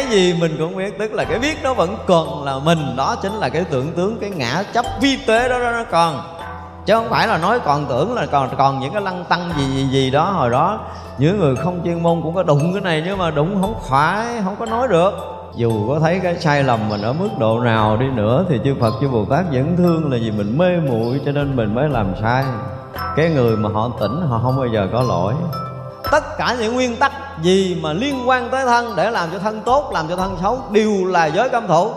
cái gì mình cũng biết tức là cái biết nó vẫn còn là mình. Đó chính là cái tưởng tướng cái ngã chấp vi tế đó, đó nó còn chứ không phải là nói còn tưởng là còn còn những cái lăng tăng gì gì gì đó. Hồi đó những người không chuyên môn cũng có đụng cái này nhưng mà đụng không phải không có nói được. Dù có thấy cái sai lầm mình ở mức độ nào đi nữa thì chư Phật chư Bồ Tát vẫn thương là vì mình mê muội cho nên mình mới làm sai. Cái người mà họ tỉnh họ không bao giờ có lỗi. Tất cả những nguyên tắc gì mà liên quan tới thân để làm cho thân tốt, làm cho thân xấu đều là giới cấm thủ.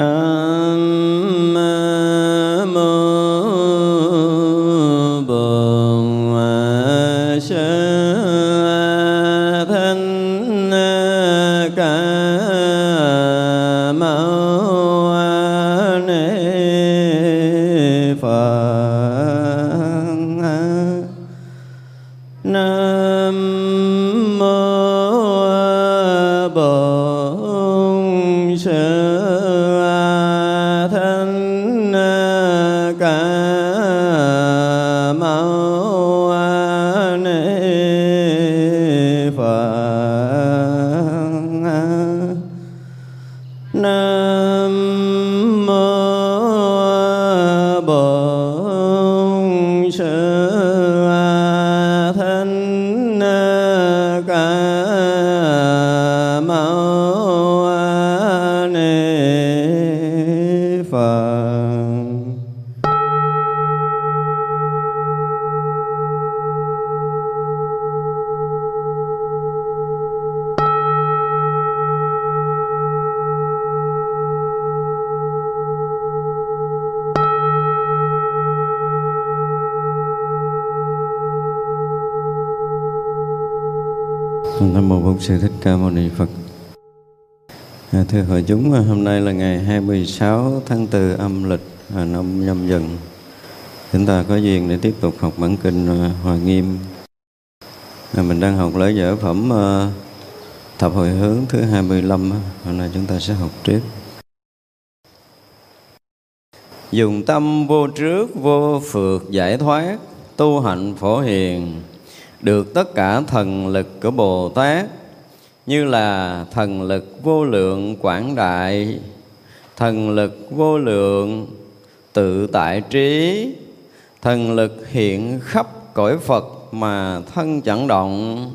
Uh... Um... Sư Thích Ca Mâu Ni Phật. À, Thưa hội chúng, hôm nay là ngày 26 tháng 4 âm lịch à, năm nhâm dần. Chúng ta có duyên để tiếp tục học bản kinh à, Hòa Nghiêm. À, Mình đang học lễ dở phẩm à, Thập hồi hướng thứ 25 Hôm nay chúng ta sẽ học tiếp. Dùng tâm vô trước, vô phượt giải thoát Tu hạnh phổ hiền được tất cả thần lực của Bồ Tát như là thần lực vô lượng quảng đại, thần lực vô lượng tự tại trí, thần lực hiện khắp cõi phật mà thân chẳng động,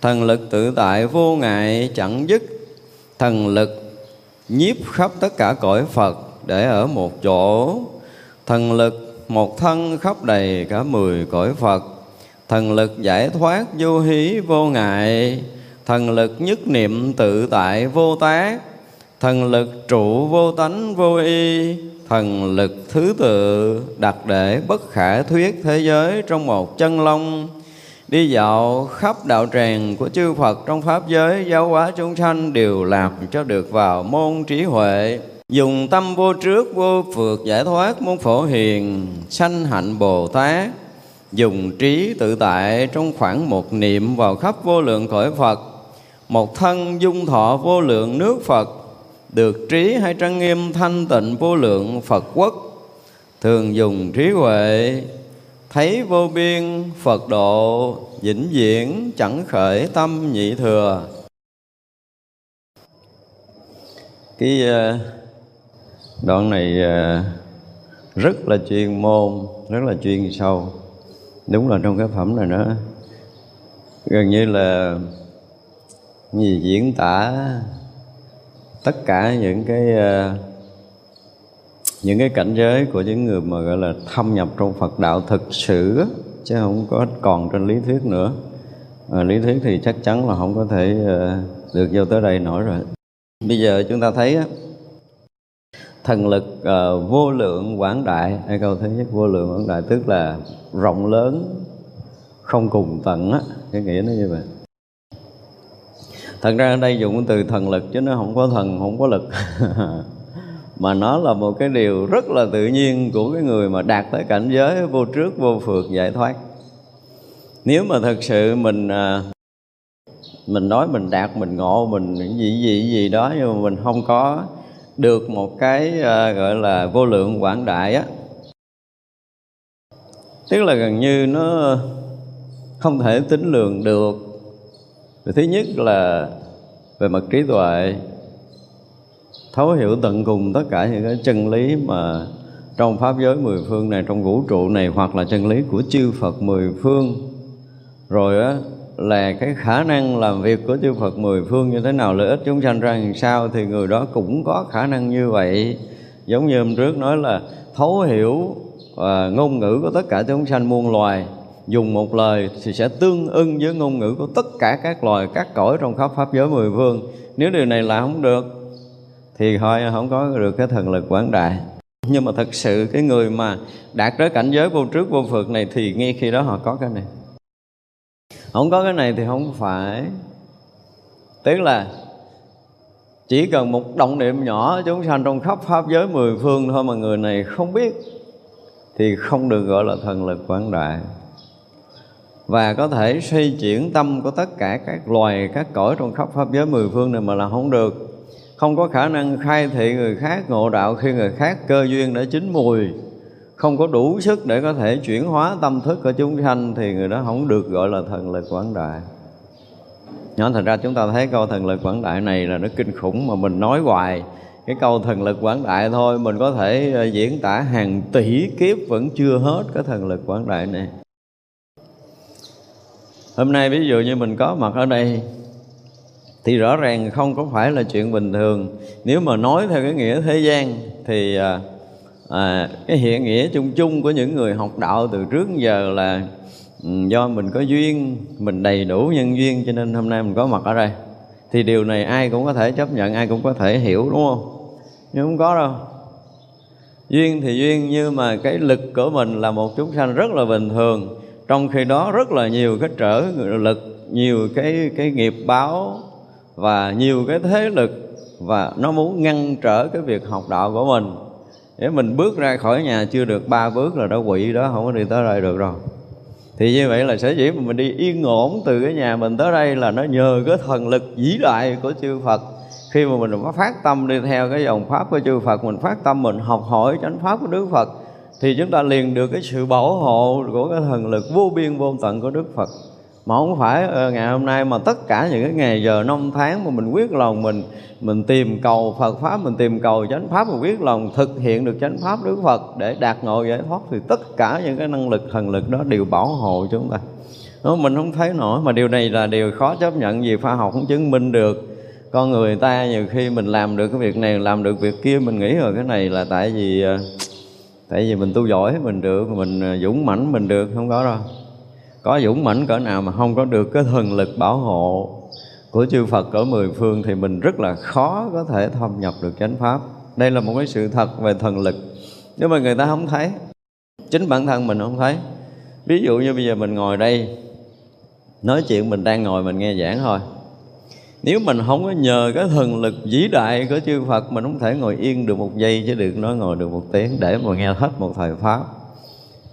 thần lực tự tại vô ngại chẳng dứt, thần lực nhiếp khắp tất cả cõi phật để ở một chỗ, thần lực một thân khắp đầy cả mười cõi phật, thần lực giải thoát vô hí vô ngại thần lực nhất niệm tự tại vô tác. Thần lực trụ vô tánh vô y. Thần lực thứ tự đặt để bất khả thuyết thế giới trong một chân long. Đi dạo khắp đạo tràng của chư Phật trong pháp giới, giáo hóa chúng sanh đều làm cho được vào môn trí huệ. Dùng tâm vô trước, vô phượt giải thoát môn phổ hiền, sanh hạnh Bồ Tát. Dùng trí tự tại trong khoảng một niệm vào khắp vô lượng cõi Phật một thân dung thọ vô lượng nước Phật, được trí hay trang nghiêm thanh tịnh vô lượng Phật quốc. Thường dùng trí huệ, thấy vô biên Phật độ, vĩnh viễn chẳng khởi tâm nhị thừa. Cái ờ, đoạn này ờ, rất là chuyên môn, rất là chuyên sâu. Đúng là trong cái phẩm này nó gần như là gì diễn tả tất cả những cái ờ, những cái cảnh giới của những người mà gọi là thâm nhập trong Phật đạo thực sự chứ không có còn trên lý thuyết nữa. À, lý thuyết thì chắc chắn là không có thể ờ, được vô tới đây nổi rồi. Bây giờ chúng ta thấy thần lực uh, vô lượng quảng đại. Hay câu thứ nhất vô lượng quảng đại tức là rộng lớn không cùng tận á. Cái nghĩa nó như vậy thật ra ở đây dùng từ thần lực chứ nó không có thần, không có lực. Mà nó là một cái điều rất là tự nhiên của cái người mà đạt tới cảnh giới vô trước, vô phượt giải thoát. Nếu mà thật sự mình à, mình nói mình đạt, mình ngộ, mình gì gì gì đó nhưng mà mình không có được một cái à, gọi là vô lượng quảng đại á. Tức là gần như nó không thể tính lường được thứ nhất là về mặt trí tuệ, thấu hiểu tận cùng tất cả những cái chân lý mà trong pháp giới mười phương này, trong vũ trụ này, hoặc là chân lý của chư Phật mười phương. Rồi á, là cái khả năng làm việc của chư Phật mười phương như thế nào, lợi ích chúng sanh ra làm sao, thì người đó cũng có khả năng như vậy. Giống như hôm trước nói là thấu hiểu và ngôn ngữ của tất cả chúng sanh muôn loài dùng một lời thì sẽ tương ưng với ngôn ngữ của tất cả các loài, các cõi trong khắp pháp giới mười phương. Nếu điều này là không được, thì thôi, không có được cái thần lực quảng đại. Nhưng mà thật sự cái người mà đạt tới cảnh giới vô trước vô phượt này thì ngay khi đó họ có cái này. Không có cái này thì không phải. Tức là chỉ cần một động niệm nhỏ chúng sanh trong khắp pháp giới mười phương thôi mà người này không biết, thì không được gọi là thần lực quảng đại và có thể suy chuyển tâm của tất cả các loài, các cõi trong khắp pháp giới mười phương này mà là không được. Không có khả năng khai thị người khác, ngộ đạo khi người khác cơ duyên đã chín mùi. Không có đủ sức để có thể chuyển hóa tâm thức của chúng sanh thì người đó không được gọi là thần lực quảng đại. Nhỏ thành ra chúng ta thấy câu thần lực quảng đại này là nó kinh khủng mà mình nói hoài. Cái câu thần lực quảng đại thôi, mình có thể ờ, diễn tả hàng tỷ kiếp vẫn chưa hết cái thần lực quảng đại này hôm nay ví dụ như mình có mặt ở đây thì rõ ràng không có phải là chuyện bình thường. Nếu mà nói theo cái nghĩa thế gian thì à, à, cái hiện nghĩa chung chung của những người học đạo từ trước giờ là ừ, do mình có duyên mình đầy đủ nhân duyên cho nên hôm nay mình có mặt ở đây. Thì điều này ai cũng có thể chấp nhận ai cũng có thể hiểu đúng không? Nhưng không có đâu. Duyên thì duyên nhưng mà cái lực của mình là một chúng sanh rất là bình thường trong khi đó rất là nhiều cái trở lực, nhiều cái cái nghiệp báo và nhiều cái thế lực và nó muốn ngăn trở cái việc học đạo của mình. Để mình bước ra khỏi nhà chưa được ba bước là đã quỵ đó, không có đi tới đây được rồi. Thì như vậy là sở dĩ mà mình đi yên ổn từ cái nhà mình tới đây là nó nhờ cái thần lực vĩ đại của chư Phật. Khi mà mình phát tâm đi theo cái dòng pháp của chư Phật, mình phát tâm mình học hỏi chánh pháp của Đức Phật thì chúng ta liền được cái sự bảo hộ của cái thần lực vô biên vô tận của Đức Phật. Mà không phải ờ, ngày hôm nay mà tất cả những cái ngày giờ năm tháng mà mình quyết lòng mình mình tìm cầu Phật pháp mình tìm cầu chánh pháp mình quyết lòng thực hiện được chánh pháp Đức Phật để đạt ngộ giải thoát thì tất cả những cái năng lực thần lực đó đều bảo hộ chúng ta. Đó, mình không thấy nổi mà điều này là điều khó chấp nhận vì khoa học không chứng minh được. Con người ta nhiều khi mình làm được cái việc này làm được việc kia mình nghĩ rồi cái này là tại vì ờ, tại vì mình tu giỏi, mình được, mình à, dũng mãnh, mình được, không có đâu có dũng mãnh, cỡ nào mà không có được cái thần lực bảo hộ của chư Phật ở mười phương thì mình rất là khó có thể thâm nhập được chánh pháp. Đây là một cái sự thật về thần lực. Nhưng mà người ta không thấy. Chính bản thân mình không thấy. Ví dụ như bây giờ mình ngồi đây, nói chuyện mình đang ngồi mình nghe giảng thôi. Nếu mình không có nhờ cái thần lực vĩ đại của chư Phật Mình không thể ngồi yên được một giây chứ được nói ngồi được một tiếng Để mà nghe hết một thời Pháp.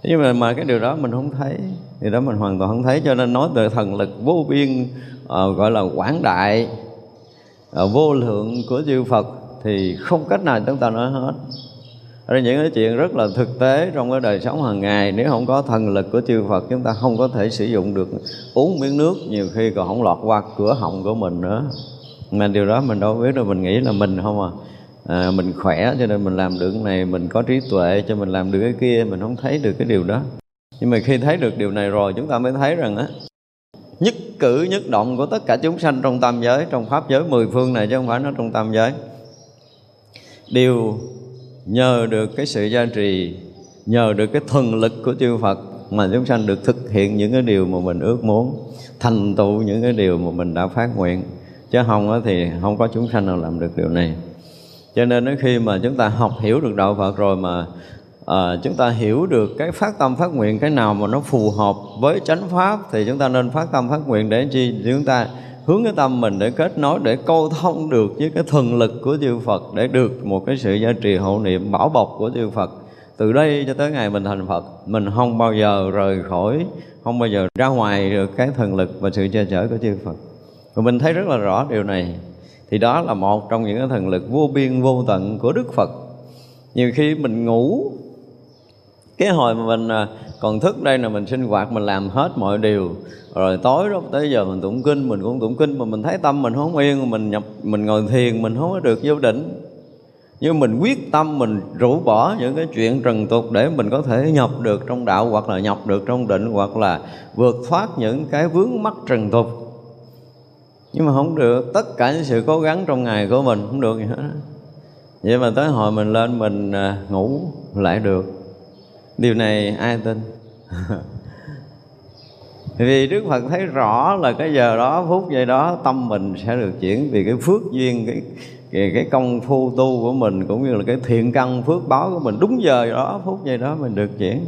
Nhưng mà mà cái điều đó mình không thấy thì đó mình hoàn toàn không thấy cho nên nói về thần lực vô biên uh, gọi là quảng đại uh, vô lượng của chư Phật thì không cách nào chúng ta nói hết. Rồi những cái chuyện rất là thực tế trong cái đời sống hàng ngày. Nếu không có thần lực của chư Phật chúng ta không có thể sử dụng được uống miếng nước. Nhiều khi còn không lọt qua cửa họng của mình nữa. Mà điều đó mình đâu biết đâu mình nghĩ là mình không à. À, mình khỏe cho nên mình làm được cái này mình có trí tuệ cho mình làm được cái kia. Mình không thấy được cái điều đó. Nhưng mà khi thấy được điều này rồi chúng ta mới thấy rằng á nhất cử nhất động của tất cả chúng sanh trong tam giới trong pháp giới mười phương này chứ không phải nó trong tam giới. Đều nhờ được cái sự gia trì nhờ được cái thần lực của chư Phật mà chúng sanh được thực hiện những cái điều mà mình ước muốn thành tựu những cái điều mà mình đã phát nguyện. Chứ không thì không có chúng sanh nào làm được điều này. Cho nên khi mà chúng ta học hiểu được đạo Phật rồi mà à, chúng ta hiểu được cái phát tâm phát nguyện cái nào mà nó phù hợp với chánh pháp thì chúng ta nên phát tâm phát nguyện để chi? Chúng ta hướng cái tâm mình để kết nối, để câu thông được với cái thần lực của chư Phật, để được một cái sự gia trì hộ niệm bảo bọc của chư Phật. Từ đây cho tới ngày mình thành Phật, mình không bao giờ rời khỏi, không bao giờ ra ngoài được cái thần lực và sự che chở của chư Phật. Và mình thấy rất là rõ điều này. Thì đó là một trong những cái thần lực vô biên vô tận của đức phật. Nhiều khi mình ngủ cái hồi mà mình à, còn thức đây là mình sinh hoạt, mình làm hết mọi điều. Rồi tối đó tới giờ mình tụng kinh, mình cũng tụng kinh, mà mình thấy tâm mình không yên, mình nhập, mình ngồi thiền, mình không có được vô định. Nhưng mình quyết tâm, mình rũ bỏ những cái chuyện trần tục để mình có thể nhập được trong đạo, hoặc là nhập được trong định, hoặc là vượt thoát những cái vướng mắc trần tục. Nhưng mà không được, tất cả những sự cố gắng trong ngày của mình không được gì hết vậy mà tới hồi mình lên mình à, ngủ lại được điều này ai tin? Vì Đức Phật thấy rõ là cái giờ đó phút giây đó tâm mình sẽ được chuyển vì cái phước duyên cái cái, cái công phu tu của mình cũng như là cái thiện căn phước báo của mình. Đúng giờ đó phút giây đó mình được chuyển.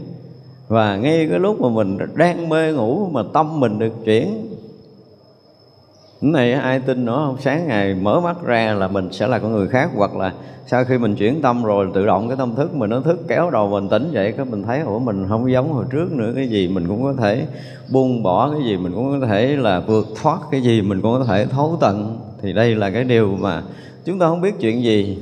Và ngay cái lúc mà mình đang mê ngủ mà tâm mình được chuyển cái này ai tin nữa không? Sáng ngày mở mắt ra là mình sẽ là con người khác, hoặc là sau khi mình chuyển tâm rồi, tự động cái tâm thức mình nó thức kéo đầu mình tỉnh dậy, cái mình thấy, ủa, mình không giống hồi trước nữa, cái gì mình cũng có thể buông bỏ, cái gì mình cũng có thể là vượt thoát, cái gì mình cũng có thể thấu tận. Thì đây là cái điều mà chúng ta không biết chuyện gì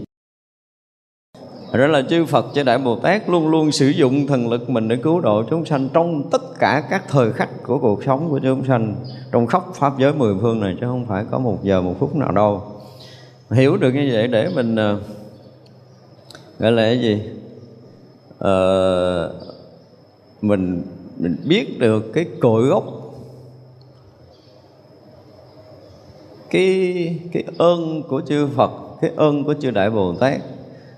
đó là chư Phật chư Đại Bồ Tát luôn luôn sử dụng thần lực mình để cứu độ chúng sanh trong tất cả các thời khắc của cuộc sống của chúng sanh trong khắp pháp giới mười phương này chứ không phải có một giờ một phút nào đâu. Hiểu được như vậy để mình ờ, gọi là cái gì? Ờ, mình mình biết được cái cội gốc cái cái ơn của chư Phật cái ơn của chư Đại Bồ Tát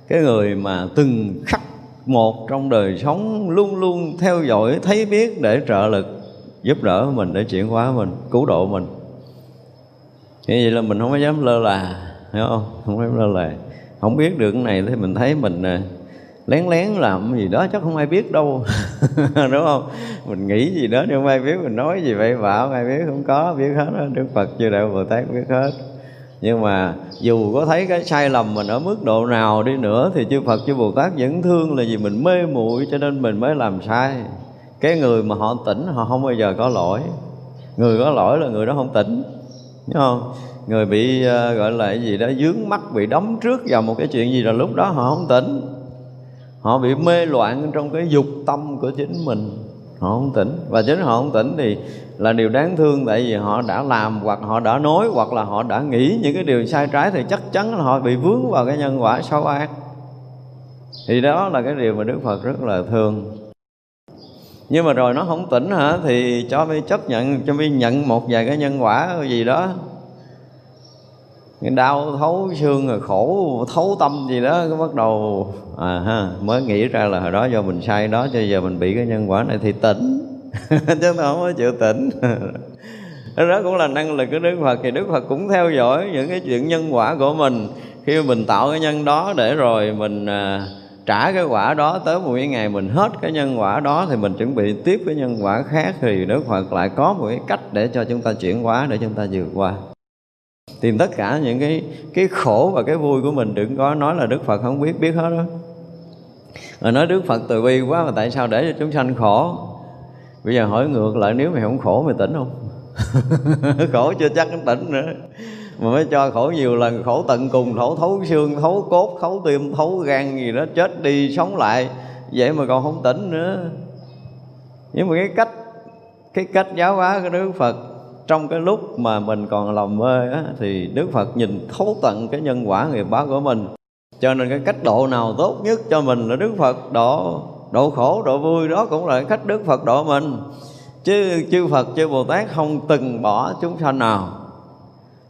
cái người mà từng khắc một trong đời sống luôn luôn theo dõi, thấy biết để trợ lực, giúp đỡ mình, để chuyển hóa mình, cứu độ mình. Như vậy là mình không có dám lơ là, hiểu không? Không dám lơ là. Không biết được cái này thì mình thấy mình à, lén lén làm gì đó chắc không ai biết đâu. Đúng không? Mình nghĩ gì đó nhưng không ai biết, mình nói gì vậy, bảo ai biết, không có, biết hết đó đức phật chưa đạo bồ tát biết hết nhưng mà dù có thấy cái sai lầm mình ở mức độ nào đi nữa thì chư Phật chư Bồ Tát vẫn thương là vì mình mê muội cho nên mình mới làm sai. Cái người mà họ tỉnh họ không bao giờ có lỗi. Người có lỗi là người đó không tỉnh đúng không? Người bị uh, gọi là cái gì đó dướng mắt bị đóng trước vào một cái chuyện gì là lúc đó họ không tỉnh. Họ bị mê loạn trong cái dục tâm của chính mình họ không tỉnh. Và chính họ không tỉnh thì là điều đáng thương tại vì họ đã làm hoặc họ đã nói hoặc là họ đã nghĩ những cái điều sai trái thì chắc chắn là họ bị vướng vào cái nhân quả xấu ác thì đó là cái điều mà Đức Phật rất là thương nhưng mà rồi nó không tỉnh hả? Thì cho mi chấp nhận, cho mi nhận một vài cái nhân quả gì đó. Cái đau thấu xương rồi khổ thấu tâm gì đó, cái bắt đầu à ha, mới nghĩ ra là hồi đó do mình sai đó cho giờ mình bị cái nhân quả này thì tỉnh. chứ không có chịu tỉnh. Đó cũng là năng lực của Đức Phật. Thì Đức Phật cũng theo dõi những cái chuyện nhân quả của mình. Khi mình tạo cái nhân đó để rồi mình à, trả cái quả đó tới một cái ngày mình hết cái nhân quả đó thì mình chuẩn bị tiếp cái nhân quả khác thì Đức Phật lại có một cái cách để cho chúng ta chuyển hóa để chúng ta vượt qua. Thì tất cả những cái cái khổ và cái vui của mình đừng có nói là Đức Phật không biết biết hết đó rồi nói Đức Phật từ bi quá mà tại sao để cho chúng sanh khổ? Bây giờ hỏi ngược lại nếu mày không khổ mày tỉnh không? Khổ chưa chắc tỉnh nữa. Mà mới cho khổ nhiều lần khổ tận cùng khổ thấu xương thấu cốt thấu tim thấu gan gì đó chết đi sống lại. Vậy mà còn không tỉnh nữa. Nhưng mà cái cách cái cách giáo hóa của đức phật trong cái lúc mà mình còn lòng mê á, thì đức phật nhìn thấu tận cái nhân quả nghiệp báo của mình. Cho nên cái cách độ nào tốt nhất cho mình là đức phật độ độ khổ, độ vui, đó cũng là cách đức phật độ mình. Chứ chư phật, chư bồ tát không từng bỏ chúng sanh nào.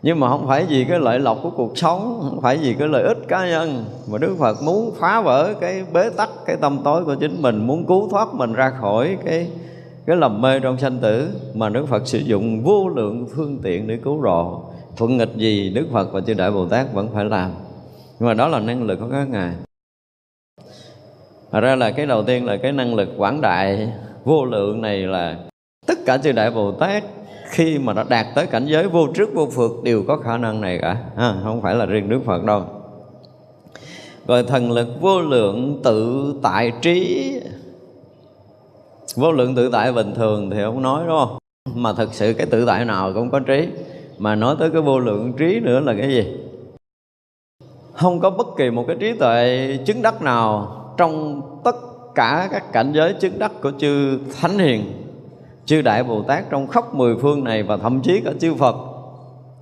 Nhưng mà không phải vì cái lợi lộc của cuộc sống, không phải vì cái lợi ích cá nhân. Mà đức phật muốn phá vỡ cái bế tắc, cái tâm tối của chính mình, muốn cứu thoát mình ra khỏi cái cái lầm mê trong sanh tử. Mà đức phật sử dụng vô lượng phương tiện để cứu độ. Thuận nghịch gì đức phật và chư đại bồ tát vẫn phải làm. Nhưng mà đó là năng lực của các ngài. Thật ra là cái đầu tiên là cái năng lực quảng đại vô lượng này là tất cả chư đại Bồ Tát khi mà nó đạt tới cảnh giới vô trước vô phượt đều có khả năng này cả. À, không phải là riêng Đức Phật đâu. Rồi thần lực vô lượng tự tại trí. Vô lượng tự tại bình thường thì không nói đúng không? Mà thực sự cái tự tại nào cũng có trí. Mà nói tới cái vô lượng trí nữa là cái gì? Không có bất kỳ một cái trí tuệ chứng đắc nào trong tất cả các cảnh giới chứng đắc của chư thánh hiền, chư đại bồ tát trong khắp mười phương này và thậm chí cả chư phật,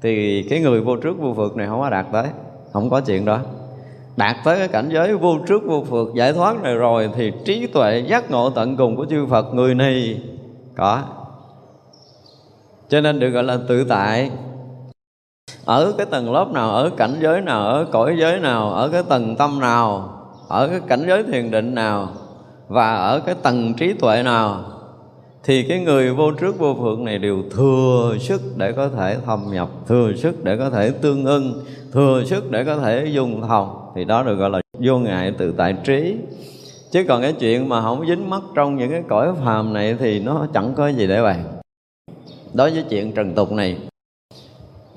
thì cái người vô trước vô phượt này không có đạt tới, không có chuyện đó. Đạt tới cái cảnh giới vô trước vô phượt giải thoát này rồi thì trí tuệ giác ngộ tận cùng của chư Phật người này có. Cho nên được gọi là tự tại. Ở cái tầng lớp nào, ở cảnh giới nào, ở cõi giới nào, ở cái tầng tâm nào ở cái cảnh giới thiền định nào và ở cái tầng trí tuệ nào thì cái người vô trước vô phượng này đều thừa sức để có thể thâm nhập thừa sức để có thể tương ưng thừa sức để có thể dùng thông. Thì đó được gọi là vô ngại tự tại trí. Chứ còn cái chuyện mà không dính mắt trong những cái cõi phàm này thì nó chẳng có gì để bàn. Đối với chuyện trần tục này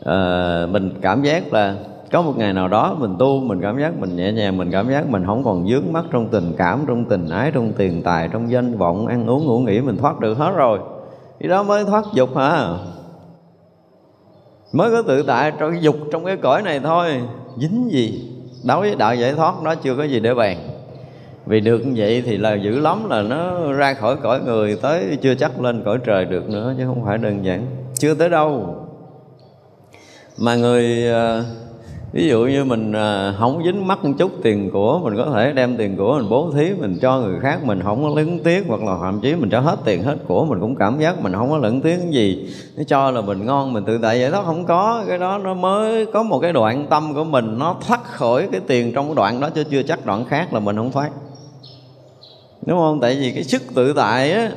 à, mình cảm giác là có một ngày nào đó mình tu, mình cảm giác mình nhẹ nhàng, mình cảm giác mình không còn dướng mắt trong tình cảm, trong tình ái, trong tiền tài, trong danh vọng, ăn uống, ngủ nghỉ, mình thoát được hết rồi. Thì đó mới thoát dục hả? Mới có tự tại trong cái dục trong cái cõi này thôi. Dính gì? Đối với đạo giải thoát nó chưa có gì để bàn. Vì được như vậy thì là dữ lắm, là nó ra khỏi cõi người tới chưa chắc lên cõi trời được nữa, chứ không phải đơn giản. Chưa tới đâu. Mà người ờ, ví dụ như mình à, không dính mắt một chút tiền của mình có thể đem tiền của mình bố thí mình cho người khác mình không có lấn tiếc hoặc là thậm chí mình cho hết tiền hết của mình cũng cảm giác mình không có lẫn tiếc cái gì. Nó cho là mình ngon mình tự tại vậy đó không có. Cái đó nó mới có một cái đoạn tâm của mình nó thoát khỏi cái tiền trong cái đoạn đó chứ chưa chắc đoạn khác là mình không thoát. Đúng không? Tại vì cái sức tự tại á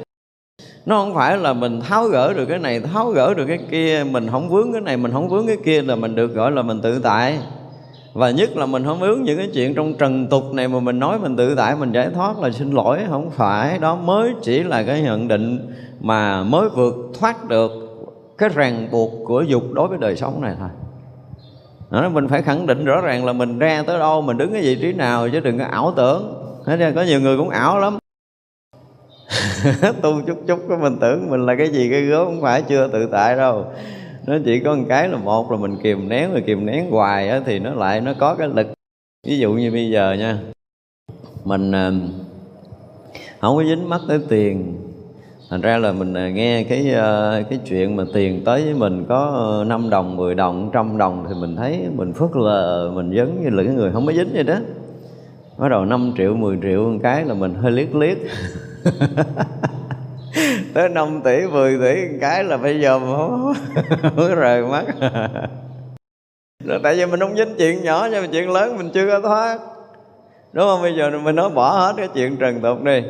nó không phải là mình tháo gỡ được cái này tháo gỡ được cái kia mình không vướng cái này mình không vướng cái kia là mình được gọi là mình tự tại. Và nhất là mình không vướng những cái chuyện trong trần tục này mà mình nói mình tự tại mình giải thoát là xin lỗi không phải. Đó mới chỉ là cái nhận định mà mới vượt thoát được cái ràng buộc của dục đối với đời sống này thôi. Đó, mình phải khẳng định rõ ràng là mình ra tới đâu mình đứng cái vị trí nào chứ đừng có ảo tưởng. Thế ra có nhiều người cũng ảo lắm. tu chút chút cái mình tưởng mình là cái gì cái gớm không phải chưa tự tại đâu. Nó chỉ có một cái là một là mình kìm nén rồi kìm nén hoài á, thì nó lại nó có cái lực. Ví dụ như bây giờ nha mình ờ, không có dính mắt tới tiền. Thành ra là mình ờ, nghe cái ờ, cái chuyện mà tiền tới với mình có 5 đồng 10 đồng trăm đồng thì mình thấy mình phớt lờ mình giống như là cái người không có dính vậy đó. Bắt đầu 5 triệu 10 triệu một cái là mình hơi liếc liếc. tới 5 tỷ 10 tỷ cái là bây giờ không có rời mắt. Rồi tại vì mình không dính chuyện nhỏ nhưng mà chuyện lớn mình chưa có thoát. Đúng không? Bây giờ mình nói bỏ hết cái chuyện trần tục đi.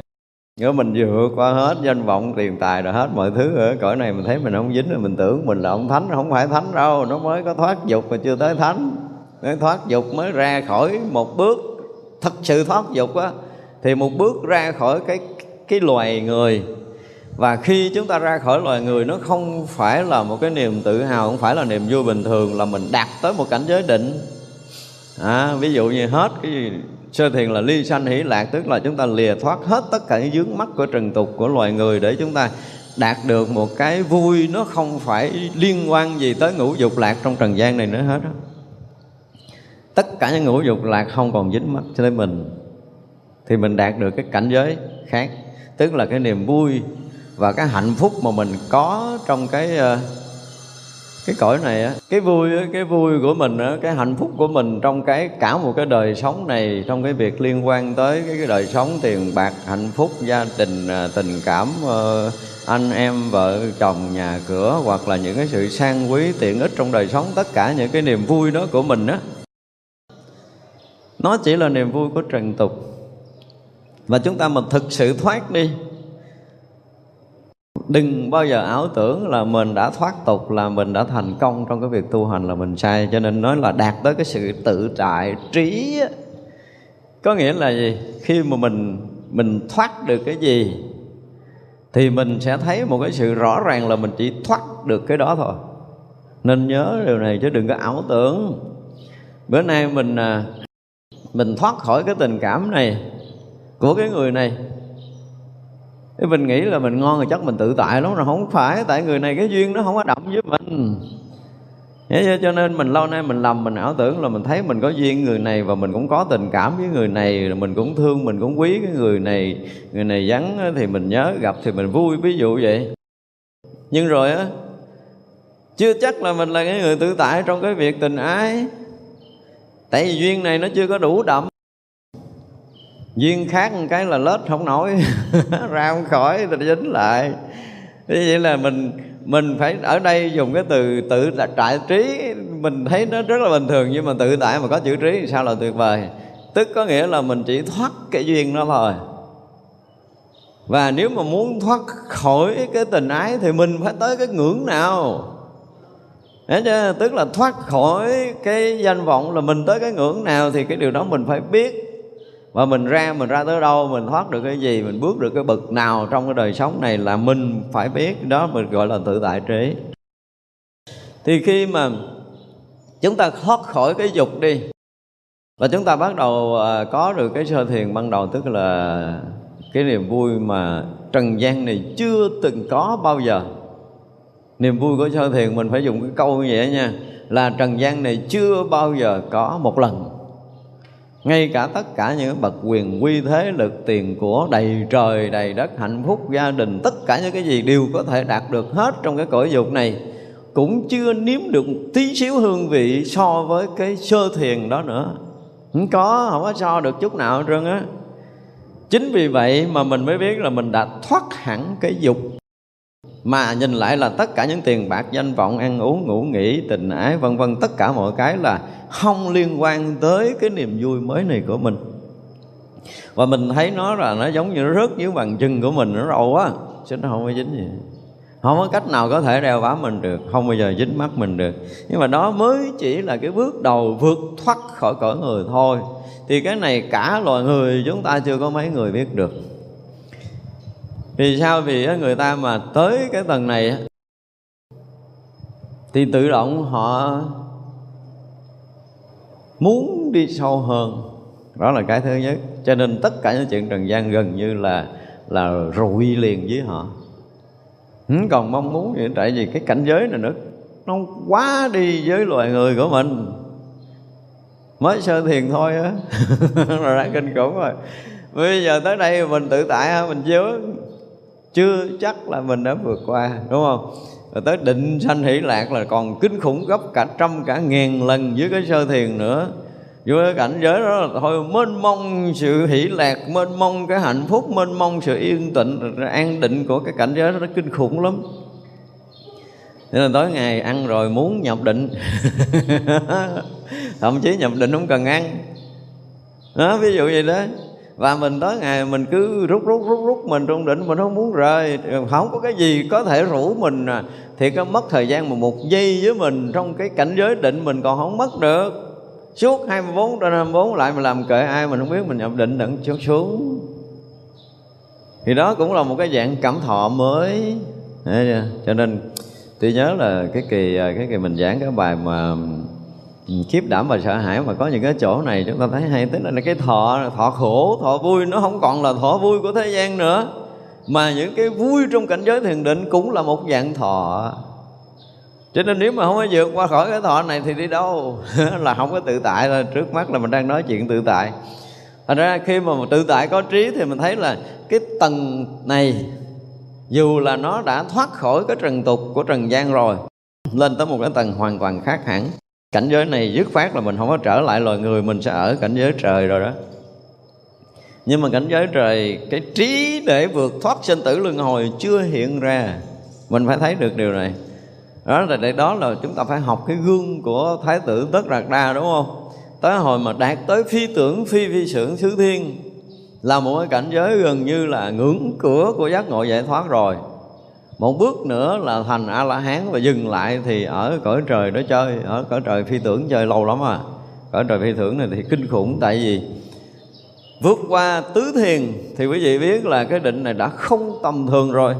Nếu mình vượt qua hết danh vọng, tiền tài rồi hết mọi thứ ở cõi này, mình thấy mình không dính rồi mình tưởng mình là ông thánh, không phải thánh đâu. Nó mới có thoát dục mà chưa tới thánh. Mới thoát dục mới ra khỏi một bước. Thật sự thoát dục á, thì một bước ra khỏi cái cái loài người. Và khi chúng ta ra khỏi loài người nó không phải là một cái niềm tự hào không phải là niềm vui bình thường là mình đạt tới một cảnh giới định. À, ví dụ như hết cái gì sơ thiền là ly sanh hỷ lạc tức là chúng ta lìa thoát hết tất cả những dướng mắc của trần tục của loài người để chúng ta đạt được một cái vui. Nó không phải liên quan gì tới ngũ dục lạc trong trần gian này nữa hết đó. tất cả những ngũ dục lạc không còn dính mắc cho tới mình thì mình đạt được cái cảnh giới khác tức là cái niềm vui và cái hạnh phúc mà mình có trong cái ờ, cái cõi này á. Cái vui cái vui của mình á cái hạnh phúc của mình trong cái cả một cái đời sống này trong cái việc liên quan tới cái, cái đời sống tiền bạc hạnh phúc gia đình ờ, tình cảm ờ, anh em vợ chồng nhà cửa hoặc là những cái sự sang quý tiện ích trong đời sống tất cả những cái niềm vui đó của mình á. Nó chỉ là niềm vui của trần tục và chúng ta mà thực sự thoát đi, đừng bao giờ ảo tưởng là mình đã thoát tục, là mình đã thành công trong cái việc tu hành là mình sai. Cho nên nói là đạt tới cái sự tự tại, trí có nghĩa là gì? Khi mà mình mình thoát được cái gì, thì mình sẽ thấy một cái sự rõ ràng là mình chỉ thoát được cái đó thôi. Nên nhớ điều này chứ đừng có ảo tưởng. Bữa nay mình à, mình thoát khỏi cái tình cảm này của cái người này. Thì mình nghĩ là mình ngon rồi chắc mình tự tại lắm rồi. Không phải, tại người này cái duyên nó không có đậm với mình. Cho nên mình lâu nay mình lầm, mình ảo tưởng là mình thấy mình có duyên người này và mình cũng có tình cảm với người này mình cũng thương, mình cũng quý cái người này. Người này vắng thì mình nhớ gặp thì mình vui, ví dụ vậy. Nhưng rồi á, chưa chắc là mình là cái người tự tại trong cái việc tình ái. Tại vì duyên này nó chưa có đủ đậm duyên khác một cái là lết không nổi. Ra không khỏi thì dính lại. Thế vậy là mình mình phải ở đây dùng cái từ, tự trại trí. Mình thấy nó rất là bình thường, nhưng mà tự tại mà có chữ trí thì sao là tuyệt vời. Tức có nghĩa là mình chỉ thoát cái duyên đó thôi. Và nếu mà muốn thoát khỏi cái tình ái thì mình phải tới cái ngưỡng nào? Đấy chứ? Tức là thoát khỏi cái danh vọng là mình tới cái ngưỡng nào thì cái điều đó mình phải biết và mình ra mình ra tới đâu, mình thoát được cái gì, mình bước được cái bậc nào trong cái đời sống này là mình phải biết. Đó mình gọi là tự tại trí. Thì khi mà chúng ta thoát khỏi cái dục đi, và chúng ta bắt đầu à, có được cái sơ thiền ban đầu, tức là cái niềm vui mà trần gian này chưa từng có bao giờ. Niềm vui của sơ thiền mình phải dùng cái câu như vậy nha, là trần gian này chưa bao giờ có một lần ngay cả tất cả những bậc quyền quy thế lực tiền của đầy trời, đầy đất hạnh phúc, gia đình, tất cả những cái gì đều có thể đạt được hết trong cái cõi dục này, cũng chưa nếm được một tí xíu hương vị so với cái sơ thiền đó nữa. Không có không có so được chút nào hết trơn á. Chính vì vậy mà mình mới biết là mình đã thoát hẳn cái dục mà nhìn lại là tất cả những tiền bạc, danh vọng, ăn uống, ngủ nghỉ, tình ái, vân vân, tất cả mọi cái là không liên quan tới cái niềm vui mới này của mình. Và mình thấy nó là nó giống như nó rớt dưới bàn chân của mình, nó rầu quá chứ nó không có dính gì. Không có cách nào có thể đeo bám mình được, không bao giờ dính mắt mình được. Nhưng mà đó mới chỉ là cái bước đầu vượt thoát khỏi cõi người thôi. Thì cái này cả loài người chúng ta chưa có mấy người biết được vì sao? Vì người ta mà tới cái tầng này thì tự động họ muốn đi sâu hơn. Đó là cái thứ nhất. Cho nên tất cả những chuyện trần gian gần như là là rụi liền với họ. Không còn mong muốn gì? Tại vì cái cảnh giới này nữa, nó quá đi với loài người của mình. Mới sơ thiền thôi á. Rồi đã kinh khủng rồi. Bây giờ tới đây mình tự tại mình chứa chưa chắc là mình đã vượt qua, đúng không? Rồi tới định sanh hỷ lạc là còn kinh khủng gấp cả trăm, cả ngàn lần với cái sơ thiền nữa. Vô cái cảnh giới đó là thôi, mênh mông sự hỷ lạc, mênh mông cái hạnh phúc, mênh mông sự yên tịnh an định của cái cảnh giới đó nó kinh khủng lắm. Nên là tối ngày ăn rồi muốn nhập định. Thậm chí nhập định không cần ăn. Đó, ví dụ vậy đó và mình tới ngày mình cứ rút rút rút rút mình trong định mình không muốn rời. Không có cái gì có thể rủ mình à. thì có mất thời gian mà một giây với mình trong cái cảnh giới định mình còn không mất được. Suốt 24 trên 24 lại mình làm kệ ai mình không biết, mình nhập định đặng xuống xuống. Thì đó cũng là một cái dạng cảm thọ mới. Cho nên tôi nhớ là cái kỳ à, cái kỳ mình giảng cái bài mà khiếp đảm và sợ hãi mà có những cái chỗ này chúng ta thấy hay, tức là cái thọ thọ khổ, thọ vui nó không còn là thọ vui của thế gian nữa. Mà những cái vui trong cảnh giới thiền định cũng là một dạng thọ. Cho nên nếu mà không có vượt qua khỏi cái thọ này thì đi đâu? Là không có tự tại là trước mắt là mình đang nói chuyện tự tại. Thành ra khi mà tự tại có trí thì mình thấy là cái tầng này, dù là nó đã thoát khỏi cái trần tục của trần gian rồi, lên tới một cái tầng hoàn toàn khác hẳn cảnh giới này dứt phát là mình không có trở lại loài người, mình sẽ ở cảnh giới trời rồi đó. Nhưng mà cảnh giới trời, cái trí để vượt thoát sinh tử luân hồi chưa hiện ra. Mình phải thấy được điều này. Đó là để đó là chúng ta phải học cái gương của thái tử tất đạt đa, đúng không? Tới hồi mà đạt tới phi tưởng, phi phi sưởng xứ thiên, là một cái cảnh giới gần như là ngưỡng cửa của giác ngộ giải thoát rồi một bước nữa là thành a la hán và dừng lại thì ở cõi trời đó chơi, ở cõi trời phi tưởng chơi lâu lắm à. Cõi trời phi tưởng này thì kinh khủng, tại vì vượt qua tứ thiền thì quý vị biết là cái định này đã không tầm thường rồi.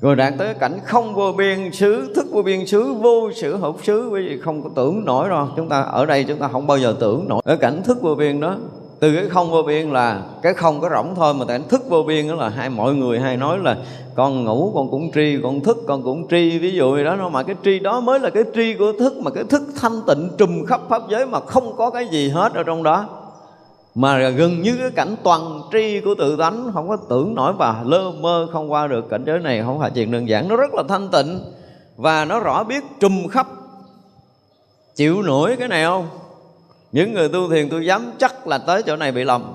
Rồi đạt tới cảnh không vô biên xứ, thức vô biên xứ, vô sự hợp xứ, quý vị không có tưởng nổi đâu chúng ta, ở đây chúng ta không bao giờ tưởng nổi. Ở cảnh thức vô biên đó từ cái không vô biên là cái không có rỗng thôi, mà tại thức vô biên đó là hai, mọi người hay nói là con ngủ con cũng tri, con thức con cũng tri. Ví dụ như đó, mà cái tri đó mới là cái tri của thức, mà cái thức thanh tịnh trùm khắp pháp giới mà không có cái gì hết ở trong đó. Mà gần như cái cảnh toàn tri của tự tánh, không có tưởng nổi và lơ mơ không qua được. Cảnh giới này không phải chuyện đơn giản, nó rất là thanh tịnh và nó rõ biết trùm khắp. Chịu nổi cái này không? Những người tu thiền tôi dám chắc là tới chỗ này bị lầm.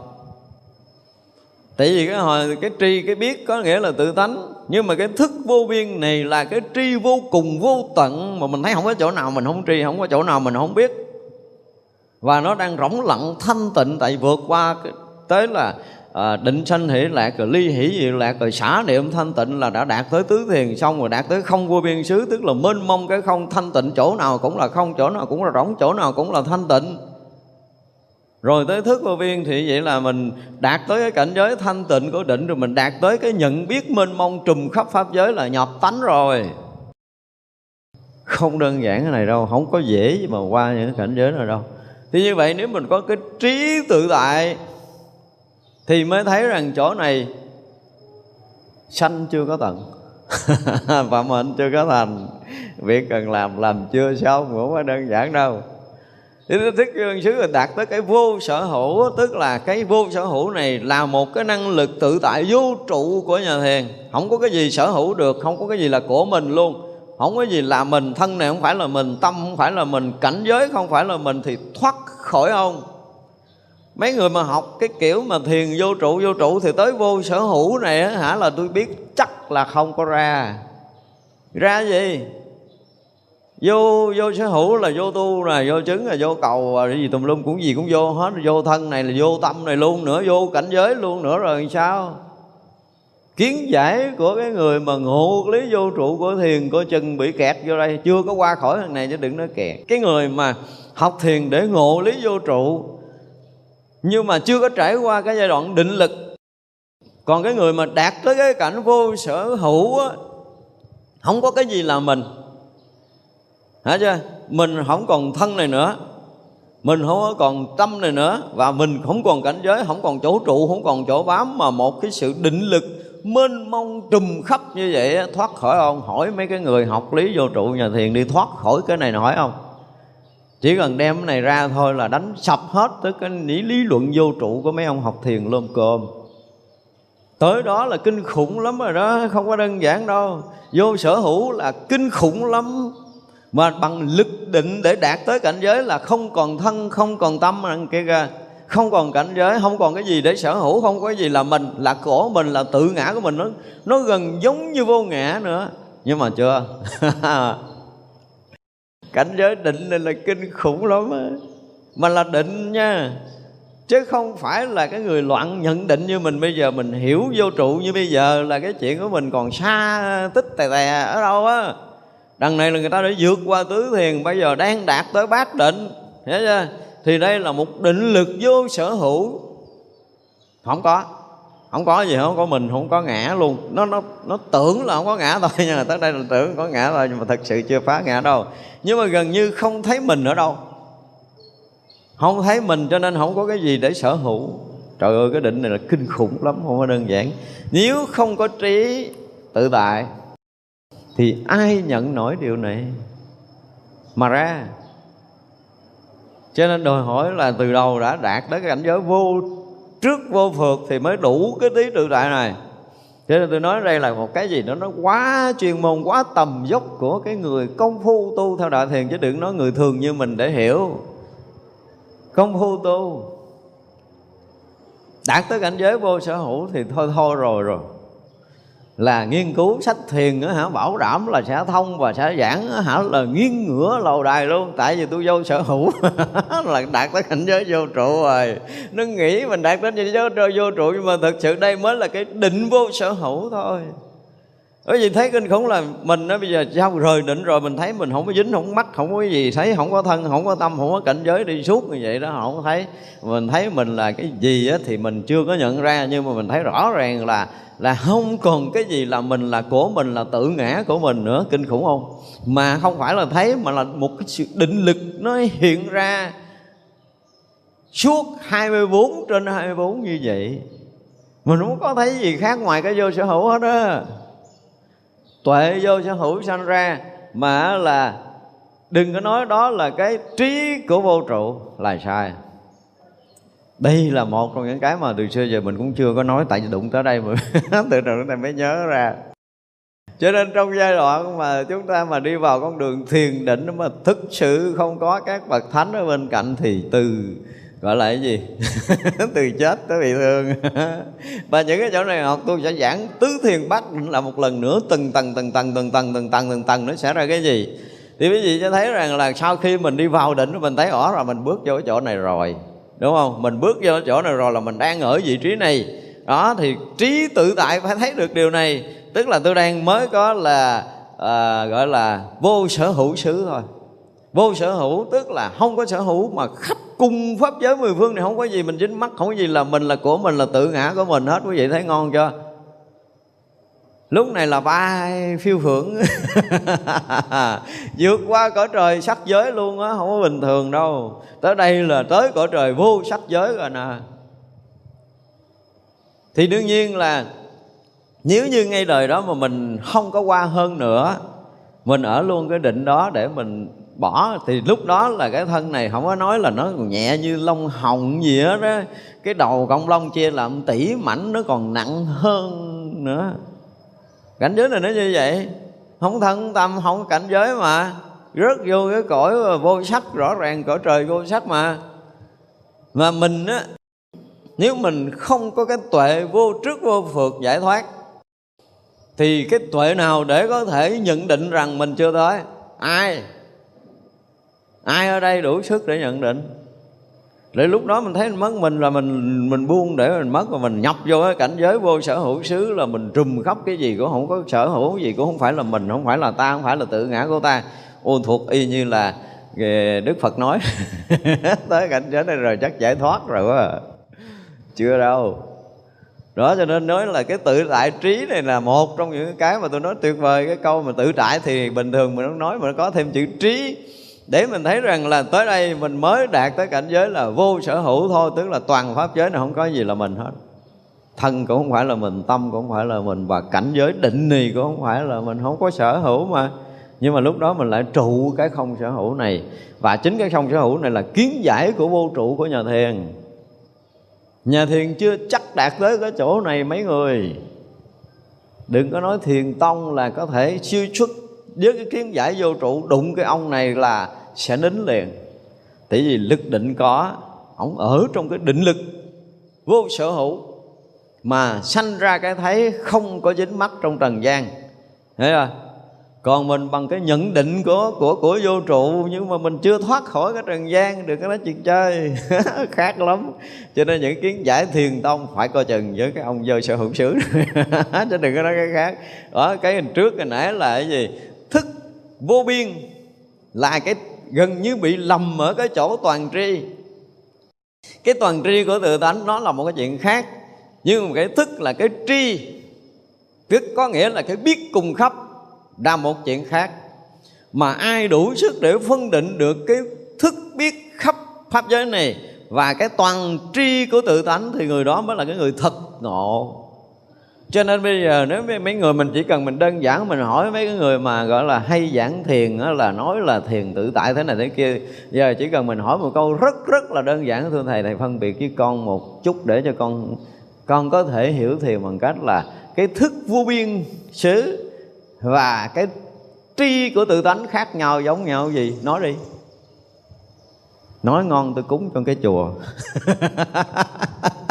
Tại vì cái hồi cái tri cái biết có nghĩa là tự tánh. Nhưng mà cái thức vô biên này là cái tri vô cùng vô tận mà mình thấy không có chỗ nào mình không tri không có chỗ nào mình không biết. Và nó đang rỗng lặng thanh tịnh tại vượt qua tới là à, định sanh hỷ lạc rồi ly hỷ diệu lạc rồi xả niệm thanh tịnh là đã đạt tới tứ thiền xong rồi đạt tới không vô biên xứ. Tức là mênh mông cái không thanh tịnh chỗ nào cũng là không chỗ nào cũng là rỗng chỗ nào cũng là thanh tịnh rồi tới thức vô viên thì vậy là mình đạt tới cái cảnh giới thanh tịnh của định rồi mình đạt tới cái nhận biết mênh mông trùm khắp pháp giới là nhập tánh rồi. Không đơn giản cái này đâu, không có dễ mà qua những cảnh giới này đâu. Thì như vậy nếu mình có cái trí tự tại thì mới thấy rằng chỗ này sanh chưa có tận. Và mệnh chưa có thành. Việc cần làm làm chưa xong không có đơn giản đâu. Thế nó thức dương xứ là đạt tới cái vô sở hữu Tức là cái vô sở hữu này là một cái năng lực tự tại vô trụ của nhà thiền. Không có cái gì sở hữu được, không có cái gì là của mình luôn. Không có gì là mình, thân này không phải là mình, tâm không phải là mình Cảnh giới không phải là mình thì thoát khỏi ông. Mấy người mà học cái kiểu mà thiền vô trụ vô trụ Thì tới vô sở hữu này hả là tôi biết chắc là không có ra. Ra gì? Vô vô sở hữu là vô tu là vô chứng là vô cầu là gì tùm lum cũng gì cũng vô hết. Vô thân này là vô tâm này luôn nữa, vô cảnh giới luôn nữa rồi sao? Kiến giải của cái người mà ngộ lý vô trụ của thiền, của chân bị kẹt vô đây, chưa có qua khỏi thằng này chứ đừng nói kẹt. Cái người mà học thiền để ngộ lý vô trụ, nhưng mà chưa có trải qua cái giai đoạn định lực. Còn cái người mà đạt tới cái cảnh vô sở hữu á, không có cái gì là mình. Hả chưa? Mình không còn thân này nữa Mình không còn tâm này nữa Và mình không còn cảnh giới Không còn chỗ trụ, không còn chỗ bám Mà một cái sự định lực mênh mông trùm khắp như vậy Thoát khỏi không? Hỏi mấy cái người học lý vô trụ nhà thiền đi thoát khỏi cái này hỏi không? Chỉ cần đem cái này ra thôi là đánh sập hết Tới cái lý luận vô trụ của mấy ông học thiền lôm cơm Tới đó là kinh khủng lắm rồi đó Không có đơn giản đâu Vô sở hữu là kinh khủng lắm mà bằng lực định để đạt tới cảnh giới là không còn thân, không còn tâm kia ra không còn cảnh giới, không còn cái gì để sở hữu, không có gì là mình, là của mình, là tự ngã của mình. Nó nó gần giống như vô ngã nữa. Nhưng mà chưa. Cảnh giới định này là kinh khủng lắm á. Mà là định nha. Chứ không phải là cái người loạn nhận định như mình bây giờ, mình hiểu vô trụ như bây giờ là cái chuyện của mình còn xa, tích tè tè ở đâu á đằng này là người ta đã vượt qua tứ thiền bây giờ đang đạt tới bát định. Hiểu chưa? Thì đây là một định lực vô sở hữu. Không có. Không có gì, không có mình, không có ngã luôn. Nó nó nó tưởng là không có ngã thôi, nhưng mà tới đây là tưởng có ngã thôi, nhưng mà thật sự chưa phá ngã đâu. Nhưng mà gần như không thấy mình ở đâu. Không thấy mình cho nên không có cái gì để sở hữu. Trời ơi, cái định này là kinh khủng lắm, không có đơn giản. Nếu không có trí tự tại thì ai nhận nổi điều này? Mà ra, cho nên đòi hỏi là từ đầu đã đạt tới cái cảnh giới vô trước vô phượt thì mới đủ cái tí tự tại này. Cho nên tôi nói đây là một cái gì đó, nó quá chuyên môn, quá tầm dốc của cái người công phu tu theo đại thiền, chứ đừng nói người thường như mình để hiểu. Công phu tu, đạt tới cảnh giới vô sở hữu thì thôi thôi rồi rồi là nghiên cứu sách thiền hả? Bảo đảm là sẽ thông và sẽ giảng hả? Là nghiêng ngửa lầu đài luôn. Tại vì tôi vô sở hữu là đạt tới cảnh giới vô trụ rồi. Nó nghĩ mình đạt tới cảnh giới vô trụ nhưng mà thực sự đây mới là cái định vô sở hữu thôi bởi vì thấy kinh khủng là mình nó bây giờ sao rời định rồi mình thấy mình không có dính không có mắt không có gì thấy không có thân không có tâm không có cảnh giới đi suốt như vậy đó không thấy. Mình thấy mình là cái gì á, thì mình chưa có nhận ra nhưng mà mình thấy rõ ràng là là không còn cái gì là mình là của mình là tự ngã của mình nữa. Kinh khủng không? Mà không phải là thấy mà là một cái sự định lực nó hiện ra suốt 24 trên 24 như vậy. Mình không có thấy gì khác ngoài cái vô sở hữu hết á tuệ vô sở hữu sanh ra, mà là đừng có nói đó là cái trí của vô trụ là sai. Đây là một trong những cái mà từ xưa giờ mình cũng chưa có nói, tại vì đụng tới đây mà từ từ chúng ta mới nhớ ra. Cho nên trong giai đoạn mà chúng ta mà đi vào con đường thiền định mà thực sự không có các bậc thánh ở bên cạnh thì từ gọi là cái gì? Từ chết tới bị thương. Và những cái chỗ này học tôi sẽ giảng tứ thiền bát là một lần nữa từng tầng từng tầng từng tầng từng tầng từng tầng nó sẽ ra cái gì? Thì quý vị sẽ thấy rằng là sau khi mình đi vào định mình thấy rõ là mình bước vô cái chỗ này rồi. Đúng không? Mình bước vô chỗ này rồi là mình đang ở vị trí này. Đó thì trí tự tại phải thấy được điều này. Tức là tôi đang mới có là à, gọi là vô sở hữu xứ thôi vô sở hữu tức là không có sở hữu mà khắp cung pháp giới mười phương này không có gì mình dính mắt không có gì là mình là của mình, là tự ngã của mình hết. Quý vị thấy ngon chưa? Lúc này là bay phiêu phưởng vượt qua cõi trời sắc giới luôn á, không có bình thường đâu. Tới đây là tới cõi trời vô sắc giới rồi nè. Thì đương nhiên là nếu như ngay đời đó mà mình không có qua hơn nữa, mình ở luôn cái định đó để mình bỏ. Thì lúc đó là cái thân này không có nói là nó còn nhẹ như lông hồng gì hết đó cái đầu cộng lông chia làm tỷ mảnh, nó còn nặng hơn nữa. Cảnh giới này nó như vậy. Không thân tâm, không cảnh giới mà. Rớt vô cái cõi vô sắc, rõ ràng cõi trời vô sắc mà. Mà mình á, nếu mình không có cái tuệ vô trước vô phượt giải thoát, thì cái tuệ nào để có thể nhận định rằng mình chưa tới ai? Ai ở đây đủ sức để nhận định? Để lúc đó mình thấy mình mất mình là mình mình buông để mình mất và mình nhập vô cái cảnh giới vô sở hữu xứ là mình trùm khắp cái gì cũng không có sở hữu, gì cũng không phải là mình, không phải là ta, không phải là tự ngã của ta. Ô, thuộc y như là ờ, đức phật nói. Tới cảnh giới này rồi chắc giải thoát rồi quá à. chưa đâu. Đó, cho nên nói là cái tự tại trí này là một trong những cái mà tôi nói tuyệt vời, cái câu mà tự tại thì bình thường mình không nói, mà nó có thêm chữ trí để mình thấy rằng là tới đây mình mới đạt tới cảnh giới là vô sở hữu thôi, tức là toàn pháp giới này không có gì là mình hết. Thân cũng không phải là mình, tâm cũng không phải là mình, và cảnh giới định nì cũng không phải là mình, không có sở hữu mà. Nhưng mà lúc đó mình lại trụ cái không sở hữu này. Và chính cái không sở hữu này là kiến giải của vô trụ của nhà thiền. Nhà thiền chưa chắc đạt tới cái chỗ này mấy người. Đừng có nói thiền tông là có thể siêu xuất với cái kiến giải vô trụ, đụng cái ông này là sẽ nín liền. Tại vì lực định có, ổng ở trong cái định lực vô sở hữu, mà sanh ra cái thấy không có dính mắt trong trần gian. Thấy không còn mình bằng cái nhận định của của của vô trụ, nhưng mà mình chưa thoát khỏi cái trần gian được, cái nói chuyện chơi. Khác lắm. Cho nên những kiến giải thiền tông phải coi chừng với cái ông vô sở hữu xứ. Chứ đừng có nói cái khác. Ở cái hình trước cái nãy là cái gì? Thức vô biên là cái gần như bị lầm ở cái chỗ toàn tri. Cái toàn tri của tự tánh nó là một cái chuyện khác, nhưng mà cái thức là cái tri. Tức có nghĩa là cái biết cùng khắp là một chuyện khác. Mà ai đủ sức để phân định được cái thức biết khắp pháp giới này và cái toàn tri của tự tánh thì người đó mới là cái người thật ngộ cho nên bây giờ nếu mấy người mình chỉ cần mình đơn giản mình hỏi mấy cái người mà, gọi là, hay giảng thiền đó là nói là thiền tự tại thế này thế kia, giờ chỉ cần mình hỏi một câu rất rất là đơn giản, thưa thầy thầy phân biệt với con một chút để cho con con có thể hiểu thiền bằng cách là cái thức vô biên xứ và cái tri của tự tánh khác nhau giống nhau gì? Nói đi. Nói ngon tôi cúng trong cái chùa.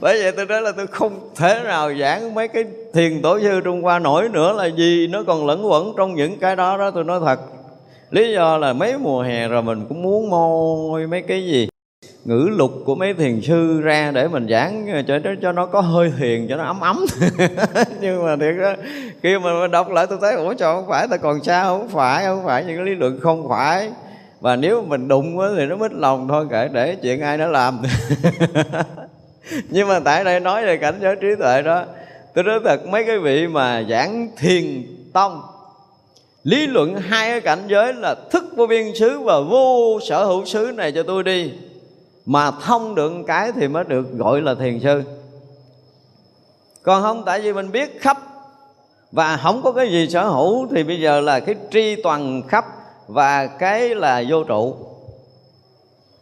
bởi vậy tôi nói là tôi không thể nào giảng mấy cái thiền tổ sư trung hoa nổi nữa là gì nó còn lẫn quẩn trong những cái đó đó tôi nói thật. Lý do là mấy mùa hè rồi mình cũng muốn môi mấy cái gì ngữ lục của mấy thiền sư ra để mình giảng cho cho, cho nó có hơi thiền cho nó ấm ấm. Nhưng mà thiệt đó khi mà mình đọc lại tôi thấy ủa cho không phải ta còn sao không phải không phải. Những cái lý luận không phải. Và nếu mình đụng thì nó mít lòng thôi kệ để chuyện ai nó làm. nhưng mà tại đây nói về cảnh giới trí tuệ đó, tôi nói thật, mấy cái vị mà giảng thiền tông, lý luận hai cái cảnh giới là thức vô biên xứ và vô sở hữu xứ này cho tôi đi, mà thông được cái thì mới được gọi là thiền sư. Còn không, tại vì mình biết khắp và không có cái gì sở hữu thì bây giờ là cái tri toàn khắp và cái là vô trụ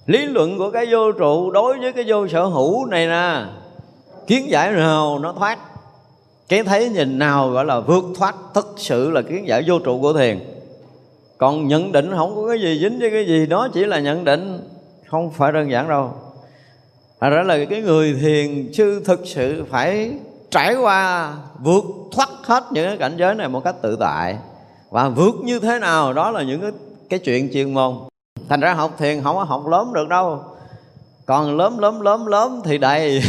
lý luận của cái vô trụ đối với cái vô sở hữu này nè kiến giải nào nó thoát? Cái thấy nhìn nào gọi là vượt thoát thực sự là kiến giải vô trụ của thiền. Còn nhận định không có cái gì dính với cái gì đó chỉ là nhận định không phải đơn giản đâu. À, đó là cái người thiền sư thực sự phải trải qua vượt thoát hết những cái cảnh giới này một cách tự tại. Và vượt như thế nào đó là những cái, cái chuyện chuyên môn thành ra học thiền không có học lớn được đâu. Còn lớn lớn lớn lớn thì đầy.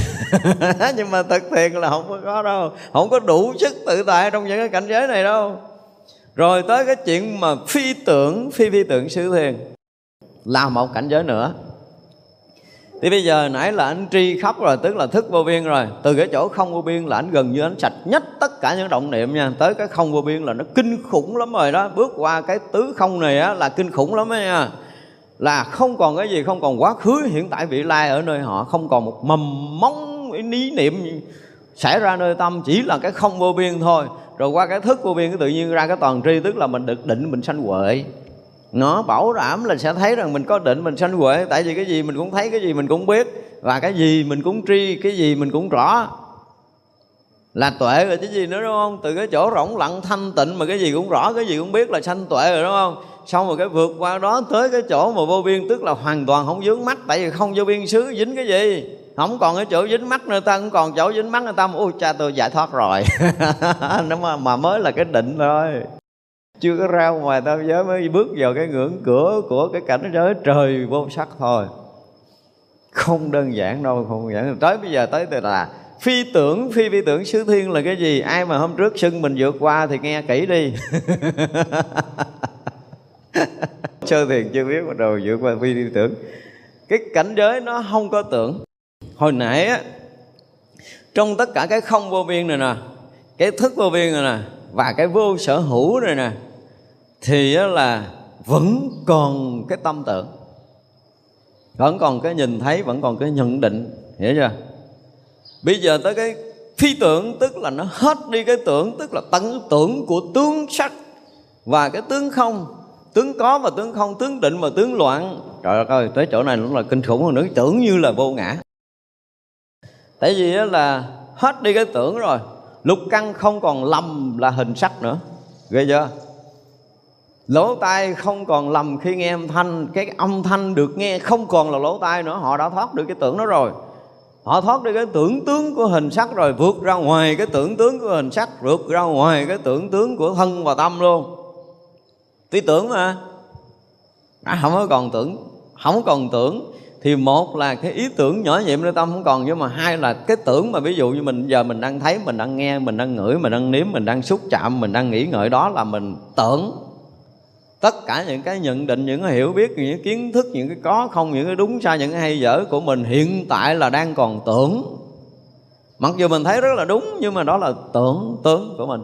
Nhưng mà thực thiền là không có đâu. Không có đủ sức tự tại trong những cái cảnh giới này đâu. Rồi tới cái chuyện mà phi tưởng, phi phi tưởng sư thiền. Là một cảnh giới nữa. Thì bây giờ nãy là anh tri khắp rồi, tức là thức vô biên rồi. Từ cái chỗ không vô biên là anh gần như anh sạch nhất tất cả những động niệm nha. Tới cái không vô biên là nó kinh khủng lắm rồi đó. Bước qua cái tứ không này á là kinh khủng lắm đó nha là không còn cái gì, không còn quá khứ hiện tại vị lai ở nơi họ, không còn một mầm móng ý niệm xảy ra nơi tâm, chỉ là cái không vô biên thôi. Rồi qua cái thức vô biên, cái tự nhiên ra cái toàn tri, tức là mình được định mình sanh huệ. Nó bảo đảm là sẽ thấy rằng mình có định mình sanh huệ, tại vì cái gì mình cũng thấy, cái gì mình cũng biết, và cái gì mình cũng tri, cái gì mình cũng rõ. Là tuệ rồi chứ gì nữa, đúng không? Từ cái chỗ rỗng lặng thanh tịnh mà cái gì cũng rõ, cái gì cũng biết là sanh tuệ rồi, đúng không? Xong rồi cái vượt qua đó tới cái chỗ mà vô biên tức là hoàn toàn không dướng mắt tại vì không vô biên xứ dính cái gì? Không còn cái chỗ dính mắt người ta không còn chỗ dính mắt người ta ôi cha tôi giải thoát rồi. Nó mà, mà mới là cái định thôi. Chưa có ra ngoài tam giới mới bước vào cái ngưỡng cửa của cái cảnh giới trời vô sắc thôi. Không đơn giản đâu không đơn giản tới bây giờ tới từ là phi tưởng phi phi tưởng xứ thiên là cái gì? Ai mà hôm trước xưng mình vượt qua thì nghe kỹ đi. sơ thiền chưa biết, bắt đầu vượt qua phi phi tưởng. Cái cảnh giới nó không có tưởng. Hồi nãy á, trong tất cả cái không vô biên này nè, cái thức vô biên này nè, và cái vô sở hữu này nè, thì là vẫn còn cái tâm tưởng. Vẫn còn cái nhìn thấy, vẫn còn cái nhận định, hiểu chưa? Bây giờ tới cái phi tưởng, tức là nó hết đi cái tưởng, tức là tận tưởng của tướng sắc và cái tướng không tướng có và tướng không, tướng định và tướng loạn. Trời ơi, tới chỗ này cũng là kinh khủng hơn nữa, tưởng như là vô ngã. Tại vì là hết đi cái tưởng rồi, lục căn không còn lầm là hình sắc nữa. Ghê chưa? Lỗ tai không còn lầm khi nghe âm thanh, cái âm thanh được nghe không còn là lỗ tai nữa, họ đã thoát được cái tưởng đó rồi. Họ thoát đi cái tưởng tướng của hình sắc rồi, vượt ra ngoài cái tưởng tướng của hình sắc, vượt ra ngoài cái tưởng tướng của thân và tâm luôn tí tưởng mà. À, không có còn tưởng. Không còn tưởng. Thì một là cái ý tưởng nhỏ nhiệm nơi tâm không còn nhưng mà hai là cái tưởng mà ví dụ như mình giờ mình đang thấy mình đang nghe mình đang ngửi mình đang nếm mình đang xúc chạm mình đang nghĩ ngợi đó là mình tưởng. Tất cả những cái nhận định những cái hiểu biết những cái kiến thức những cái có không những cái đúng sai những cái hay dở của mình hiện tại là đang còn tưởng. Mặc dù mình thấy rất là đúng nhưng mà đó là tưởng tướng của mình.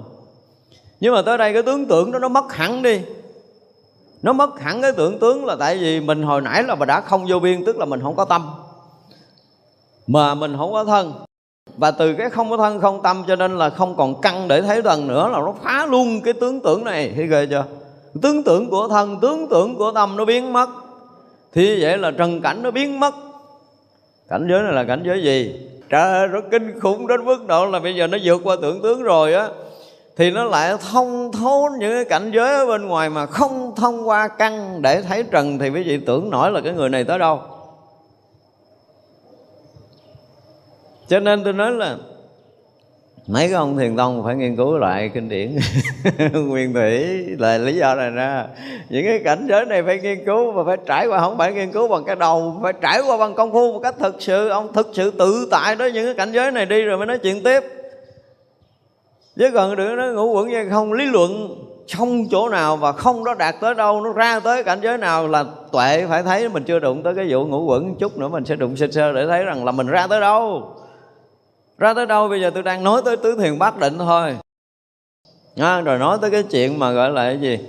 Nhưng mà tới đây cái tướng tưởng đó nó mất hẳn đi nó mất hẳn cái tưởng tướng là tại vì mình hồi nãy là mình đã không vô biên, tức là mình không có tâm. Mà mình không có thân. Và từ cái không có thân, không tâm cho nên là không còn căng để thấy thần nữa là nó phá luôn cái tướng tưởng này. Thấy ghê chưa? Tướng tưởng của thân, tướng tưởng của tâm nó biến mất. Thì vậy là trần cảnh nó biến mất. Cảnh giới này là cảnh giới gì? Trời ơi nó kinh khủng đến mức độ là bây giờ nó vượt qua tưởng tướng rồi á thì nó lại thông thấu những cái cảnh giới ở bên ngoài mà không thông qua căn để thấy trần. Thì quý vị tưởng nổi là cái người này tới đâu. Cho nên tôi nói là mấy cái ông thiền tông phải nghiên cứu lại kinh điển. Nguyên thủy là lý do này ra. Những cái cảnh giới này phải nghiên cứu và phải trải qua. Không phải nghiên cứu bằng cái đầu, phải trải qua bằng công phu một cách thực sự. Ông thực sự tự tại đó, những cái cảnh giới này đi rồi mới nói chuyện tiếp chứ còn đừng nó ngũ quẩn hay không lý luận không chỗ nào và không nó đạt tới đâu nó ra tới cảnh giới nào là tuệ phải thấy. Mình chưa đụng tới cái vụ ngũ quẩn chút nữa mình sẽ đụng sơ sơ để thấy rằng là mình ra tới đâu. Ra tới đâu bây giờ tôi đang nói tới tứ thiền bát định thôi. À, rồi nói tới cái chuyện mà gọi là cái gì?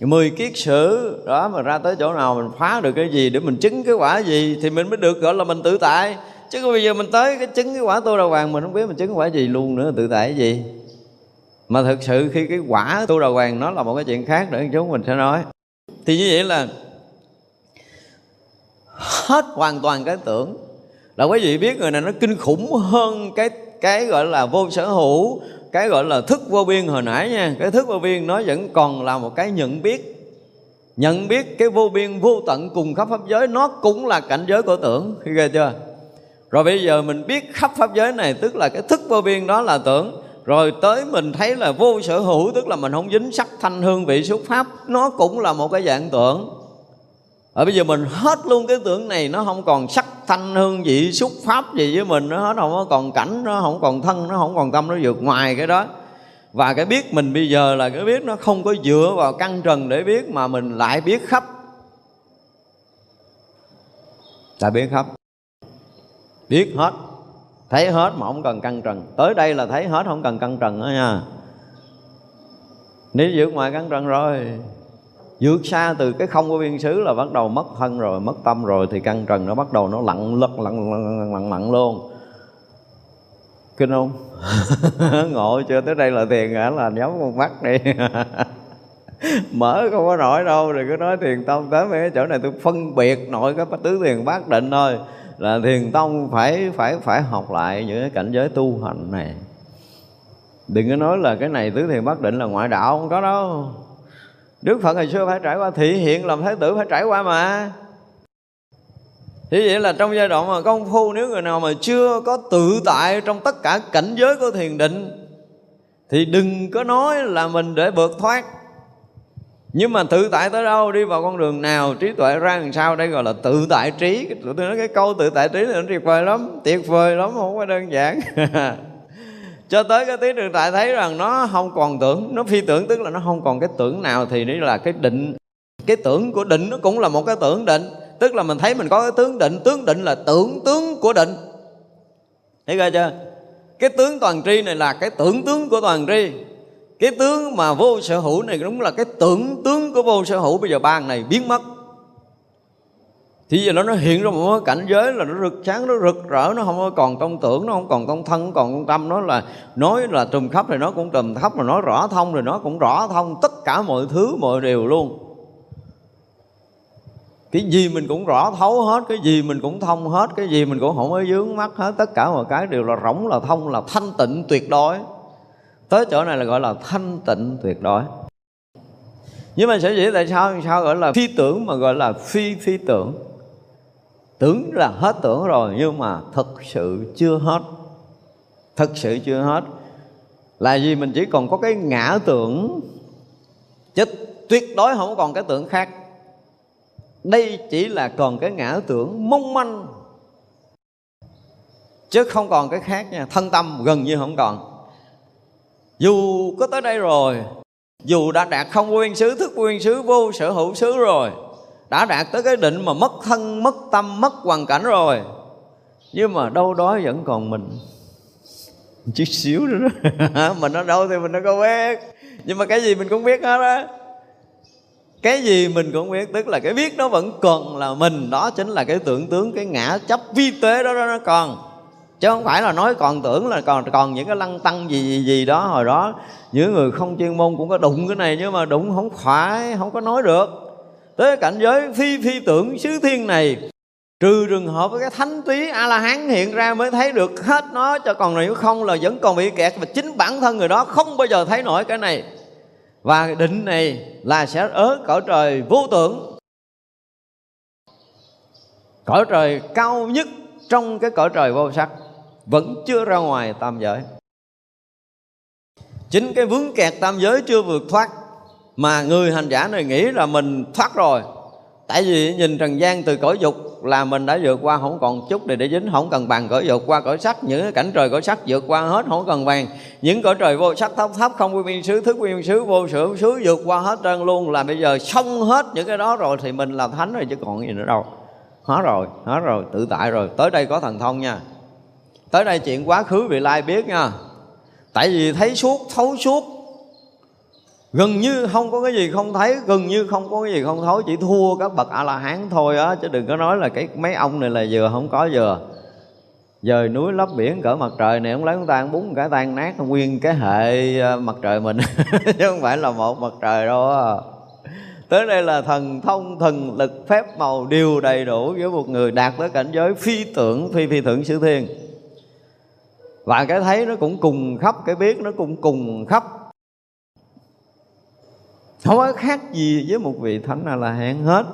Mười kiết sử đó mà ra tới chỗ nào mình phá được cái gì để mình chứng cái quả gì thì mình mới được gọi là mình tự tại. Chứ bây giờ mình tới cái chứng cái quả tôi đầu hoàng mình không biết mình chứng cái quả gì luôn nữa tự tại cái gì? Mà thực sự khi cái quả tu đà hoàng nó là một cái chuyện khác để chúng mình sẽ nói. Thì như vậy là hết hoàn toàn cái tưởng. Là quý vị biết người này nó kinh khủng hơn cái cái gọi là vô sở hữu, cái gọi là thức vô biên hồi nãy nha. Cái thức vô biên nó vẫn còn là một cái nhận biết. Nhận biết cái vô biên vô tận cùng khắp pháp giới, nó cũng là cảnh giới của tưởng. Khi ghê chưa? Rồi bây giờ mình biết khắp pháp giới này, tức là cái thức vô biên đó là tưởng rồi tới mình thấy là vô sở hữu, tức là mình không dính sắc thanh hương vị xúc pháp, nó cũng là một cái dạng tưởng ở bây giờ mình hết luôn cái tưởng này, nó không còn sắc thanh hương vị xúc pháp gì với mình, nó hết không có còn cảnh, nó không còn thân, nó không còn tâm, nó vượt ngoài cái đó. Và cái biết mình bây giờ là cái biết nó không có dựa vào căn trần để biết mà mình lại biết khắp. Lại biết khắp. Biết hết thấy hết mà không cần căng trần. Tới đây là thấy hết không cần căng trần nữa nha. Nếu vượt ngoài căng trần rồi vượt xa từ cái không của biên xứ là bắt đầu mất thân rồi mất tâm rồi thì căng trần nó bắt đầu nó lặng lật lặng lặng lặng, lặn luôn. Kinh không? Ngộ chưa? Tới đây là tiền hả? Là nhắm con mắt đi. Mở không có nổi đâu rồi cứ nói tiền tông tới mấy cái chỗ này tôi phân biệt nội cái tứ tiền bát định thôi là thiền tông phải phải phải học lại những cái cảnh giới tu hành này. Đừng có nói là cái này tứ thiền bất định là ngoại đạo, không có đâu. Đức phật ngày xưa phải trải qua thị hiện, làm thái tử phải trải qua mà. Thế vậy là trong giai đoạn mà công phu, nếu người nào mà chưa có tự tại trong tất cả cảnh giới của thiền định, Thì đừng có nói là mình để vượt thoát nhưng mà tự tại tới đâu? Đi vào con đường nào? Trí tuệ ra làm sao? Đây gọi là tự tại trí. Tôi nói cái câu tự tại trí này nó tuyệt vời lắm. Tuyệt vời lắm, không có đơn giản. Cho tới cái tí đường tại thấy rằng nó không còn tưởng, nó phi tưởng, tức là nó không còn cái tưởng nào thì đấy là cái định. Cái tưởng của định nó cũng là một cái tưởng định. Tức là mình thấy mình có cái tướng định. Tướng định là tưởng tướng của định. Thấy ra chưa? Cái tướng toàn tri này là cái tưởng tướng của toàn tri cái tướng mà vô sở hữu này đúng là cái tưởng tướng của vô sở hữu. Bây giờ ba này biến mất. Thì giờ nó nó hiện ra một cái cảnh giới là nó rực sáng, nó rực rỡ, nó không còn công tưởng, nó không còn công thân, không còn công tâm. Nó là, nói là trùm khắp thì nó cũng trùm khắp mà nó rõ thông rồi nó cũng rõ thông. Tất cả mọi thứ, mọi điều luôn. Cái gì mình cũng rõ thấu hết, cái gì mình cũng thông hết, cái gì mình cũng không có dướng mắt hết. Tất cả mọi cái đều là rỗng, là thông, là thanh tịnh, tuyệt đối tới chỗ này là gọi là thanh tịnh tuyệt đối. Nhưng mà sở dĩ tại sao sao gọi là phi tưởng mà gọi là phi phi tưởng? Tưởng là hết tưởng rồi nhưng mà thật sự chưa hết. Thật sự chưa hết. Là gì mình chỉ còn có cái ngã tưởng. Chứ tuyệt đối không còn cái tưởng khác. Đây chỉ là còn cái ngã tưởng mong manh. Chứ không còn cái khác nha. Thân tâm gần như không còn dù có tới đây rồi dù đã đạt không nguyên xứ thức nguyên xứ vô sở hữu xứ rồi đã đạt tới cái định mà mất thân mất tâm mất hoàn cảnh rồi nhưng mà đâu đó vẫn còn mình. Chút xíu nữa đó. Mình ở đâu thì mình đâu có biết. Nhưng mà cái gì mình cũng biết hết á. Cái gì mình cũng biết tức là cái biết nó vẫn còn là mình. Đó chính là cái tưởng tướng cái ngã chấp vi tế đó, đó nó còn chứ không phải là nói còn tưởng là còn còn những cái lăng tăng gì gì gì đó hồi đó. Những người không chuyên môn cũng có đụng cái này, nhưng mà đụng không phải, không có nói được. Tới cảnh giới phi phi tưởng xứ thiên này, trừ trường hợp với cái thánh túy a la hán hiện ra mới thấy được hết nó, cho còn nếu không là vẫn còn bị kẹt và chính bản thân người đó không bao giờ thấy nổi cái này. Và định này là sẽ ớ cõi trời vô tưởng. Cõi trời cao nhất trong cái cõi trời vô sắc vẫn chưa ra ngoài tam giới. Chính cái vướng kẹt tam giới chưa vượt thoát, mà người hành giả này nghĩ là mình thoát rồi. Tại vì nhìn trần gian từ cõi dục là mình đã vượt qua, không còn chút để để dính, không cần bàn cõi dục, qua cõi sắc, những cái cảnh trời cõi sắc vượt qua hết, không cần bàn. Những cõi trời vô sắc thấp thấp, không quy nguyên xứ thức quy biên xứ vô sở xứ vượt qua hết trơn luôn, là bây giờ xong hết những cái đó rồi thì mình là thánh rồi chứ còn gì nữa đâu. Hết rồi hết rồi, tự tại rồi. Tới đây có thần thông nha tới đây chuyện quá khứ vị lai biết nha. Tại vì thấy suốt, thấu suốt. Gần như không có cái gì không thấy, gần như không có cái gì không thấu, chỉ thua các bậc a la hán thôi á, chứ đừng có nói là cái mấy ông này là vừa không có vừa. Dời núi lấp biển cỡ mặt trời này, ông lấy ông tan bún cái tan nát nguyên cái hệ ờ, mặt trời mình. Chứ không phải là một mặt trời đâu á. Tới đây là thần thông, thần lực, phép màu đều đầy đủ với một người đạt tới cảnh giới phi tưởng, phi phi tưởng sư thiên và cái thấy nó cũng cùng khắp, cái biết nó cũng cùng khắp. Không có khác gì với một vị thánh a la hán hết.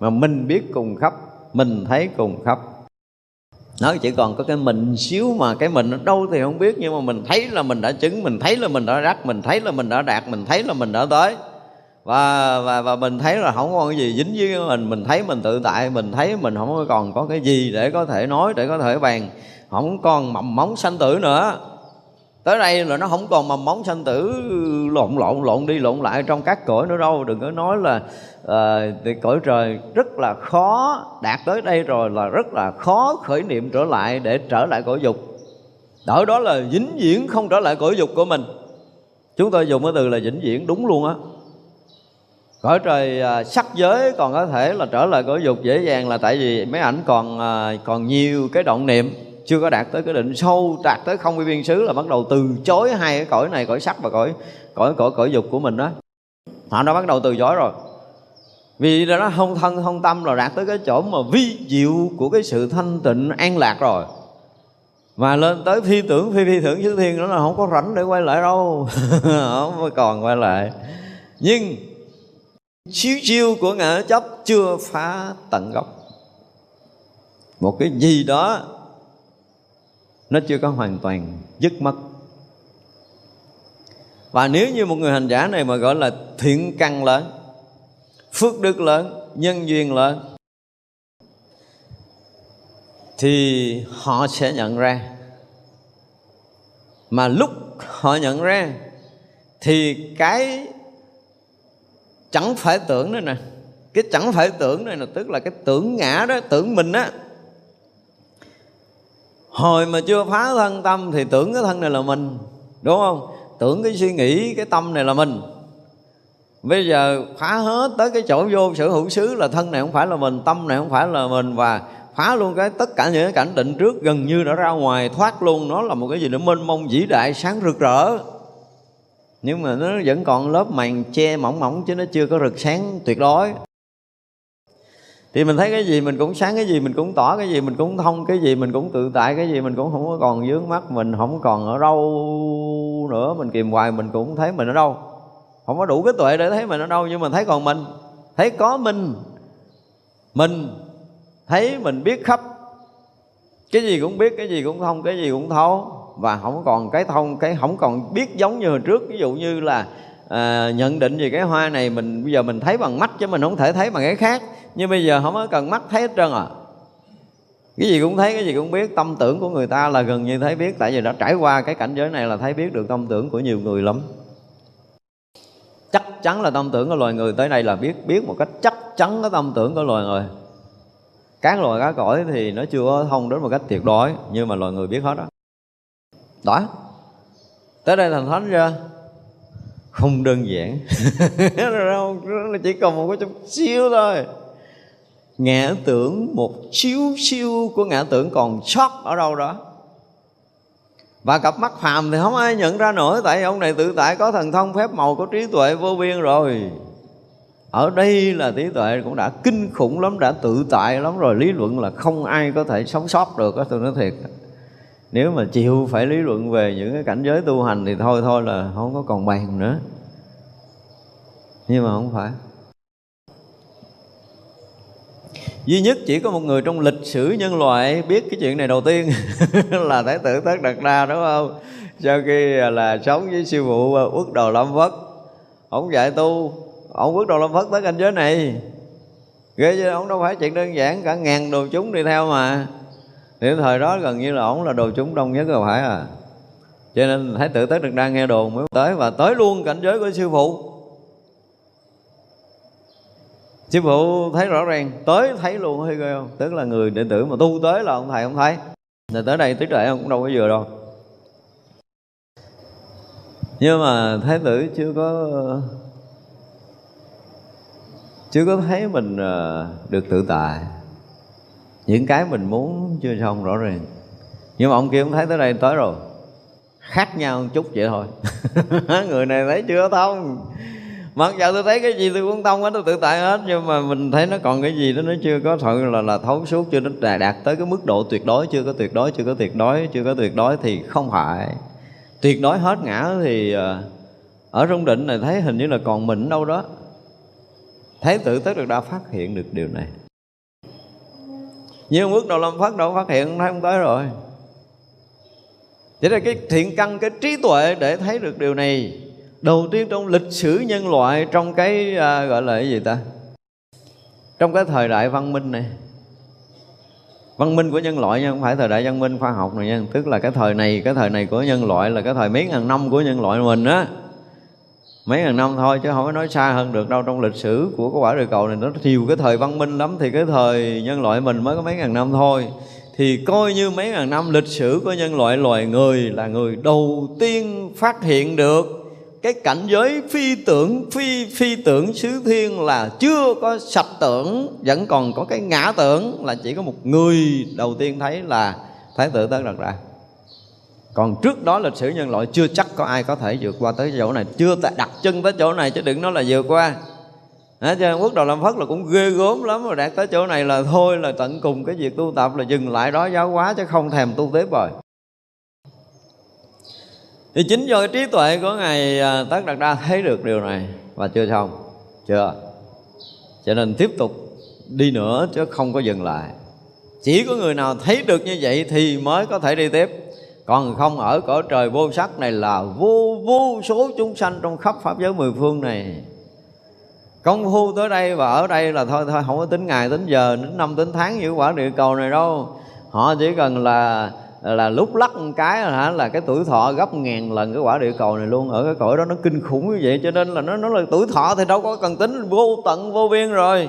Mà mình biết cùng khắp, mình thấy cùng khắp. Nó chỉ còn có cái mình xíu mà cái mình nó đâu thì không biết, nhưng mà mình thấy là mình đã chứng, mình thấy là mình đã đắc mình thấy là mình đã đạt, mình thấy là mình đã tới. Và và và mình thấy là không có cái gì dính với mình. Mình thấy mình tự tại, mình thấy mình không còn có cái gì để có thể nói, để có thể bàn không còn mầm móng sanh tử nữa. Tới đây là nó không còn mầm móng sanh tử lộn lộn lộn đi lộn lại trong các cõi nữa đâu. Đừng có nói là uh, cõi trời rất là khó đạt tới đây rồi là rất là khó khởi niệm trở lại để trở lại cõi dục. Đỡ đó là vĩnh viễn không trở lại cõi dục của mình. Chúng tôi dùng cái từ là vĩnh viễn đúng luôn á. Cõi trời à, sắc giới còn có thể là trở lại cõi dục dễ dàng là tại vì mấy ảnh còn à, còn nhiều cái động niệm chưa có đạt tới cái định sâu đạt tới không vi biên xứ là bắt đầu từ chối hai cái cõi này, cõi sắc và cõi cõi cõi cõi dục của mình đó. Họ đã bắt đầu từ chối rồi. Vì đó không thân không tâm là đạt tới cái chỗ mà vi diệu của cái sự thanh tịnh, an lạc rồi. Mà lên tới thi tưởng, phi phi tưởng chư thiên đó là không có rảnh để quay lại đâu. Không còn quay lại. Nhưng, chiếu chiêu của ngã chấp chưa phá tận gốc. Một cái gì đó nó chưa có hoàn toàn dứt mất và nếu như một người hành giả này mà gọi là thiện căn lớn, phước đức lớn, nhân duyên lớn, thì họ sẽ nhận ra. Mà lúc họ nhận ra, thì cái chẳng phải tưởng nữa nè. Cái chẳng phải tưởng này là tức là cái tưởng ngã đó, tưởng mình á hồi mà chưa phá thân tâm thì tưởng cái thân này là mình, đúng không? Tưởng cái suy nghĩ, cái tâm này là mình. Bây giờ phá hết tới cái chỗ vô sở hữu xứ là thân này không phải là mình, tâm này không phải là mình, và phá luôn cái tất cả những cái cảnh định trước gần như đã ra ngoài thoát luôn. Nó là một cái gì đó mênh mông, vĩ đại, sáng rực rỡ. Nhưng mà nó vẫn còn lớp màn che mỏng mỏng chứ nó chưa có rực sáng tuyệt đối thì mình thấy cái gì mình cũng sáng cái gì mình cũng tỏ cái gì mình cũng thông cái gì mình cũng tự tại cái gì mình cũng không có còn dướng mắt mình không còn ở đâu nữa mình kìm hoài mình cũng thấy mình ở đâu. Không có đủ cái tuệ để thấy mình ở đâu nhưng mà thấy còn mình. Thấy có mình. Mình thấy mình biết khắp. Cái gì cũng biết cái gì cũng thông cái gì cũng thấu. Và không còn cái thông cái không còn biết giống như hồi trước. Ví dụ như là à, nhận định về cái hoa này mình bây giờ mình thấy bằng mắt chứ mình không thể thấy bằng cái khác nhưng bây giờ không có cần mắt thấy hết trơn à. Cái gì cũng thấy, cái gì cũng biết, tâm tưởng của người ta là gần như thấy biết. Tại vì đã trải qua cái cảnh giới này là thấy biết được tâm tưởng của nhiều người lắm. Chắc chắn là tâm tưởng của loài người tới đây là biết biết một cách chắc chắn cái tâm tưởng của loài người. Các loài cá cõi thì nó chưa thông đến một cách tuyệt đối, nhưng mà loài người biết hết đó đó. Tới đây thành thánh chưa? Không đơn giản. Chỉ còn một cái chút xíu thôi ngã tưởng một xíu xíu của ngã tưởng còn sót ở đâu đó. Và cặp mắt phàm thì không ai nhận ra nổi, tại ông này tự tại có thần thông phép màu, có trí tuệ vô biên rồi. Ở đây là trí tuệ cũng đã kinh khủng lắm, đã tự tại lắm rồi. Lý luận là không ai có thể sống sót được đó tôi nói thiệt. Nếu mà chịu phải lý luận về những cái cảnh giới tu hành thì thôi thôi là không có còn bàn nữa. Nhưng mà không phải. Duy nhất chỉ có một người trong lịch sử nhân loại biết cái chuyện này đầu tiên là thái tử tất đạt đa, đúng không? Sau khi là sống với sư phụ à, quốc đồ lâm phất. Ông dạy tu, ông quốc đồ lâm phất tới cảnh giới này. Ghê chứ, ông đâu phải chuyện đơn giản, cả ngàn đồ chúng đi theo mà. Thì thời đó gần như là ổng là đồ chúng đông nhất rồi, phải à. Cho nên thái tử tất đạt đa nghe đồn mới tới, và tới luôn cảnh giới của sư phụ sư phụ thấy rõ ràng, tới thấy luôn hay ghê không? Tức là người đệ tử mà tu tới là ông thầy không thấy. Rồi tới đây tới trễ ông cũng đâu có vừa đâu. Nhưng mà thái tử chưa có chưa có thấy mình ờ, được tự tại. Những cái mình muốn chưa xong rõ ràng. Nhưng mà ông kia cũng thấy tới đây tới rồi. Khác nhau một chút vậy thôi. Người này thấy chưa thông? Mặc dù tôi thấy cái gì tôi cũng thông hết tôi tự tại hết nhưng mà mình thấy nó còn cái gì đó nó chưa có thật là là thấu suốt chưa nó đạt, tới cái mức độ tuyệt đối chưa có tuyệt đối chưa có tuyệt đối chưa có tuyệt đối thì không phải. Tuyệt đối hết ngã thì ờ, ở trong định này thấy hình như là còn mình đâu đó. Thấy tự tất được đã phát hiện được điều này. Nhưng bước đầu lâm phát đâu phát hiện thấy không tới rồi. Chỉ là cái thiện căn, cái trí tuệ để thấy được điều này. Đầu tiên trong lịch sử nhân loại Trong cái à, gọi là cái gì ta? Trong cái thời đại văn minh này. Văn minh của nhân loại nha Không phải thời đại văn minh khoa học này nha. Tức là cái thời này, cái thời này của nhân loại Là cái thời mấy ngàn năm của nhân loại mình á. Mấy ngàn năm thôi chứ không có nói xa hơn được đâu. Trong lịch sử của cái quả địa cầu này nó nhiều cái thời văn minh lắm. Thì cái thời nhân loại mình mới có mấy ngàn năm thôi. Thì coi như mấy ngàn năm lịch sử của nhân loại loài người là người đầu tiên phát hiện được cái cảnh giới phi tưởng phi phi tưởng xứ thiên là chưa có sạch tưởng vẫn còn có cái ngã tưởng là chỉ có một người đầu tiên thấy là thái tử tất đặt ra còn trước đó lịch sử nhân loại chưa chắc có ai có thể vượt qua tới chỗ này chưa đặt chân tới chỗ này chứ đừng nói là vượt qua. Đó, cho quốc đầu làm phất là cũng ghê gớm lắm rồi đạt tới chỗ này là thôi là tận cùng cái việc tu tập là dừng lại đó giáo hóa chứ không thèm tu tiếp rồi thì chính do cái trí tuệ của ngài à, tất đạt đa thấy được điều này, và chưa xong, chưa? Cho nên tiếp tục đi nữa chứ không có dừng lại. Chỉ có người nào thấy được như vậy thì mới có thể đi tiếp. Còn không, ở cõi trời vô sắc này là vô vô số chúng sanh trong khắp pháp giới mười phương này. Công phu tới đây và ở đây là thôi thôi, không có tính ngày, tính giờ tính năm, tính tháng như quả địa cầu này đâu. Họ chỉ cần là là lúc lắc một cái là, hả, là cái tuổi thọ gấp ngàn lần cái quả địa cầu này luôn. Ở cái cõi đó nó kinh khủng như vậy cho nên là nó nó là tuổi thọ thì đâu có cần tính vô tận vô biên rồi.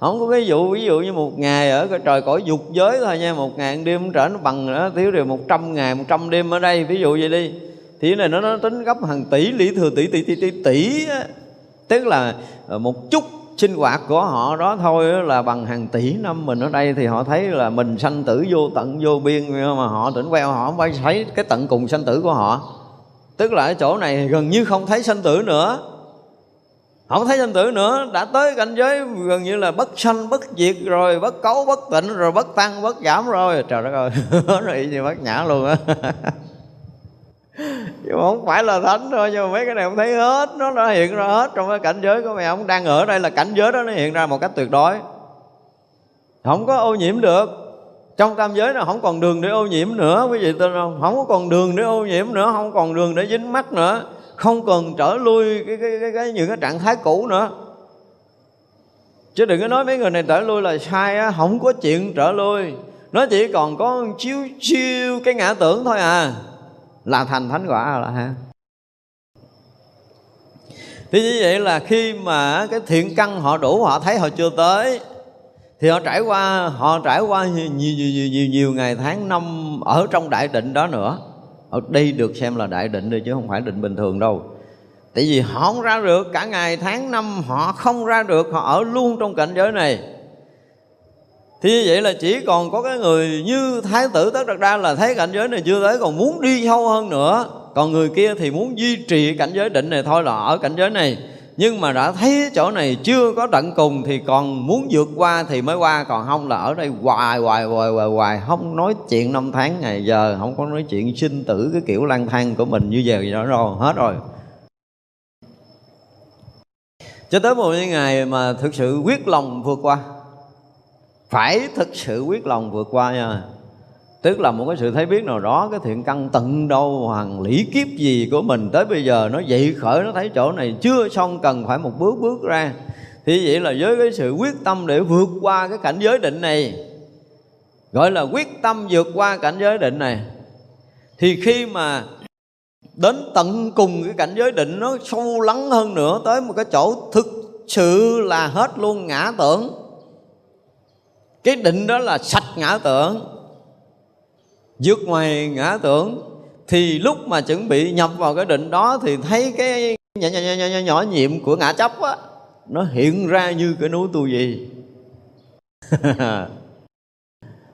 Không có cái dụ ví dụ như một ngày ở cái trời cõi dục giới thôi nha một ngàn đêm trở nó bằng nó thiếu điều một trăm ngày một trăm đêm ở đây ví dụ vậy đi. Thì cái này nó, nó tính gấp hàng tỷ lý thừa tỷ tỷ tỷ tỷ tỷ tức là ờ, một chút sinh hoạt của họ đó thôi là bằng hàng tỷ năm mình ở đây thì họ thấy là mình sanh tử vô tận, vô biên, mà họ tỉnh queo, họ không phải thấy cái tận cùng sanh tử của họ. Tức là ở chỗ này gần như không thấy sanh tử nữa. Không thấy sanh tử nữa, đã tới cảnh giới gần như là bất sanh, bất diệt rồi, bất cấu, bất tịnh rồi, bất tăng, bất giảm rồi. Trời đất ơi, nó y như bất nhã luôn á. nhưng mà không phải là thánh thôi nhưng mà mấy cái này không thấy hết. Nó đã hiện ra hết trong cái cảnh giới của mày ông đang ở đây là cảnh giới đó nó hiện ra một cách tuyệt đối. Không có ô nhiễm được. Trong tam giới nó không còn đường để ô nhiễm nữa quý vị tin không? Không có còn đường để ô nhiễm nữa không còn đường để dính mắt nữa. Không cần trở lui cái, cái, cái, cái những cái trạng thái cũ nữa. Chứ đừng có nói mấy người này trở lui là sai á không có chuyện trở lui. Nó chỉ còn có chiếu chiêu cái ngã tưởng thôi à là thành thánh quả rồi ha thì như vậy là khi mà cái thiện căn họ đủ họ thấy họ chưa tới thì họ trải qua họ trải qua nhiều nhiều nhiều nhiều, nhiều ngày tháng năm ở trong đại định đó nữa. Ở đây được xem là đại định đi chứ không phải định bình thường đâu. Tại vì họ không ra được cả ngày tháng năm họ không ra được họ ở luôn trong cảnh giới này thì như vậy là chỉ còn có cái người như thái tử tất đặt ra là thấy cảnh giới này chưa tới, còn muốn đi sâu hơn nữa. Còn người kia thì muốn duy trì cảnh giới định này, thôi là ở cảnh giới này. Nhưng mà đã thấy chỗ này chưa có tận cùng thì còn muốn vượt qua thì mới qua, còn không là ở đây hoài hoài hoài hoài hoài, không nói chuyện năm tháng ngày giờ, không có nói chuyện sinh tử cái kiểu lang thang của mình như vậy đó rồi, hết rồi. Cho tới một ngày mà thực sự quyết lòng vượt qua phải thực sự quyết lòng vượt qua nha. Tức là một cái sự thấy biết nào đó, cái thiện căn tận đâu hoàng lý kiếp gì của mình tới bây giờ, nó dậy khởi, nó thấy chỗ này chưa xong, cần phải một bước bước ra. Thì vậy là với cái sự quyết tâm để vượt qua cái cảnh giới định này, gọi là quyết tâm vượt qua cảnh giới định này, thì khi mà đến tận cùng cái cảnh giới định, nó sâu lắng hơn nữa, tới một cái chỗ thực sự là hết luôn ngã tưởng cái định đó là sạch ngã tưởng vượt ngoài ngã tưởng. Thì lúc mà chuẩn bị nhập vào cái định đó thì thấy cái nhỏ nhỏ nhỏ, nhỏ, nhỏ nhiệm của ngã chấp á nó hiện ra như cái núi tu gì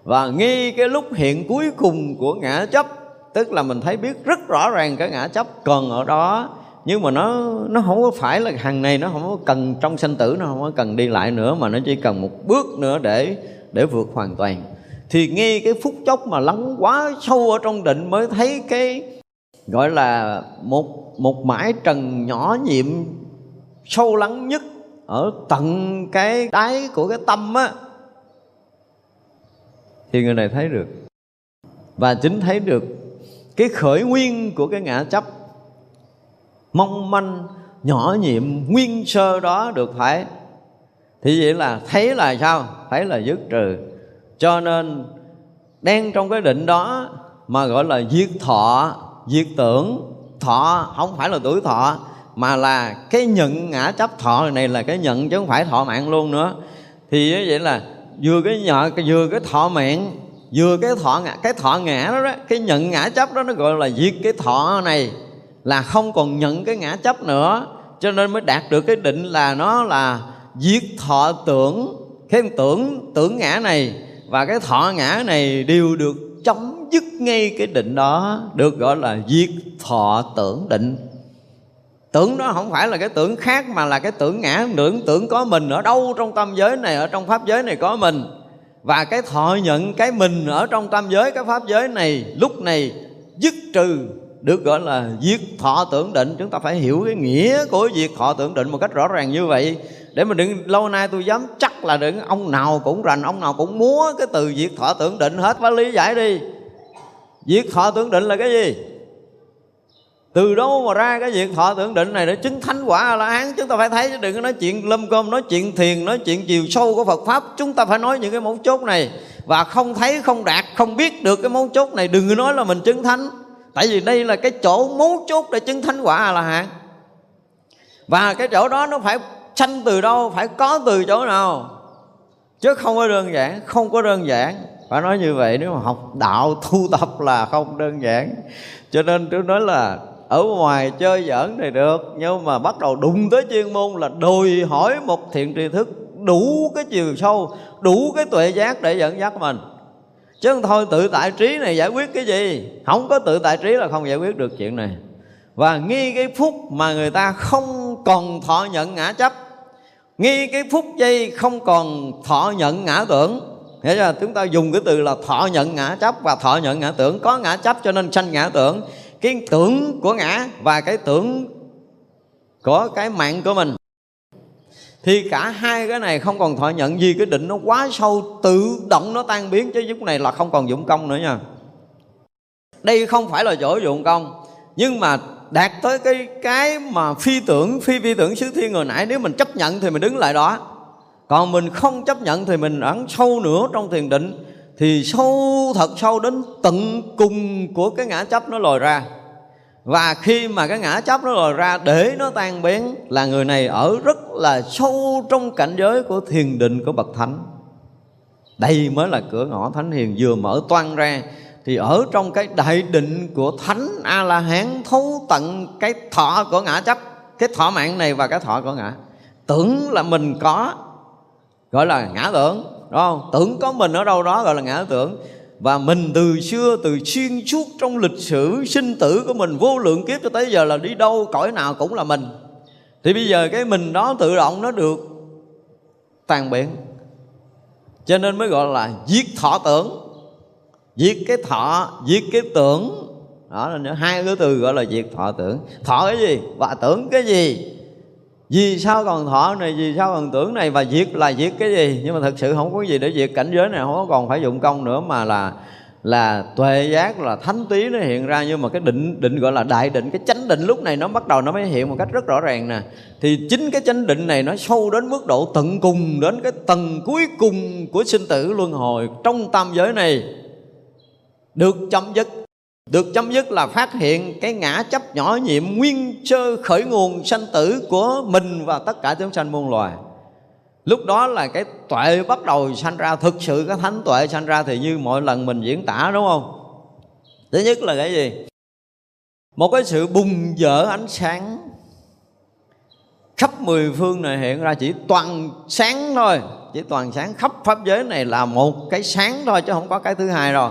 và ngay cái lúc hiện cuối cùng của ngã chấp tức là mình thấy biết rất rõ ràng cái ngã chấp còn ở đó nhưng mà nó nó không có phải là hàng này nó không có cần trong sanh tử nó không có cần đi lại nữa mà nó chỉ cần một bước nữa để để vượt hoàn toàn. Thì ngay cái phút chốc mà lắng quá sâu ở trong định mới thấy cái, gọi là một một mãi trần nhỏ nhiệm sâu lắng nhất ở tận cái đáy của cái tâm á. Thì người này thấy được. Và chính thấy được cái khởi nguyên của cái ngã chấp. Mong manh, nhỏ nhiệm, nguyên sơ đó được phải thì vậy là thấy là sao? Thấy là dứt trừ. Cho nên đang trong cái định đó mà gọi là diệt thọ diệt tưởng thọ không phải là tuổi thọ mà là cái nhận ngã chấp thọ này là cái nhận chứ không phải thọ mạng luôn nữa. Thì vậy là vừa cái nhọ vừa cái thọ mạng vừa cái thọ ngã cái thọ ngã đó, đó cái nhận ngã chấp đó nó gọi là diệt cái thọ này là không còn nhận cái ngã chấp nữa. Cho nên mới đạt được cái định là nó là diệt thọ tưởng. Cái tưởng tưởng ngã này và cái thọ ngã này đều được chấm dứt ngay cái định đó, được gọi là diệt thọ tưởng định. Tưởng đó không phải là cái tưởng khác mà là cái tưởng ngã, tưởng tưởng có mình ở đâu trong tâm giới này, ở trong pháp giới này có mình. Và cái thọ nhận cái mình ở trong tâm giới, cái pháp giới này lúc này dứt trừ, được gọi là diệt thọ tưởng định. Chúng ta phải hiểu cái nghĩa của diệt thọ tưởng định một cách rõ ràng như vậy để mà đừng, lâu nay tôi dám chắc là đừng, ông nào cũng rành, ông nào cũng múa cái từ diệt thọ tưởng định hết phải lý giải đi. Diệt thọ tưởng định là cái gì? Từ đâu mà ra cái việc thọ tưởng định này để chứng thánh quả là án chúng ta phải thấy, chứ đừng có nói chuyện lâm cơm, nói chuyện thiền, nói chuyện chiều sâu của Phật pháp. Chúng ta phải nói những cái mấu chốt này. Và không thấy, không đạt, không biết được cái mấu chốt này, đừng có nói là mình chứng thánh. Tại vì đây là cái chỗ mấu chốt để chứng thánh quả là hạn và cái chỗ đó nó phải sanh từ đâu, phải có từ chỗ nào. Chứ không có đơn giản, không có đơn giản. Phải nói như vậy, nếu mà học đạo thu tập là không đơn giản. Cho nên tôi nói là, ở ngoài chơi giỡn thì được, nhưng mà bắt đầu đụng tới chuyên môn là đòi hỏi một thiện tri thức đủ cái chiều sâu, đủ cái tuệ giác để dẫn dắt mình. Chứ không thôi, tự tại trí này giải quyết cái gì? Không có tự tại trí là không giải quyết được chuyện này. Và nghi cái phút mà người ta không còn thọ nhận ngã chấp nghi cái phút giây không còn thọ nhận ngã tưởng. Nghĩa là chúng ta dùng cái từ là thọ nhận ngã chấp và thọ nhận ngã tưởng. Có ngã chấp cho nên sanh ngã tưởng. Cái tưởng của ngã và cái tưởng của cái mạng của mình. Thì cả hai cái này không còn thọ nhận gì cái định nó quá sâu, tự động nó tan biến. Chứ lúc này là không còn dụng công nữa nha. Đây không phải là chỗ dụng công. Nhưng mà đạt tới cái cái mà phi tưởng, phi vi tưởng xứ thiên hồi nãy, nếu mình chấp nhận thì mình đứng lại đó. Còn mình không chấp nhận thì mình ẩn sâu nữa trong thiền định, thì sâu, thật sâu đến tận cùng của cái ngã chấp nó lòi ra. Và khi mà cái ngã chấp nó lòi ra, để nó tan biến, là người này ở rất là sâu trong cảnh giới của thiền định của bậc thánh. Đây mới là cửa ngõ thánh hiền vừa mở toan ra thì ở trong cái đại định của thánh a la hán thấu tận cái thọ của ngã chấp, cái thọ mạng này và cái thọ của ngã, tưởng là mình có, gọi là ngã tưởng, đúng không? Tưởng có mình ở đâu đó gọi là ngã tưởng. Và mình từ xưa, từ xuyên suốt trong lịch sử sinh tử của mình, vô lượng kiếp cho tới giờ là đi đâu cõi nào cũng là mình. Thì bây giờ cái mình đó tự động nó được tàn biến cho nên mới gọi là giết thọ tưởng diệt cái thọ diệt cái tưởng. Đó, là hai cái từ gọi là diệt thọ tưởng. Thọ cái gì? Và tưởng cái gì? Vì sao còn thọ này, vì sao còn tưởng này? Và diệt là diệt cái gì? Nhưng mà thật sự không có gì để diệt. Cảnh giới này không có còn phải dụng công nữa, mà là là tuệ giác, là thánh tí nó hiện ra. Nhưng mà cái định định gọi là đại định, cái chánh định lúc này nó bắt đầu nó mới hiện một cách rất rõ ràng nè. Thì chính cái chánh định này nó sâu đến mức độ tận cùng đến cái tầng cuối cùng của sinh tử luân hồi trong tam giới này được chấm dứt. Được chấm dứt là phát hiện cái ngã chấp nhỏ nhiệm nguyên sơ khởi nguồn sanh tử của mình và tất cả chúng sanh muôn loài. Lúc đó là cái tuệ bắt đầu sanh ra, thực sự cái thánh tuệ sanh ra thì như mọi lần mình diễn tả, đúng không? Thứ nhất là cái gì? Một cái sự bùng dở ánh sáng. Khắp mười phương này hiện ra chỉ toàn sáng thôi. Chỉ toàn sáng. Khắp pháp giới này là một cái sáng thôi, chứ không có cái thứ hai rồi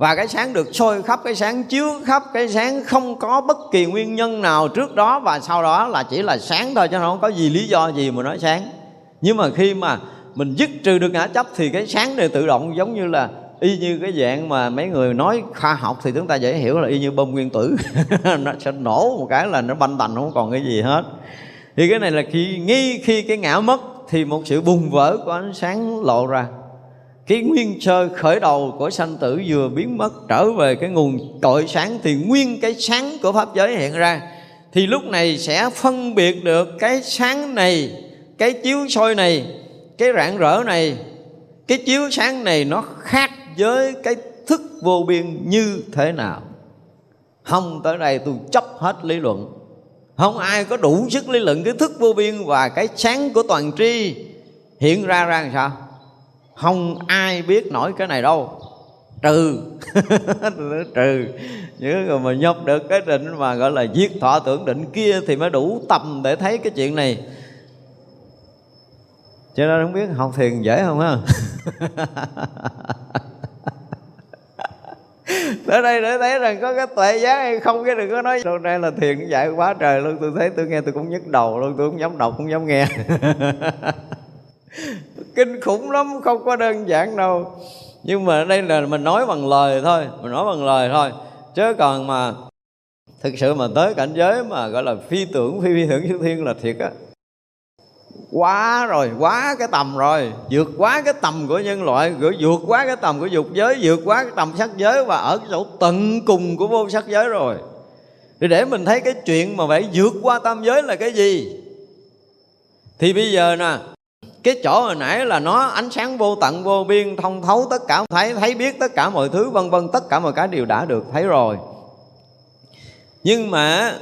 và cái sáng được soi khắp, cái sáng chiếu khắp, cái sáng không có bất kỳ nguyên nhân nào trước đó và sau đó là chỉ là sáng thôi chứ không có gì lý do gì mà nói sáng. Nhưng mà khi mà mình dứt trừ được ngã chấp thì cái sáng này tự động giống như là y như cái dạng mà mấy người nói khoa học thì chúng ta dễ hiểu là y như bom nguyên tử. Nó sẽ nổ một cái là nó banh tành, không còn cái gì hết. Thì cái này là khi, nghi khi cái ngã mất thì một sự bùng vỡ của ánh sáng lộ ra cái nguyên sơ khởi đầu của sanh tử vừa biến mất, trở về cái nguồn cội sáng, thì nguyên cái sáng của pháp giới hiện ra. Thì lúc này sẽ phân biệt được cái sáng này, cái chiếu soi này, cái rạng rỡ này. Cái chiếu sáng này nó khác với cái thức vô biên như thế nào? Không tới đây tôi chấp hết lý luận. Không ai có đủ sức lý luận cái thức vô biên và cái sáng của toàn tri hiện ra ra làm sao? Không ai biết nổi cái này đâu. Trừ. Trừ. Những người mà nhập được cái định mà gọi là giết thọ tưởng định kia thì mới đủ tầm để thấy cái chuyện này. Cho nên không biết học thiền dễ không ha? Tới đây để thấy rằng có cái tuệ giác hay không cái đừng có nói. Hôm nay là thiền dạy quá trời luôn. Tôi thấy tôi nghe tôi cũng nhức đầu luôn. Tôi cũng dám đọc, cũng dám nghe. kinh khủng lắm, không có đơn giản đâu. Nhưng mà đây là mình nói bằng lời thôi, mình nói bằng lời thôi. Chứ còn mà thực sự mà tới cảnh giới mà gọi là phi tưởng, phi phi tưởng chư thiên là thiệt á. Quá rồi, quá cái tầm rồi. Vượt quá cái tầm của nhân loại, vượt quá cái tầm của dục giới, vượt quá cái tầm sắc giới và ở cái chỗ tận cùng của vô sắc giới rồi. Thì để mình thấy cái chuyện mà phải vượt qua tam giới là cái gì? Thì bây giờ nè cái chỗ hồi nãy là nó ánh sáng vô tận, vô biên, thông thấu tất cả, thấy thấy biết tất cả mọi thứ, vân vân, tất cả mọi cái đều đã được thấy rồi. Nhưng mà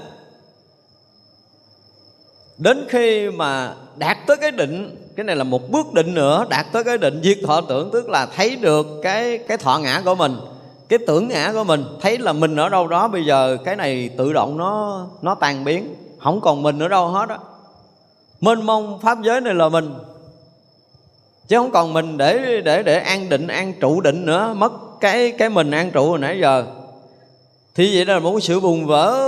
đến khi mà đạt tới cái định, cái này là một bước định nữa, đạt tới cái định diệt thọ tưởng tức là thấy được cái cái thọ ngã của mình, cái tưởng ngã của mình, thấy là mình ở đâu đó, bây giờ cái này tự động nó nó tan biến, không còn mình ở đâu hết á. Mênh mông pháp giới này là mình chứ không còn mình để để để an định, an trụ định nữa. Mất cái cái mình an trụ hồi nãy giờ. Thì vậy là một sự bùng vỡ,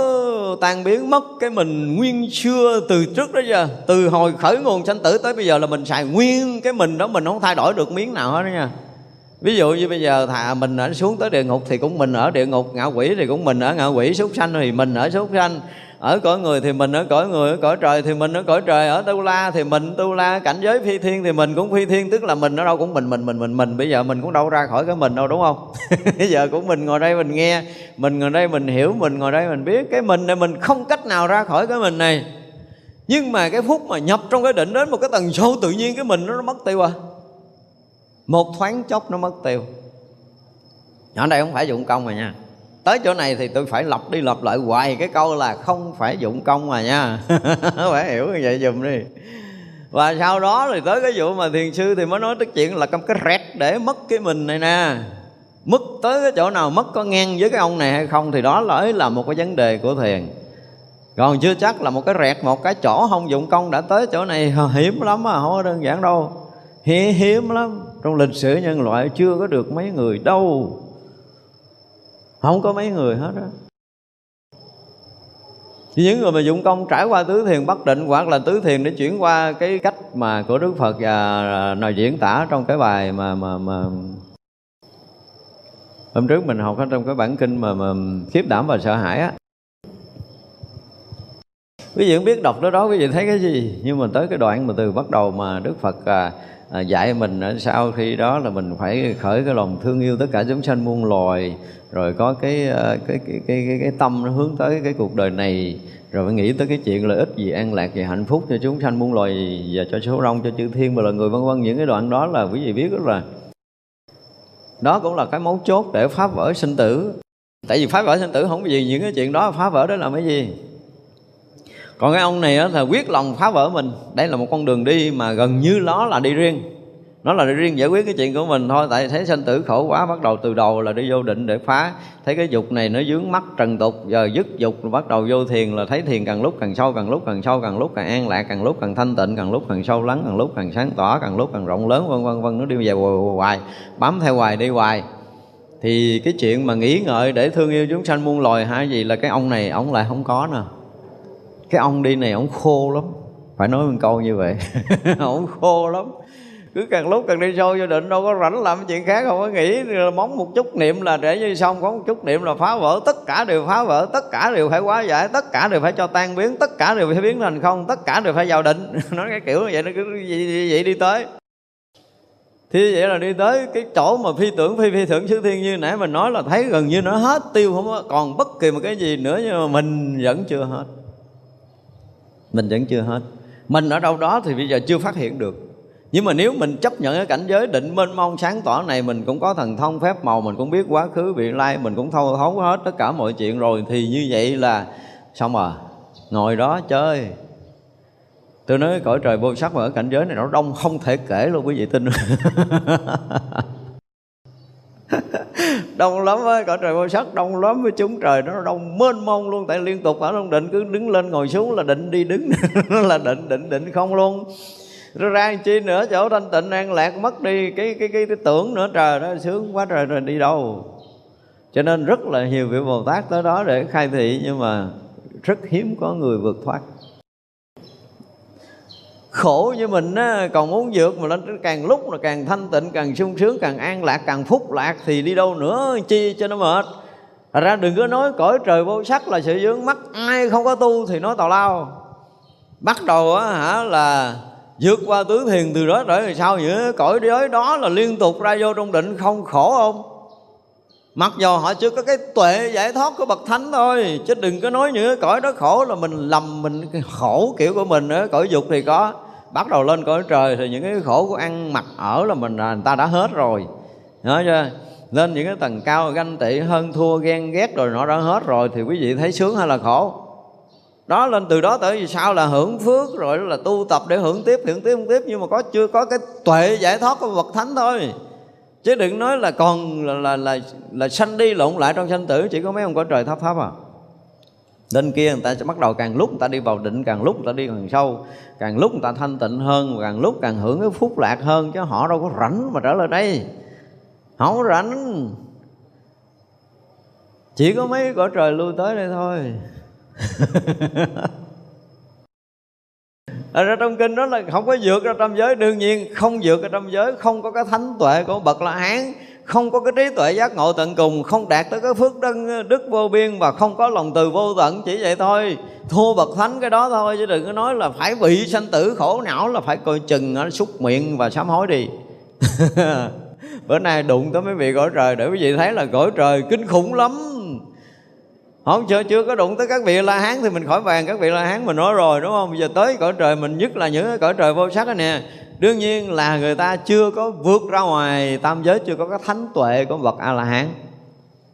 tan biến, mất cái mình nguyên xưa từ trước đó giờ. Từ hồi khởi nguồn sanh tử tới bây giờ là mình xài nguyên cái mình đó, mình không thay đổi được miếng nào hết đó nha. Ví dụ như bây giờ thà mình ở xuống tới địa ngục thì cũng mình ở địa ngục, ngạ quỷ thì cũng mình ở ngạ quỷ súc sanh, thì mình ở súc sanh ở cõi người thì mình ở cõi người ở cõi trời thì mình ở cõi trời ở tu la thì mình tu la cảnh giới phi thiên thì mình cũng phi thiên tức là mình ở đâu cũng mình mình mình mình mình. Bây giờ mình cũng đâu ra khỏi cái mình đâu đúng không? Bây giờ cũng mình ngồi đây mình nghe mình ngồi đây mình hiểu mình ngồi đây mình biết. Cái mình này mình không cách nào ra khỏi cái mình này. Nhưng mà cái phút mà nhập trong cái định đến một cái tầng sâu tự nhiên cái mình nó, nó mất tiêu à. Một thoáng chốc nó mất tiêu. Ở đây không phải dụng công rồi nha tới chỗ này thì tôi phải lặp đi lặp lại hoài cái câu là không phải dụng công mà nha. Phải hiểu như vậy dùm đi. Và sau đó thì tới cái vụ mà thiền sư thì mới nói tới chuyện là cầm cái rẹt để mất cái mình này nè. Mất tới cái chỗ nào mất có ngang với cái ông này hay không thì đó là ấy là một cái vấn đề của thiền. Còn chưa chắc là một cái rẹt, một cái chỗ không dụng công đã tới chỗ này hiếm lắm à không có đơn giản đâu. Hiếm lắm. Trong lịch sử nhân loại chưa có được mấy người đâu không có mấy người hết á. Những người mà dụng công trải qua tứ thiền bất định hoặc là tứ thiền để chuyển qua cái cách mà của Đức Phật và à, nói diễn tả trong cái bài mà mà mà hôm trước mình học ở trong cái bản kinh mà mà khiếp đảm và sợ hãi á. Quý vị cũng biết đọc đó đó quý vị thấy cái gì? Nhưng mà tới cái đoạn mà từ bắt đầu mà Đức Phật à, à, dạy mình sau khi đó là mình phải khởi cái lòng thương yêu tất cả chúng sanh muôn loài rồi có cái ờ, cái cái cái cái, cái tâm nó hướng tới cái cuộc đời này rồi phải nghĩ tới cái chuyện lợi ích gì an lạc gì hạnh phúc cho chúng sanh muôn loài và cho số rong cho chư thiên và là người vân vân. Những cái đoạn đó là quý vị biết rất là đó cũng là cái mấu chốt để phá vỡ sinh tử. Tại vì phá vỡ sinh tử không có gì những cái chuyện đó phá vỡ đó là cái gì? Còn cái ông này là quyết lòng phá vỡ mình. Đây là một con đường đi mà gần như nó là đi riêng. Nó là đi riêng giải quyết cái chuyện của mình thôi, tại thấy sanh tử khổ quá, bắt đầu từ đầu là đi vô định để phá. Thấy cái dục này nó dướng mắt trần tục, giờ dứt dục bắt đầu vô thiền là thấy thiền càng lúc càng sâu, càng lúc càng sâu, càng lúc càng an lạc, càng lúc càng thanh tịnh, càng lúc càng sâu lắng, càng lúc càng sáng tỏ, càng lúc càng rộng lớn, vân vân vân, nó đi về hoài bám theo hoài, đi hoài. Thì cái chuyện mà nghĩ ngợi để thương yêu chúng sanh muôn loài hay gì là cái ông này, ông lại không có nè cái ông đi này ông khô lắm. Phải nói một câu như vậy. Ông khô lắm. Cứ càng lúc càng đi sâu vô định đâu có rảnh làm chuyện khác không có nghĩ. Móng một chút niệm là để như xong có một chút niệm là phá vỡ. Tất cả đều phá vỡ tất cả đều phải hóa giải tất cả đều phải cho tan biến tất cả đều phải biến thành không tất cả đều phải vào định. Nói cái kiểu như vậy nó cứ vậy, vậy đi tới. Thì vậy là đi tới cái chỗ mà phi tưởng phi phi tưởng xứ thiên như nãy mình nói là thấy gần như nó hết tiêu không có còn bất kỳ một cái gì nữa nhưng mà mình vẫn chưa hết mình vẫn chưa hết. Mình ở đâu đó thì bây giờ chưa phát hiện được. Nhưng mà nếu mình chấp nhận cái cảnh giới định mênh mông sáng tỏ này, mình cũng có thần thông phép màu, mình cũng biết quá khứ, vị lai, mình cũng thâu thấu hết tất cả mọi chuyện rồi, thì như vậy là xong rồi ngồi đó chơi. Tôi nói cõi trời vô sắc mà ở cảnh giới này nó đông không thể kể luôn quý vị tin đông lắm á cõi trời vô sắc đông lắm với chúng trời. Nó đông mênh mông luôn tại liên tục ở trong định cứ đứng lên ngồi xuống là định đi đứng là định định định không luôn. Rồi ra chi nữa chỗ thanh tịnh an lạc mất đi cái cái cái, cái tưởng nữa trời nó sướng quá trời rồi đi đâu. Cho nên rất là nhiều vị bồ tát tới đó để khai thị nhưng mà rất hiếm có người vượt thoát khổ như mình á, còn muốn vượt mà lên càng lúc là càng thanh tịnh càng sung sướng càng an lạc càng phúc lạc thì đi đâu nữa chi cho nó mệt. Thật ra đừng có nói cõi trời vô sắc là sự dướng mắt ai không có tu thì nói tào lao. Bắt đầu á hả là vượt qua tứ thiền từ đó trở về sau nữa cõi giới đó là liên tục ra vô trong định không khổ không? Mặc dù họ chưa có cái tuệ giải thoát của bậc thánh thôi chứ đừng có nói những cái cõi đó khổ là mình lầm mình khổ kiểu của mình nữa, cõi dục thì có. Bắt đầu lên cõi trời thì những cái khổ của ăn mặc ở là mình là người ta đã hết rồi. Nói chưa? Lên những cái tầng cao ganh tị hơn thua ghen ghét rồi nó đã hết rồi thì quý vị thấy sướng hay là khổ? Đó lên từ đó tới vì sao là hưởng phước rồi là tu tập để hưởng tiếp hưởng tiếp hưởng tiếp. Nhưng mà có chưa có cái tuệ giải thoát của bậc thánh thôi chứ đừng nói là còn là là là, là sanh đi lộn lại trong sanh tử chỉ có mấy ông có trời thấp thấp à. Lên kia người ta sẽ bắt đầu càng lúc người ta đi vào định càng lúc người ta đi càng sâu càng lúc người ta thanh tịnh hơn càng lúc càng hưởng cái phúc lạc hơn chứ họ đâu có rảnh mà trở lại đây. Họ không rảnh. Chỉ có mấy cõi trời lui tới đây thôi. ở ra trong kinh đó là không có vượt ra trong giới. Đương nhiên không vượt ra trong giới không có cái thánh tuệ của bậc la hán không có cái trí tuệ giác ngộ tận cùng không đạt tới cái phước đức, ờ, đức vô biên và không có lòng từ vô tận. Chỉ vậy thôi thua bậc thánh cái đó thôi chứ đừng có nói là phải bị sanh tử khổ não là phải coi chừng nó xúc miệng và sám hối đi. Bữa nay đụng tới mấy vị cõi trời để quý vị thấy là cõi trời kinh khủng lắm không, chưa chưa có đụng tới các vị la hán thì mình khỏi bàn các vị la hán mình nói rồi, đúng không? Bây giờ tới cõi trời mình nhất là những cõi trời vô sắc đó nè. Đương nhiên là người ta chưa có vượt ra ngoài tam giới, chưa có cái thánh tuệ của bậc a la hán.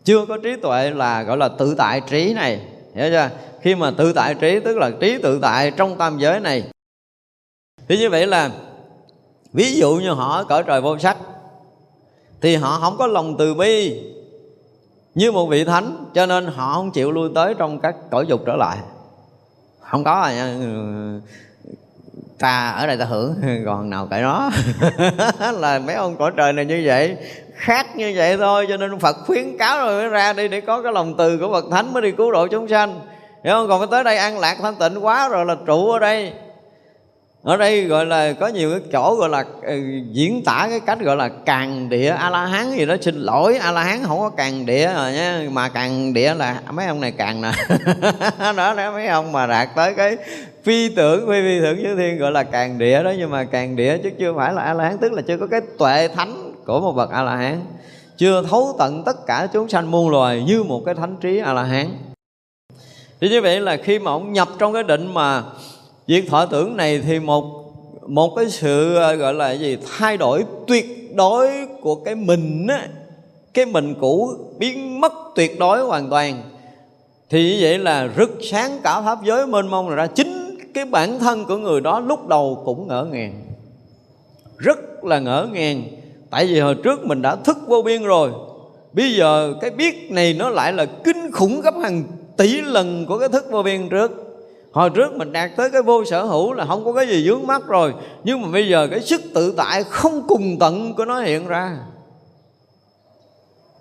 Chưa có trí tuệ là, gọi là tự tại trí này, hiểu chưa? Khi mà tự tại trí, tức là trí tự tại trong tam giới này. Thì như vậy là, ví dụ như họ ở cõi trời vô sắc, thì họ không có lòng từ bi như một vị thánh, cho nên họ không chịu lui tới trong các cõi dục trở lại. Không có à nha ta ở đây ta hưởng, còn nào cãi nó. Là mấy ông cõi trời này như vậy, khác như vậy thôi, cho nên phật khuyến cáo rồi mới ra đi để có cái lòng từ của bậc thánh mới đi cứu độ chúng sanh. Hiểu không? Còn phải tới đây an lạc thanh tịnh quá rồi là trụ ở đây ở đây gọi là có nhiều cái chỗ gọi là uh, diễn tả cái cách gọi là càng địa a la hán gì đó. Xin lỗi a la hán không có càng địa rồi nhé mà càng địa là mấy ông này càng nè. Đó đó mấy ông mà đạt tới cái phi tưởng phi phi tưởng chư thiên gọi là càng địa đó. Nhưng mà càng địa chứ chưa phải là a la hán tức là chưa có cái tuệ thánh của một bậc a la hán chưa thấu tận tất cả chúng sanh muôn loài như một cái thánh trí a la hán thì như vậy là khi mà ông nhập trong cái định mà việc thọ tưởng này thì một một cái sự ờ, gọi là gì? Thay đổi tuyệt đối của cái mình á, cái mình cũ biến mất tuyệt đối hoàn toàn. Thì như vậy là rực sáng cả pháp giới mênh mông ra. Chính cái bản thân của người đó lúc đầu cũng ngỡ ngàng. Rất là ngỡ ngàng. Tại vì hồi trước mình đã thức vô biên rồi. Bây giờ cái biết này nó lại là kinh khủng gấp hàng tỷ lần của cái thức vô biên trước hồi trước mình đạt tới cái vô sở hữu là không có cái gì vướng mắt rồi. Nhưng mà bây giờ cái sức tự tại không cùng tận của nó hiện ra.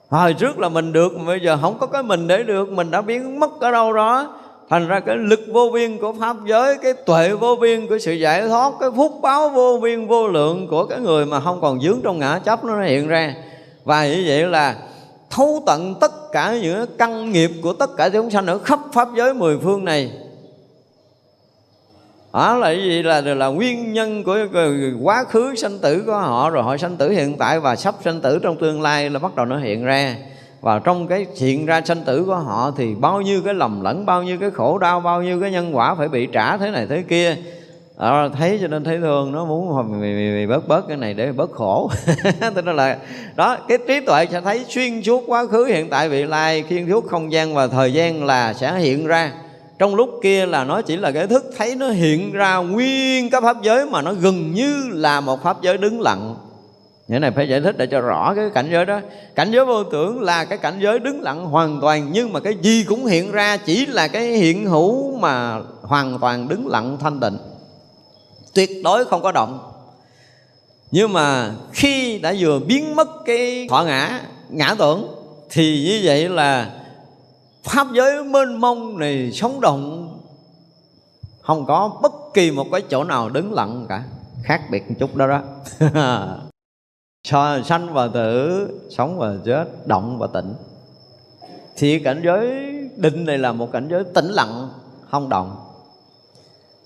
Hồi trước là mình được, mà bây giờ không có cái mình để được, mình đã biến mất ở đâu đó. Thành ra cái lực vô biên của pháp giới, cái tuệ vô biên của sự giải thoát, cái phúc báo vô biên vô lượng của cái người mà không còn dướng trong ngã chấp nó hiện ra. Và như vậy là thấu tận tất cả những căn nghiệp của tất cả chúng sanh ở khắp pháp giới mười phương này đó là cái gì là là nguyên nhân của quá khứ sanh tử của họ rồi họ sanh tử hiện tại và sắp sanh tử trong tương lai là bắt đầu nó hiện ra. Và trong cái hiện ra sanh tử của họ thì bao nhiêu cái lầm lẫn bao nhiêu cái khổ đau bao nhiêu cái nhân quả phải bị trả thế này thế kia. À, thấy cho nên thấy thương nó muốn bớt bớt cái này để bớt khổ. Thế nên là đó cái trí tuệ sẽ thấy xuyên suốt quá khứ hiện tại vị lai xuyên suốt không gian và thời gian là sẽ hiện ra trong lúc kia là nó chỉ là cái thức thấy nó hiện ra nguyên các pháp giới mà nó gần như là một pháp giới đứng lặng. Những này phải giải thích để cho rõ cái cảnh giới đó. Cảnh giới vô tưởng là cái cảnh giới đứng lặng hoàn toàn, nhưng mà cái gì cũng hiện ra, chỉ là cái hiện hữu mà hoàn toàn đứng lặng thanh tịnh tuyệt đối không có động. Nhưng mà khi đã vừa biến mất cái thọ ngã ngã tưởng, thì như vậy là pháp giới mênh mông này sống động không có bất kỳ một cái chỗ nào đứng lặng cả. Khác biệt một chút đó đó. So, sanh và tử sống và chết động và tịnh thì cảnh giới định này là một cảnh giới tĩnh lặng không động.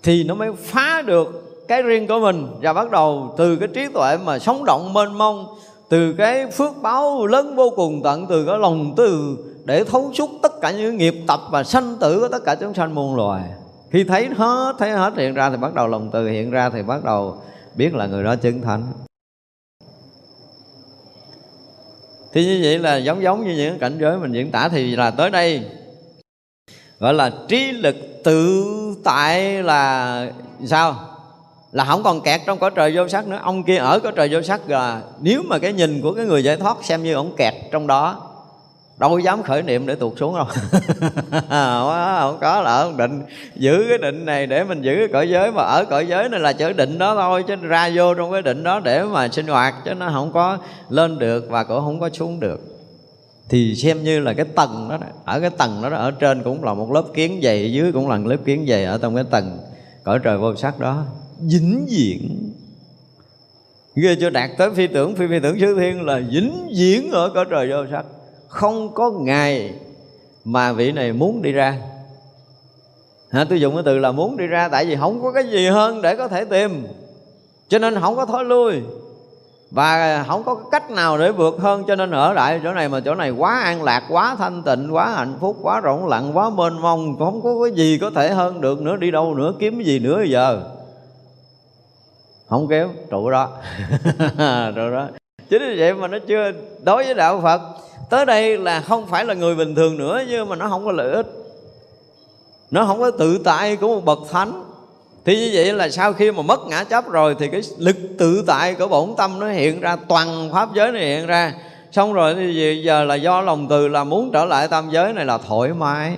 Thì nó mới phá được cái riêng của mình và bắt đầu từ cái trí tuệ mà sống động mênh mông từ cái phước báo lớn vô cùng tận từ cái lòng từ để thấu suốt tất cả những nghiệp tập và sanh tử của tất cả chúng sanh muôn loài. Khi thấy hết thấy hết hiện ra thì bắt đầu lòng từ, hiện ra thì bắt đầu biết là người đó chứng thánh. Thì như vậy là giống giống như những cảnh giới mình diễn tả thì là tới đây. Gọi là trí lực tự tại là sao? Là không còn kẹt trong cõi trời vô sắc nữa. Ông kia ở cõi trời vô sắc là nếu mà cái nhìn của cái người giải thoát xem như ông kẹt trong đó đâu dám khởi niệm để tuột xuống đâu. Không có là ở định giữ cái định này để mình giữ cái cõi giới mà ở cõi giới này là chữ định đó thôi chứ ra vô trong cái định đó để mà sinh hoạt chứ nó không có lên được và cũng không có xuống được. Thì xem như là cái tầng đó, đó ở cái tầng đó, đó ở trên cũng là một lớp kiến dày dưới cũng là một lớp kiến dày ở trong cái tầng cõi trời vô sắc đó. Dính diện, ghê cho đạt tới phi tưởng phi phi tưởng chư thiên là dính diễn ở cõi trời vô sắc không có ngày mà vị này muốn đi ra. Hả? tôi dùng cái từ là muốn đi ra tại vì không có cái gì hơn để có thể tìm. Cho nên không có thối lui. Và không có cách nào để vượt hơn, cho nên ở lại chỗ này mà chỗ này quá an lạc, quá thanh tịnh, quá hạnh phúc, quá rộng lặng, quá mênh mông không có cái gì có thể hơn được nữa, đi đâu nữa, kiếm cái gì nữa giờ. Không kéo trụ đó. Trụ đó. Chính vì vậy mà nó chưa, đối với đạo phật tới đây là không phải là người bình thường nữa, nhưng mà nó không có lợi ích. Nó không có tự tại của một bậc thánh. Thì như vậy là sau khi mà mất ngã chấp rồi, thì cái lực tự tại của bổn tâm nó hiện ra, toàn pháp giới này hiện ra. Xong rồi thì giờ là do lòng từ là muốn trở lại tam giới này là thoải mái.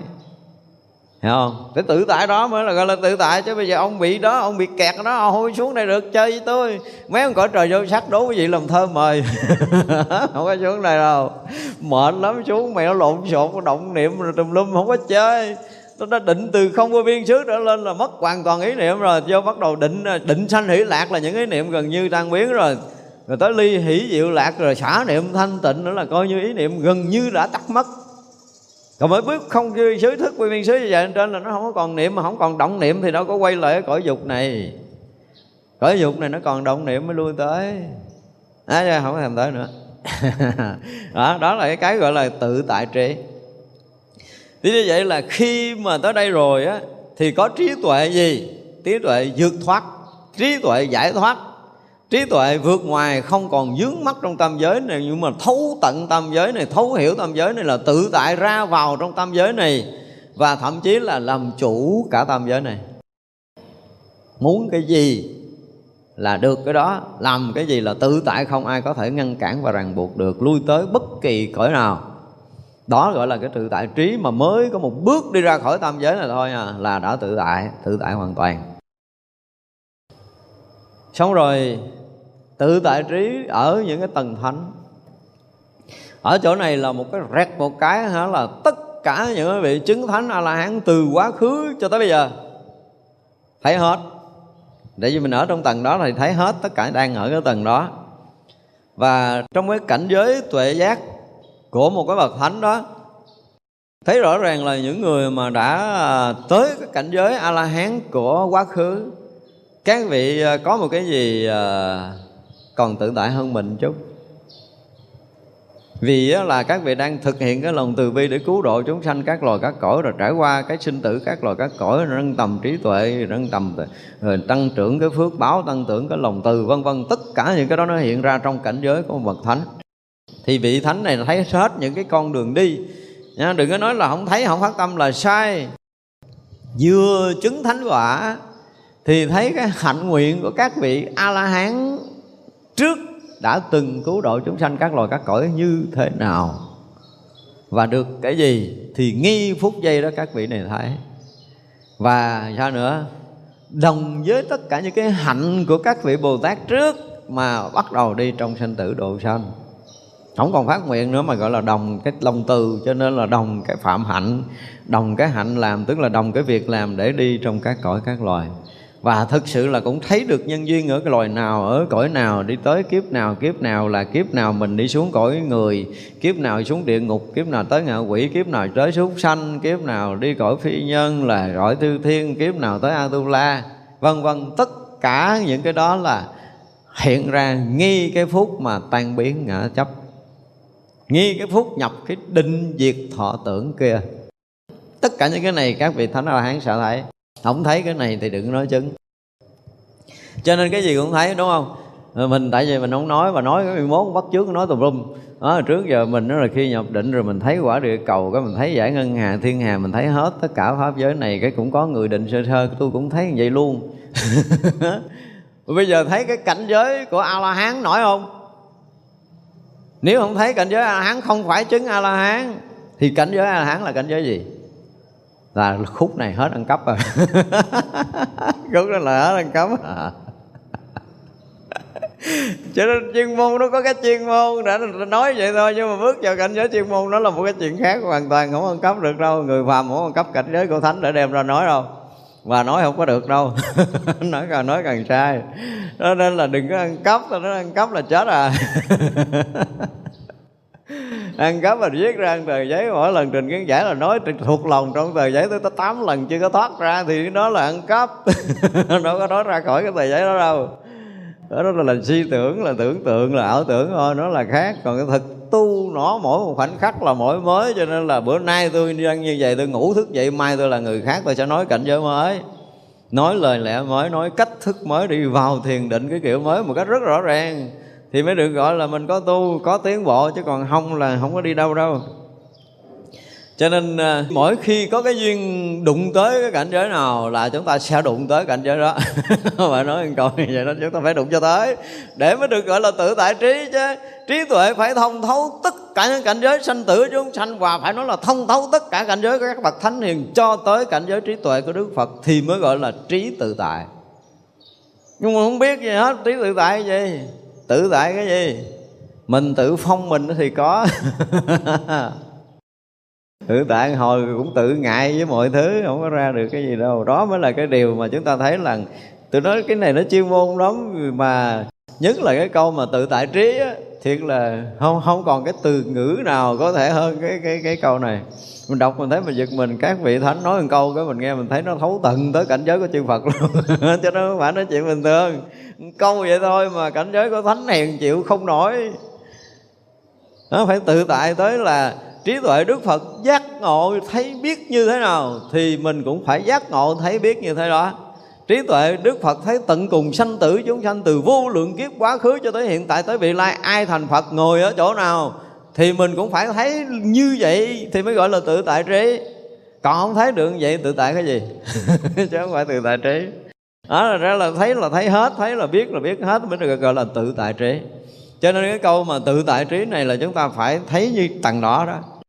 Hiểu không? Cái tự tại đó mới là gọi là tự tại Chứ bây giờ ông bị đó, ông bị kẹt đó Ông không xuống đây được chơi với tôi. Mấy ông cõi trời vô sắc đố quý vị làm thơ mời. Không có xuống này đâu. Mệt lắm xuống mẹ nó lộn xộn Động niệm rồi tùm lum không có chơi. Tôi đã định từ không vô biên xứ trở lên là mất hoàn toàn ý niệm rồi. Do bắt đầu định định sanh hỷ lạc là những ý niệm gần như tan biến rồi. Rồi tới ly hỷ diệu lạc rồi xả niệm thanh tịnh nữa là coi như ý niệm gần như đã tắt mất còn với bước không dư xứ thức quy viên xứ như vậy trên là nó không còn niệm mà không còn động niệm thì đâu có quay lại cái cõi dục này. Cõi dục này nó còn động niệm mới lui tới. À, không thèm tới nữa. Đó, đó là cái gọi là tự tại trí thế như vậy là khi mà tới đây rồi á thì có trí tuệ gì? Trí tuệ vượt thoát trí tuệ giải thoát trí tuệ vượt ngoài, không còn dướng mắt trong tam giới này, nhưng mà thấu tận tam giới này, thấu hiểu tam giới này là tự tại ra vào trong tam giới này, và thậm chí là làm chủ cả tam giới này. Muốn cái gì là được cái đó, làm cái gì là tự tại không ai có thể ngăn cản và ràng buộc được, lui tới bất kỳ cõi nào. Đó gọi là cái tự tại trí mà mới có một bước đi ra khỏi tam giới này thôi à là đã tự tại tự tại hoàn toàn. Xong rồi tự tại trí ở những cái tầng thánh. Ở chỗ này là một cái rẹt một cái hả? Là tất cả những cái vị chứng thánh a la hán từ quá khứ cho tới bây giờ. Thấy hết. Để vì mình ở trong tầng đó thì thấy hết tất cả đang ở cái tầng đó. Và trong cái cảnh giới tuệ giác của một cái bậc thánh đó, thấy rõ ràng là những người mà đã tới cái cảnh giới a la hán của quá khứ, các vị à, có một cái gì à, còn tự tại hơn mình chút. Vì là các vị đang thực hiện cái lòng từ bi để cứu độ chúng sanh các loài các cõi, rồi trải qua cái sinh tử các loài các cõi nâng tầm trí tuệ nâng tầm, rồi tăng trưởng cái phước báo, tăng trưởng cái lòng từ, vân vân. Tất cả những cái đó nó hiện ra trong cảnh giới của bậc thánh. Thì vị thánh này thấy hết những cái con đường đi. Nha, đừng có nói là không thấy, không phát tâm là sai. Vừa chứng thánh quả, thì thấy cái hạnh nguyện của các vị a la hán trước đã từng cứu độ chúng sanh các loài các cõi như thế nào? Và được cái gì thì nghi phút giây đó các vị này thấy. Và sao nữa? Đồng với tất cả những cái hạnh của các vị bồ tát trước mà bắt đầu đi trong sanh tử độ sanh. Không còn phát nguyện nữa mà gọi là đồng cái lòng từ, cho nên là đồng cái phạm hạnh. Đồng cái hạnh làm, tức là đồng cái việc làm để đi trong các cõi các loài và thực sự là cũng thấy được nhân duyên ở cái loài nào, ở cõi nào, đi tới kiếp nào kiếp nào là kiếp nào mình đi xuống cõi người, kiếp nào xuống địa ngục, kiếp nào tới ngạ quỷ, kiếp nào tới súc sanh, kiếp nào đi cõi phi nhân là cõi tư thiên, kiếp nào tới a tu la vân vân. Tất cả những cái đó là hiện ra nghi cái phút mà tan biến ngã chấp nghi cái phút nhập cái định diệt thọ tưởng kia. Tất cả những cái này các vị thánh a la hán sợ thấy không thấy cái này thì đừng nói chứng. Cho nên cái gì cũng thấy đúng không? Mình tại vì mình không nói mà nói cái mốt bắt trước nói tùm lum. Đó, trước giờ mình đó là khi nhập định rồi mình thấy quả địa cầu cái mình thấy giải ngân hà thiên hà mình thấy hết tất cả pháp giới này cái cũng có người định sơ sơ tôi cũng thấy như vậy luôn. Bây giờ thấy cái cảnh giới của a la hán nổi không? Nếu không thấy cảnh giới a la hán không phải chứng a la hán thì cảnh giới a la hán là cảnh giới gì? Là khúc này hết ăn cắp rồi. Khúc đó là hết ăn cắp. À. cho nên chuyên môn nó có cái chuyên môn đã nói vậy thôi nhưng mà bước vào cảnh giới chuyên môn nó là một cái chuyện khác hoàn toàn không ăn cắp được đâu. Người phàm không ăn cắp cảnh giới của thánh để đem ra nói đâu. Và nói không có được đâu. Nói càng nói càng sai. Đó nên là đừng có ăn cắp nó ăn cắp là chết à ăn cắp mình viết ra tờ giấy mỗi lần trình kiến giải là nói thuộc lòng trong tờ giấy tới tới tám lần chưa có thoát ra thì nó là ăn cắp. Đâu có nói ra khỏi cái tờ giấy đó đâu. Đó là, là suy tưởng là tưởng tượng là ảo tưởng thôi nó là khác. Còn cái thực tu nó mỗi một khoảnh khắc là mỗi mới cho nên là bữa nay tôi đi ăn như vậy tôi ngủ thức dậy mai tôi là người khác tôi sẽ nói cảnh giới mới. Nói lời lẽ mới nói cách thức mới đi vào thiền định cái kiểu mới một cách rất rõ ràng thì mới được gọi là mình có tu, có tiến bộ, chứ còn không là không có đi đâu đâu. Cho nên à, mỗi khi có cái duyên đụng tới cái cảnh giới nào là chúng ta sẽ đụng tới cảnh giới đó. Mà nói một câu như vậy đó, chúng ta phải đụng cho tới. Để mới được gọi là tự tại trí chứ. Trí tuệ phải thông thấu tất cả những cảnh giới sanh tử chúng sanh, và phải nói là thông thấu tất cả cảnh giới của các bậc thánh hiền cho tới cảnh giới trí tuệ của đức phật thì mới gọi là trí tự tại. Nhưng mà không biết gì hết, trí tự tại gì? Tự tại cái gì? Mình tự phong mình thì có. Tự tại hồi cũng tự ngại với mọi thứ, không có ra được cái gì đâu. Đó mới là cái điều mà chúng ta thấy là tôi nói cái này nó chuyên môn lắm. Mà nhất là cái câu mà tự tại trí á thiệt là không không còn cái từ ngữ nào có thể hơn cái cái cái câu này. Mình đọc mình thấy mình giật mình, các vị thánh nói một câu cái mình nghe mình thấy nó thấu tận tới cảnh giới của chư Phật luôn. Cho nó không phải nói chuyện bình thường. Câu vậy thôi mà cảnh giới của thánh hèn chịu không nổi. Nó phải tự tại tới là trí tuệ Đức Phật giác ngộ thấy biết như thế nào thì mình cũng phải giác ngộ thấy biết như thế đó trí tuệ Đức Phật thấy tận cùng sanh tử chúng sanh từ vô lượng kiếp quá khứ cho tới hiện tại tới vị lai. Ai thành Phật, ngồi ở chỗ nào thì mình cũng phải thấy như vậy thì mới gọi là tự tại trí. Còn không thấy được vậy tự tại cái gì? Chứ không phải tự tại trí. Đó là ra là thấy là thấy hết, thấy là biết là biết hết mới được gọi là tự tại trí. Cho nên cái câu mà tự tại trí này là chúng ta phải thấy như tầng đó đó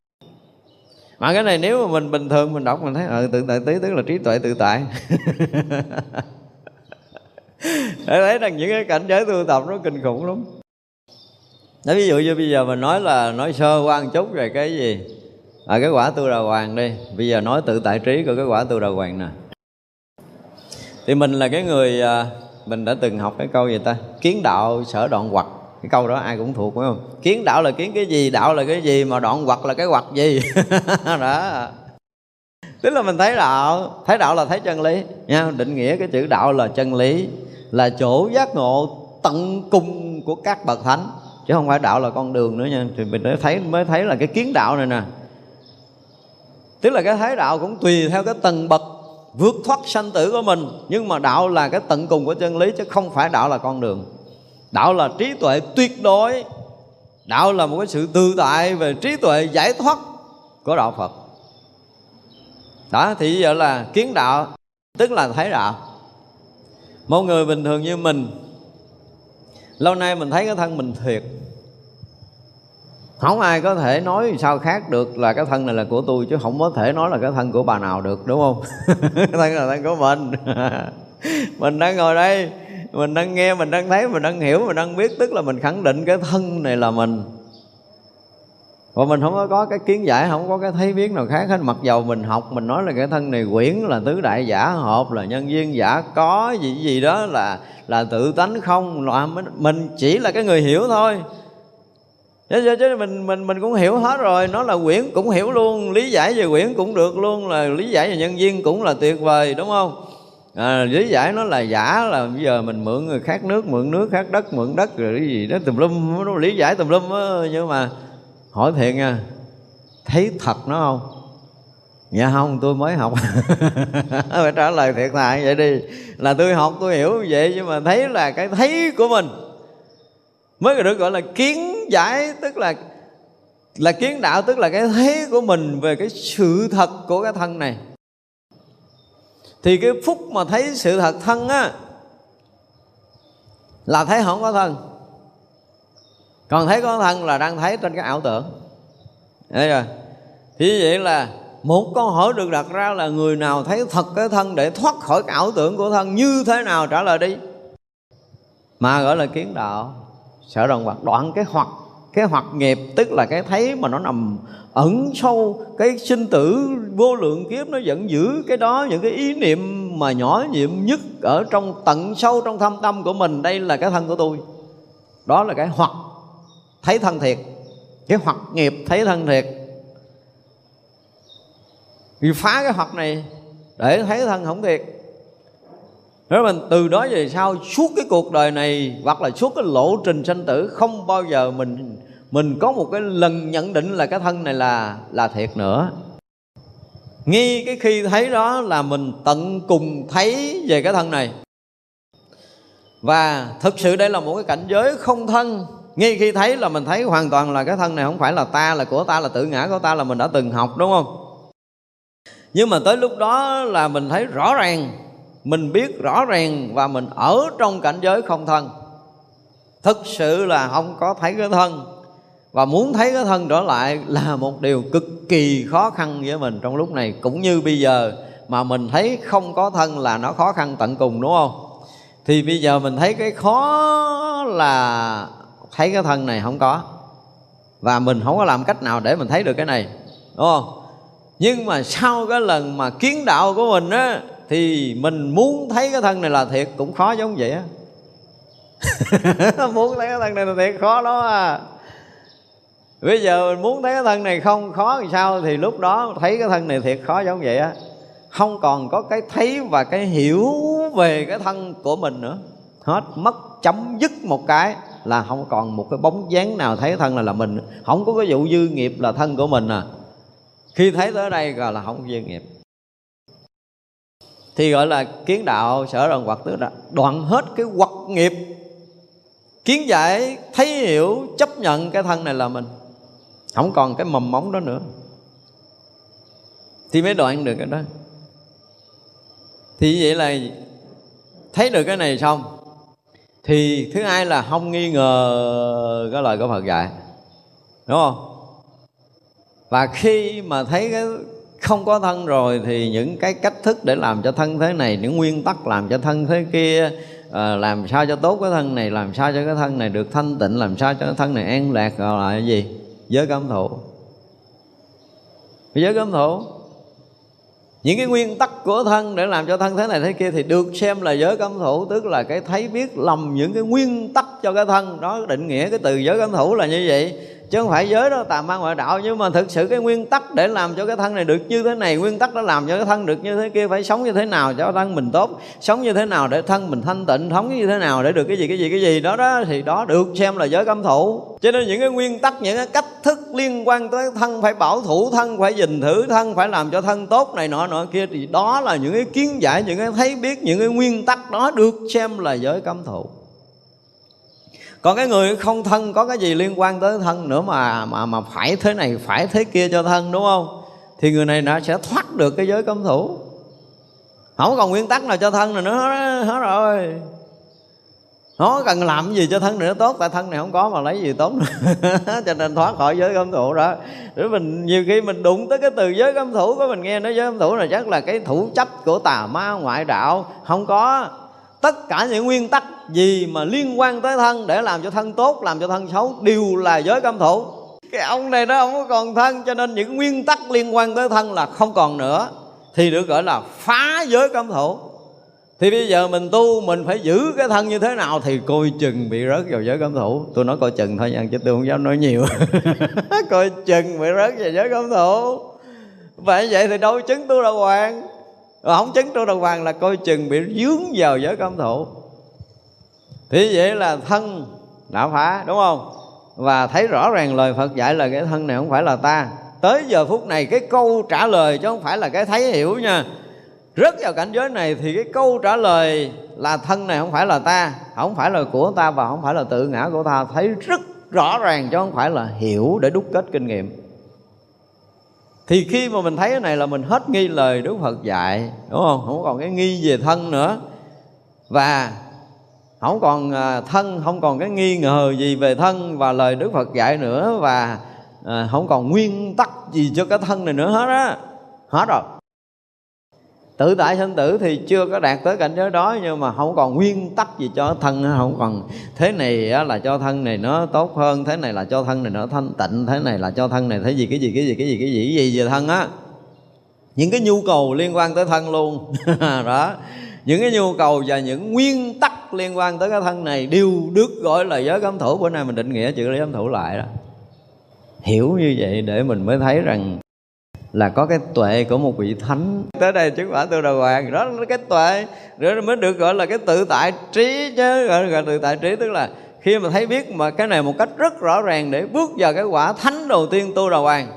mà cái này nếu mà mình bình thường mình đọc mình thấy ờ tự tại tí tức là trí tuệ tự tại. Để thấy rằng những cái cảnh giới tu tập nó kinh khủng lắm. Nói ví dụ như bây giờ mình nói là nói sơ qua một chút về cái gì? À, cái quả tu đà hoàng đi. Bây giờ nói tự tại trí của cái quả tu đà hoàng nè. Thì mình là cái người à, mình đã từng học cái câu gì ta? Kiến đạo sở đoạn hoặc cái câu đó ai cũng thuộc, phải không? Kiến đạo là kiến cái gì, đạo là cái gì, mà đoạn hoặc là cái hoặc gì? Đó. Tức là mình thấy đạo thấy đạo là thấy chân lý, nha. Định nghĩa cái chữ đạo là chân lý, là chỗ giác ngộ tận cùng của các bậc thánh. Chứ không phải đạo là con đường nữa nha. Thì mình mới thấy mới thấy là cái kiến đạo này nè. Tức là cái thấy đạo cũng tùy theo cái tầng bậc vượt thoát sanh tử của mình. Nhưng mà đạo là cái tận cùng của chân lý, chứ không phải đạo là con đường đạo là trí tuệ tuyệt đối. Đạo là một cái sự tự tại về trí tuệ giải thoát của đạo phật. Đó, thì giờ là kiến đạo, tức là thấy đạo. Một người bình thường như mình, lâu nay mình thấy cái thân mình thiệt. Không ai có thể nói sao khác được là cái thân này là của tôi, chứ không có thể nói là cái thân của bà nào được, đúng không? Cái thân là thân của mình. Mình đang ngồi đây mình đang nghe mình đang thấy mình đang hiểu mình đang biết. Tức là mình khẳng định cái thân này là mình. Và mình không có cái kiến giải không có cái thấy biết nào khác hết. Mặc dầu mình học mình nói là cái thân này quyển là tứ đại giả hợp là nhân viên giả có gì gì đó là là tự tánh không là mình chỉ là cái người hiểu thôi. Chứ, chứ mình mình mình cũng hiểu hết rồi. Nó là quyển cũng hiểu luôn lý giải về quyển cũng được luôn là lý giải về nhân viên cũng là tuyệt vời đúng không? À, lý giải nó là giả là bây giờ mình mượn người khác nước mượn nước khác đất mượn đất rồi cái gì đó tùm lum nó lý giải tùm lum đó. nhưng mà hỏi thiệt nha thấy thật nó không? Dạ không tôi mới học. Phải trả lời thiệt thà vậy đi. Là tôi học tôi hiểu vậy nhưng mà thấy là cái thấy của mình mới được gọi là kiến giải tức là là kiến đạo tức là cái thấy của mình về cái sự thật của cái thân này thì cái phút mà thấy sự thật thân á, là thấy không có thân. Còn thấy có thân là đang thấy trên cái ảo tưởng. Đấy rồi thì như vậy là một câu hỏi được đặt ra là người nào thấy thật cái thân để thoát khỏi cái ảo tưởng của thân, như thế nào trả lời đi? Mà gọi là kiến đạo, sở đồng hoặc đoạn cái hoặc cái hoặc nghiệp, tức là cái thấy mà nó nằm ẩn sâu, cái sinh tử vô lượng kiếp nó vẫn giữ cái đó, những cái ý niệm mà nhỏ nhiệm nhất ở trong tận sâu trong thâm tâm của mình, đây là cái thân của tôi. Đó là cái hoặc, thấy thân thiệt. Cái hoặc nghiệp, thấy thân thiệt. Vì phá cái hoặc này để thấy thân không thiệt nếu mình từ đó về sau, suốt cái cuộc đời này hoặc là suốt cái lộ trình sanh tử, không bao giờ mình mình có một cái lần nhận định là cái thân này là là thiệt nữa. Ngay cái khi thấy đó là mình tận cùng thấy về cái thân này. Và thực sự đây là một cái cảnh giới không thân. Ngay khi thấy là mình thấy hoàn toàn là cái thân này không phải là ta, là của ta, là tự ngã của ta, là mình đã từng học, đúng không? Nhưng mà tới lúc đó là mình thấy rõ ràng mình biết rõ ràng và mình ở trong cảnh giới không thân. Thực sự là không có thấy cái thân. Và muốn thấy cái thân trở lại là một điều cực kỳ khó khăn với mình trong lúc này. Cũng như bây giờ mà mình thấy không có thân là nó khó khăn tận cùng, đúng không? Thì bây giờ mình thấy cái khó là thấy cái thân này không có. Và mình không có làm cách nào để mình thấy được cái này, đúng không? Nhưng mà sau cái lần mà kiến đạo của mình á thì mình muốn thấy cái thân này là thiệt cũng khó giống vậy á. Muốn thấy cái thân này là thiệt khó đó à. Bây giờ mình muốn thấy cái thân này không khó thì sao? Thì lúc đó thấy cái thân này thiệt khó giống vậy á. Không còn có cái thấy và cái hiểu về cái thân của mình nữa. Hết mất chấm dứt một cái là không còn một cái bóng dáng nào thấy thân là là mình không có cái vụ dư nghiệp là thân của mình à. Khi thấy tới đây gọi là không dư nghiệp thì gọi là kiến đạo sở đoạn hoặc tức là đoạn hết cái hoặc nghiệp. Kiến giải, thấy hiểu, chấp nhận cái thân này là mình. Không còn cái mầm móng đó nữa. Thì mới đoạn được cái đó. Thì vậy là thấy được cái này xong. Thì thứ hai là không nghi ngờ cái lời của Phật dạy. Đúng không? Và khi mà thấy cái không có thân rồi thì những cái cách thức để làm cho thân thế này những nguyên tắc làm cho thân thế kia à, làm sao cho tốt cái thân này làm sao cho cái thân này được thanh tịnh làm sao cho cái thân này an lạc gọi là cái gì? Giới cấm thủ giới cấm thủ những cái nguyên tắc của thân để làm cho thân thế này thế kia thì được xem là giới cấm thủ tức là cái thấy biết lầm những cái nguyên tắc cho cái thân. Đó định nghĩa cái từ giới cấm thủ là như vậy chứ không phải giới đó, tà ma ngoại đạo. Nhưng mà thực sự cái nguyên tắc để làm cho cái thân này được như thế này, nguyên tắc đó làm cho cái thân được như thế kia, phải sống như thế nào cho thân mình tốt, sống như thế nào để thân mình thanh tịnh sống như thế nào để được cái gì cái gì cái gì. Đó đó, thì đó được xem là giới cấm thủ. Cho nên những cái nguyên tắc, những cái cách thức liên quan tới thân phải bảo thủ, thân phải gìn thử thân phải làm cho thân tốt này nọ nọ kia, thì đó là những cái kiến giải, những cái thấy biết, những cái nguyên tắc đó được xem là giới cấm thủ còn cái người không thân có cái gì liên quan tới thân nữa mà mà mà phải thế này, phải thế kia cho thân, đúng không? Thì người này nó sẽ thoát được cái giới cấm thủ. Không còn nguyên tắc nào cho thân này nữa hết rồi. Nó cần làm gì cho thân này nó tốt, tại thân này không có mà lấy gì tốt cho nên thoát khỏi giới cấm thủ đó. Để mình nhiều khi mình đụng tới cái từ giới cấm thủ của mình nghe nói giới cấm thủ là chắc là cái thủ chấp của tà ma ngoại đạo. Không có tất cả những nguyên tắc gì mà liên quan tới thân để làm cho thân tốt, làm cho thân xấu đều là giới cấm thủ cái ông này nó không có còn thân, cho nên những nguyên tắc liên quan tới thân là không còn nữa. Thì được gọi là phá giới cấm thủ thì bây giờ mình tu, mình phải giữ cái thân như thế nào thì coi chừng bị rớt vào giới cấm thủ tôi nói coi chừng thôi nha, chứ tôi không dám nói nhiều. Coi chừng bị rớt vào giới cấm thủ vậy vậy thì đâu chứng tu đàng hoàng. Ờ, không chứng tu đàng hoàng là coi chừng bị dướng vào giới cấm thủ thì vậy là thân đã phá, đúng không? Và thấy rõ ràng lời Phật dạy là cái thân này không phải là ta. Tới giờ phút này, cái câu trả lời chứ không phải là cái thấy hiểu nha. Rất vào cảnh giới này thì cái câu trả lời là thân này không phải là ta, không phải là của ta và không phải là tự ngã của ta. Thấy rất rõ ràng chứ không phải là hiểu để đúc kết kinh nghiệm thì khi mà mình thấy cái này là mình hết nghi lời Đức Phật dạy, đúng không? Không còn cái nghi về thân nữa. Và không còn à, thân, không còn cái nghi ngờ gì về thân và lời Đức Phật dạy nữa. Và à, không còn nguyên tắc gì cho cái thân này nữa hết á. Hết rồi tự tại sanh tử thì chưa có đạt tới cảnh giới đó, nhưng mà không còn nguyên tắc gì cho thân, không còn thế này là cho thân này nó tốt hơn, thế này là cho thân này nó thanh tịnh, thế này là cho thân này thế gì cái gì cái gì cái gì cái gì cái gì, về thân á. Những cái nhu cầu liên quan tới thân luôn. Đó. Những cái nhu cầu và những nguyên tắc liên quan tới cái thân này đều được gọi là giới cấm thủ. Bữa nay mình định nghĩa chữ giới cấm thủ lại đó. Hiểu như vậy để mình mới thấy rằng là có cái tuệ của một vị thánh. Tới đây chứng quả tu đà hoàng. Đó là cái tuệ rồi mới được gọi là cái tự tại trí chứ. Gọi là tự tại trí tức là khi mà thấy biết mà cái này một cách rất rõ ràng để bước vào cái quả thánh đầu tiên tu đà hoàng.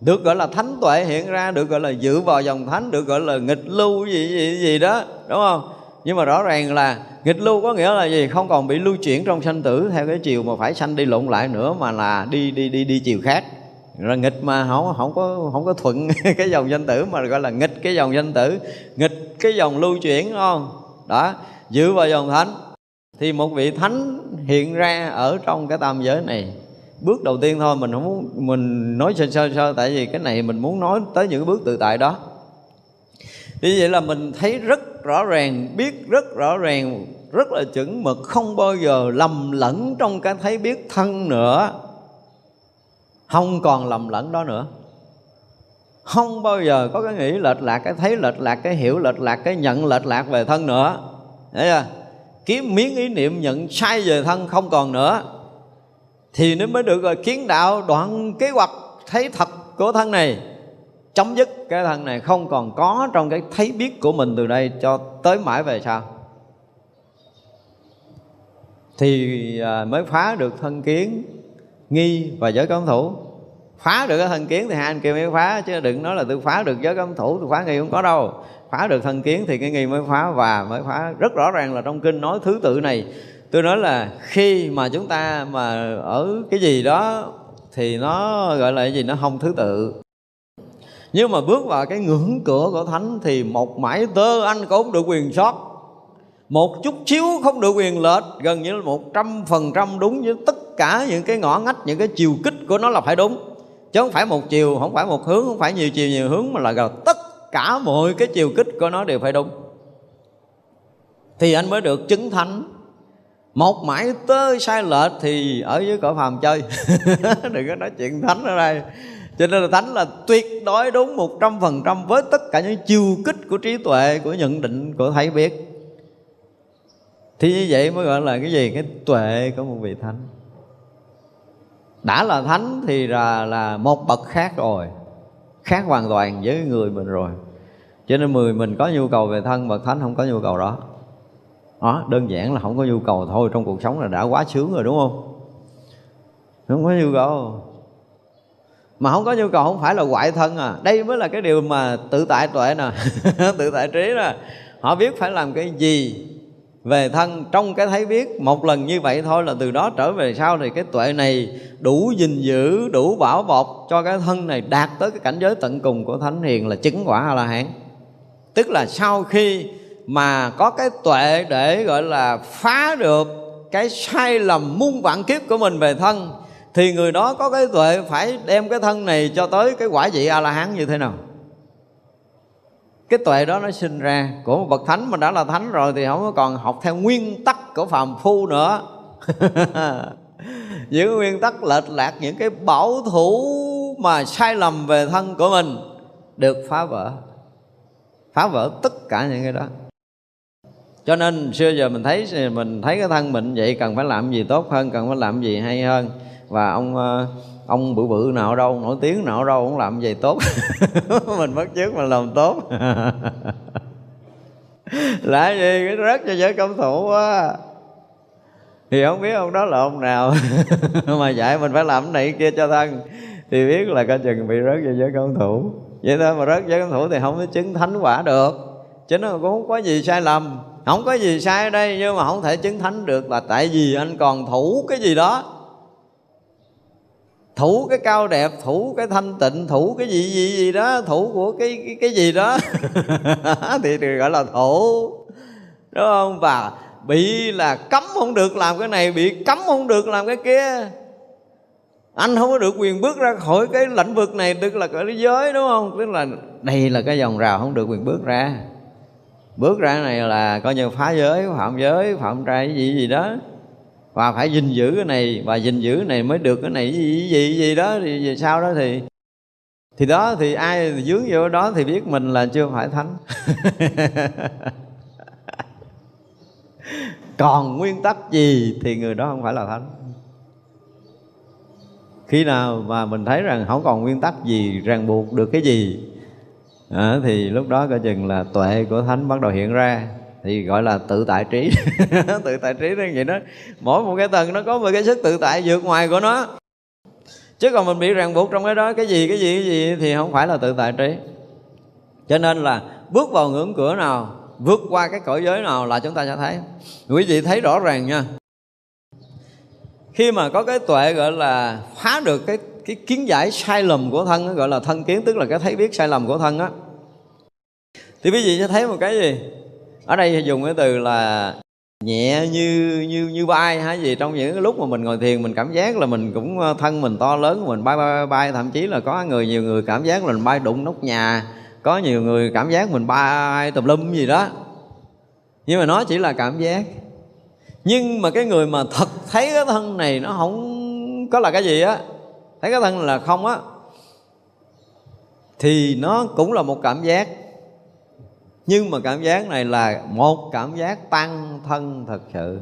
Được gọi là thánh tuệ hiện ra, được gọi là dự vào dòng thánh, được gọi là nghịch lưu gì gì gì đó, đúng không? Nhưng mà rõ ràng là nghịch lưu có nghĩa là gì? Không còn bị lưu chuyển trong sanh tử theo cái chiều mà phải sanh đi lộn lại nữa mà là đi đi đi đi chiều khác là nghịch mà không không có không có thuận cái dòng danh tử mà gọi là nghịch cái dòng danh tử. Nghịch cái dòng lưu chuyển không? Đó, giữ vào dòng thánh. Thì một vị thánh hiện ra ở trong cái tam giới này. Bước đầu tiên thôi, mình không muốn, mình nói sơ sơ sơ tại vì cái này mình muốn nói tới những bước tự tại đó. Như vậy là mình thấy rất rõ ràng, biết rất rõ ràng, rất là chuẩn mực, không bao giờ lầm lẫn trong cái thấy biết thân nữa không còn lầm lẫn đó nữa. Không bao giờ có cái nghĩ lệch lạc, cái thấy lệch lạc, cái hiểu lệch lạc, cái nhận lệch lạc về thân nữa. Thấy chưa? Kiếm miếng ý niệm, nhận sai về thân không còn nữa. Thì nó mới được rồi kiến đạo đoạn kế hoạch thấy thật của thân này, chấm dứt cái thân này không còn có trong cái thấy biết của mình từ đây cho tới mãi về sau. Thì ờ, mới phá được thân kiến nghi và giới cấm thủ. Phá được cái thân kiến thì hai anh kia mới phá, chứ đừng nói là tôi phá được giới cấm thủ, tôi phá nghi không có đâu. Phá được thân kiến thì cái nghi mới phá và mới phá. Rất rõ ràng là trong kinh nói thứ tự này, tôi nói là khi mà chúng ta mà ở cái gì đó thì nó gọi là cái gì, nó không thứ tự. Nhưng mà bước vào cái ngưỡng cửa của thánh thì một mãi tơ anh cũng được quyền sót một chút xíu không được quyền lệch, gần như là một trăm phần trăm đúng với tất cả những cái ngõ ngách, những cái chiều kích của nó là phải đúng. Chứ không phải một chiều, không phải một hướng, không phải nhiều chiều, nhiều hướng, mà là gần tất cả mọi cái chiều kích của nó đều phải đúng. Thì anh mới được chứng thánh. Một mãi tơ sai lệch thì ở dưới cõi phàm chơi. Đừng có nói chuyện thánh ở đây. Cho nên là thánh là tuyệt đối đúng một trăm phần trăm với tất cả những chiều kích của trí tuệ, của nhận định, của thấy biết thì như vậy mới gọi là cái gì? Cái tuệ của một vị thánh. Đã là thánh thì là là một bậc khác rồi. Khác hoàn toàn với người mình rồi. Cho nên người mình có nhu cầu về thân, bậc thánh không có nhu cầu đó. Đó, đơn giản là không có nhu cầu thôi. Trong cuộc sống là đã quá sướng rồi, đúng không? Không có nhu cầu. Mà không có nhu cầu không phải là ngoại thân à. Đây mới là cái điều mà tự tại tuệ nè. Tự tại trí nè. Họ biết phải làm cái gì về thân, trong cái thấy biết, một lần như vậy thôi là từ đó trở về sau thì cái tuệ này đủ gìn giữ, đủ bảo bọc cho cái thân này đạt tới cái cảnh giới tận cùng của thánh hiền là chứng quả a la hán tức là sau khi mà có cái tuệ để, gọi là, phá được cái sai lầm muôn vạn kiếp của mình về thân, thì người đó có cái tuệ phải đem cái thân này cho tới cái quả vị a la hán như thế nào? Cái tuệ đó nó sinh ra. Của một bậc thánh mà đã là thánh rồi thì không có còn học theo nguyên tắc của phàm phu nữa. Những nguyên tắc lệch lạc, những cái bảo thủ mà sai lầm về thân của mình được phá vỡ. Phá vỡ tất cả những cái đó. Cho nên xưa giờ mình thấy mình thấy cái thân mình vậy cần phải làm gì tốt hơn, cần phải làm gì hay hơn. Và ông ờ, ông bự bự nào đâu, nổi tiếng nào đâu cũng làm gì tốt? Mình bắt chước mình làm tốt. Là gì? Cái rớt cho giới công thủ quá. Thì không biết ông đó là ông nào. Mà dạy mình phải làm cái này kia cho thân. Thì biết là coi chừng bị rớt cho giới công thủ. Vậy thôi, mà rớt giới công thủ thì không có chứng thánh quả được. Chứ nó cũng không có gì sai lầm. Không có gì sai ở đây, nhưng mà không thể chứng thánh được là tại vì anh còn thủ cái gì đó thủ cái cao đẹp thủ cái thanh tịnh thủ cái gì gì gì đó thủ của cái cái, cái gì đó. Thì, được gọi là thủ. Đúng không? Và bị là cấm không được làm cái này bị cấm không được làm cái kia. Anh không có được quyền bước ra khỏi cái lĩnh vực này tức là cái giới đúng không? Tức là đây là cái dòng rào không được quyền bước ra. Bước ra này là coi như phá giới phạm giới phạm trai gì gì đó và phải gìn giữ cái này và gìn giữ cái này mới được cái này. Gì gì gì đó thì về sau đó thì thì đó thì ai dướng vô đó thì biết mình là chưa phải thánh. Còn nguyên tắc gì thì người đó không phải là thánh. Khi nào mà mình thấy rằng không còn nguyên tắc gì ràng buộc được cái gì à, thì lúc đó coi chừng là tuệ của thánh bắt đầu hiện ra thì gọi là tự tại trí. Tự tại trí nó vậy đó. Mỗi một cái tầng nó có một cái sức tự tại vượt ngoài của nó. Chứ còn mình bị ràng buộc trong cái đó, cái gì cái gì cái gì thì không phải là tự tại trí. Cho nên là bước vào ngưỡng cửa nào, vượt qua cái cõi giới nào là chúng ta sẽ thấy. Quý vị thấy rõ ràng nha. Khi mà có cái tuệ gọi là phá được cái cái kiến giải sai lầm của thân gọi là thân kiến, tức là cái thấy biết sai lầm của thân á, thì quý vị sẽ thấy một cái gì? Ở đây dùng cái từ là nhẹ như như như bay hay gì trong những cái lúc mà mình ngồi thiền, mình cảm giác là mình cũng ờ, thân mình to lớn, mình bay bay bay thậm chí là có người, nhiều người cảm giác là mình bay đụng nóc nhà. Có nhiều người cảm giác mình bay tùm lum gì đó. Nhưng mà nó chỉ là cảm giác. Nhưng mà cái người mà thật thấy cái thân này nó không có là cái gì á, thấy cái thân là không á, thì nó cũng là một cảm giác nhưng mà cảm giác này là một cảm giác tăng thân thật sự.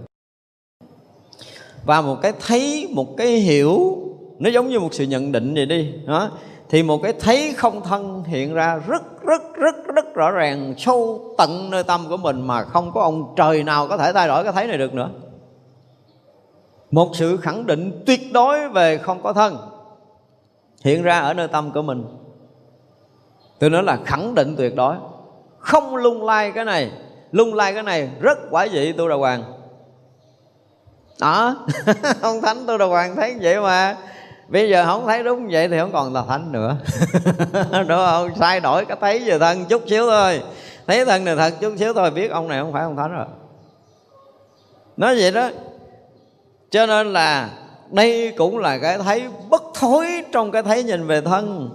Và một cái thấy, một cái hiểu, nó giống như một sự nhận định vậy đi, đó. Thì một cái thấy không thân hiện ra rất rất rất rất rõ ràng, sâu tận nơi tâm của mình mà không có ông trời nào có thể thay đổi cái thấy này được nữa. Một sự khẳng định tuyệt đối về không có thân hiện ra ở nơi tâm của mình. Tôi nói là khẳng định tuyệt đối không lung lay cái này. Lung lay cái này rất quả dị tu đà hoàng. Đó. Ông thánh tu đà hoàng thấy vậy mà. Bây giờ không thấy đúng vậy thì không còn là thánh nữa. Đúng không? Sai đổi cái thấy về thân chút xíu thôi. Thấy thân này thật chút xíu thôi, biết ông này không phải ông thánh rồi. Nói vậy đó. Cho nên là đây cũng là cái thấy bất thối trong cái thấy nhìn về thân.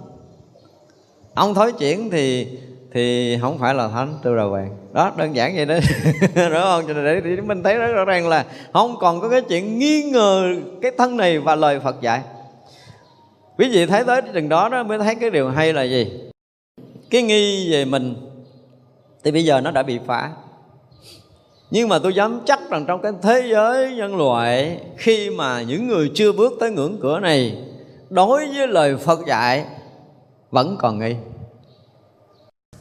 Ông thối chuyển thì thì không phải là thánh tu đầu hoàng đó, đơn giản vậy đó. Đúng không? Cho nên để mình thấy rất rõ ràng là không còn có cái chuyện nghi ngờ cái thân này và lời phật dạy. Quý vị thấy tới chừng đó đó mới thấy cái điều hay là gì? Cái nghi về mình, thì bây giờ nó đã bị phá. Nhưng mà tôi dám chắc rằng trong cái thế giới nhân loại, khi mà những người chưa bước tới ngưỡng cửa này, đối với lời phật dạy, vẫn còn nghi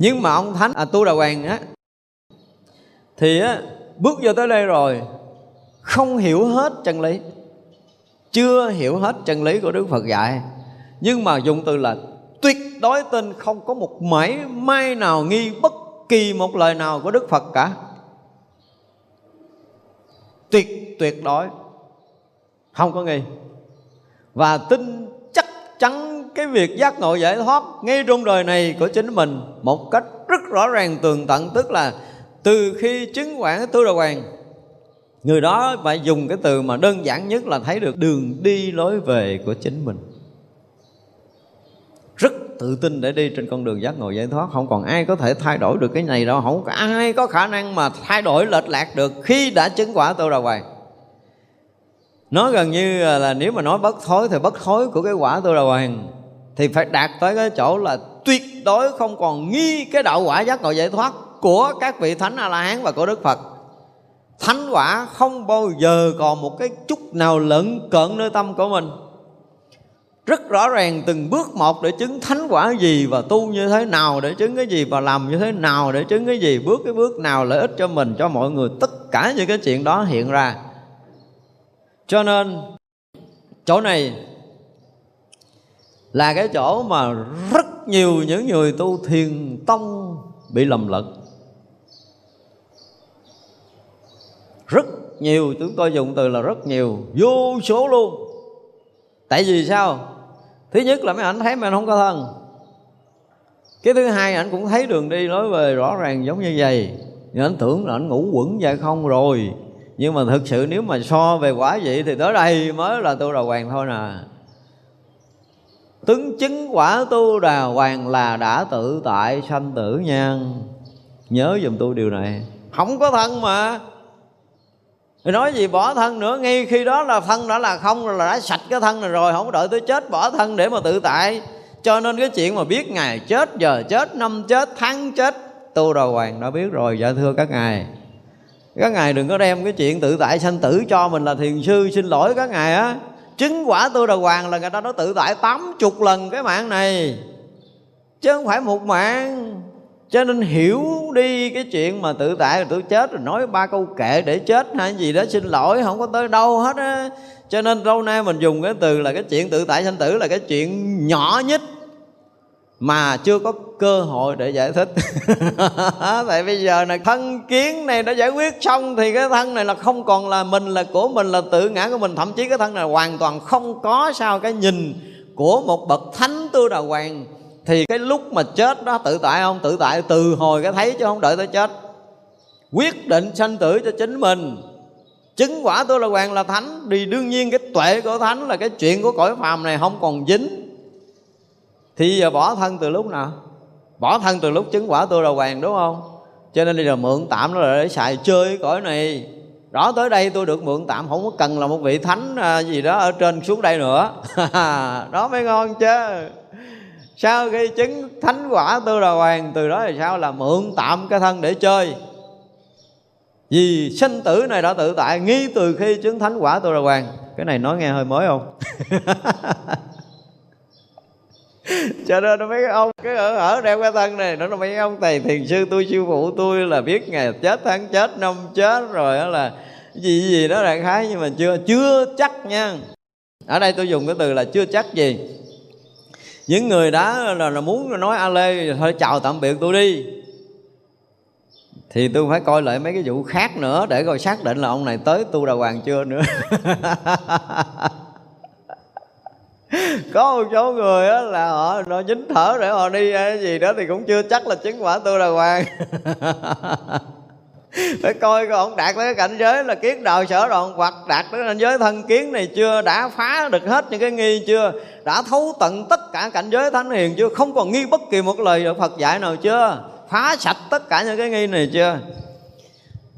nhưng mà ông thánh à, tu đà hoàng á thì á, bước vô tới đây rồi không hiểu hết chân lý chưa hiểu hết chân lý của đức phật dạy. Nhưng mà dùng từ là tuyệt đối tin không có một mảy may nào nghi bất kỳ một lời nào của đức phật cả. Tuyệt tuyệt đối. Không có nghi. Và tin chắc chắn cái việc giác ngộ giải thoát ngay trong đời này của chính mình một cách rất rõ ràng, tường tận, tức là từ khi chứng quản tu đà hoàng, người đó phải dùng cái từ mà đơn giản nhất là thấy được đường đi lối về của chính mình. Rất tự tin để đi trên con đường giác ngộ giải thoát. Không còn ai có thể thay đổi được cái này đâu. Không có ai có khả năng mà thay đổi lệch lạc được khi đã chứng quả tu đà hoàng. Nó gần như là nếu mà nói bất thối thì bất thối của cái quả tu đà hoàng thì phải đạt tới cái chỗ là tuyệt đối không còn nghi cái đạo quả giác ngộ giải thoát của các vị thánh a la hán và của đức phật. Thánh quả không bao giờ còn một cái chút nào lẫn cận nơi tâm của mình. Rất rõ ràng từng bước một để chứng thánh quả gì và tu như thế nào, để chứng cái gì và làm như thế nào, để chứng cái gì, bước cái bước nào lợi ích cho mình, cho mọi người. Tất cả những cái chuyện đó hiện ra. Cho nên, chỗ này là cái chỗ mà rất nhiều những người tu thiền tông bị lầm lẫn. Rất nhiều, chúng tôi dùng từ là rất nhiều. Vô số luôn. Tại vì sao? Thứ nhất là mấy ảnh thấy mình không có thân. Cái thứ hai, ảnh cũng thấy đường đi lối về rõ ràng giống như vậy. Nhưng ảnh tưởng là ảnh ngủ quẩn vậy không rồi. Nhưng mà thực sự nếu mà so về quả vậy thì tới đây mới là tu đầu hoàng thôi nè. Tướng chứng quả tu đà hoàng là đã tự tại sanh tử nhan Nhớ dùm tôi điều này. Không có thân mà. Thì nói gì bỏ thân nữa, ngay khi đó là thân đã là không rồi là đã sạch cái thân này rồi, không có đợi tới chết, bỏ thân để mà tự tại. Cho nên cái chuyện mà biết ngày chết, giờ chết, năm chết, tháng chết, tu đầu hoàng đã biết rồi. Dạ thưa các ngài. Các ngài đừng có đem cái chuyện tự tại sanh tử cho mình là thiền sư xin lỗi các ngài á chứng quả tu đầu hoàng là người ta nói tự tại tám chục lần cái mạng này. Chứ không phải một mạng. Cho nên hiểu đi cái chuyện mà tự tại rồi tôi chết rồi nói ba câu kệ để chết hay gì đó, xin lỗi, không có tới đâu hết á. Cho nên lâu nay mình dùng cái từ là cái chuyện tự tại sanh tử là cái chuyện nhỏ nhất mà chưa có cơ hội để giải thích. Tại bây giờ là thân kiến này đã giải quyết xong thì cái thân này là không còn là mình, là của mình, là tự ngã của mình. Thậm chí cái thân này hoàn toàn không có sao. Cái nhìn của một bậc thánh tu đà hoàng thì cái lúc mà chết đó, tự tại không? Tự tại từ hồi cái thấy chứ không đợi tới chết. Quyết định sanh tử cho chính mình. Chứng quả tôi là hoàng là thánh. Thì đương nhiên cái tuệ của thánh là cái chuyện của cõi phàm này không còn dính thì giờ bỏ thân từ lúc nào? Bỏ thân từ lúc chứng quả tôi đầu hoàng đúng không? Cho nên bây giờ mượn tạm nó là để xài chơi cõi này. Đó tới đây tôi được mượn tạm, không có cần là một vị thánh à, gì đó ở trên xuống đây nữa. Đó mới ngon chứ. Sau khi chứng thánh quả tư đà hoàng, từ đó thì sao? Là mượn tạm cái thân để chơi. Vì sinh tử này đã tự tại, nghi từ khi chứng thánh quả tư đà hoàng. Cái này nói nghe hơi mới không? cho nên nó mấy ông cái ở ở đeo cái thân này nó mấy ông thầy thiền sư tôi sư phụ tôi là biết ngày chết tháng chết năm chết rồi đó là gì gì đó đại khái nhưng mà chưa chưa chắc nha. Ở đây tôi dùng cái từ là chưa chắc gì. Những người đã là, là muốn nói a lê thôi chào tạm biệt tôi đi. Thì tôi phải coi lại mấy cái vụ khác nữa để coi xác định là ông này tới tu đà hoàng chưa nữa. có một số người á là họ nó dính thở để họ đi cái gì đó thì cũng chưa chắc là chứng quả tu đà hoàng. Phải coi coi ông đạt tới cái cảnh giới là kiến đạo sở đoạn hoặc đạt tới cảnh giới thân kiến này chưa, đã phá được hết những cái nghi chưa, đã thấu tận tất cả cảnh giới thánh hiền chưa, không còn nghi bất kỳ một lời Phật dạy nào chưa, phá sạch tất cả những cái nghi này chưa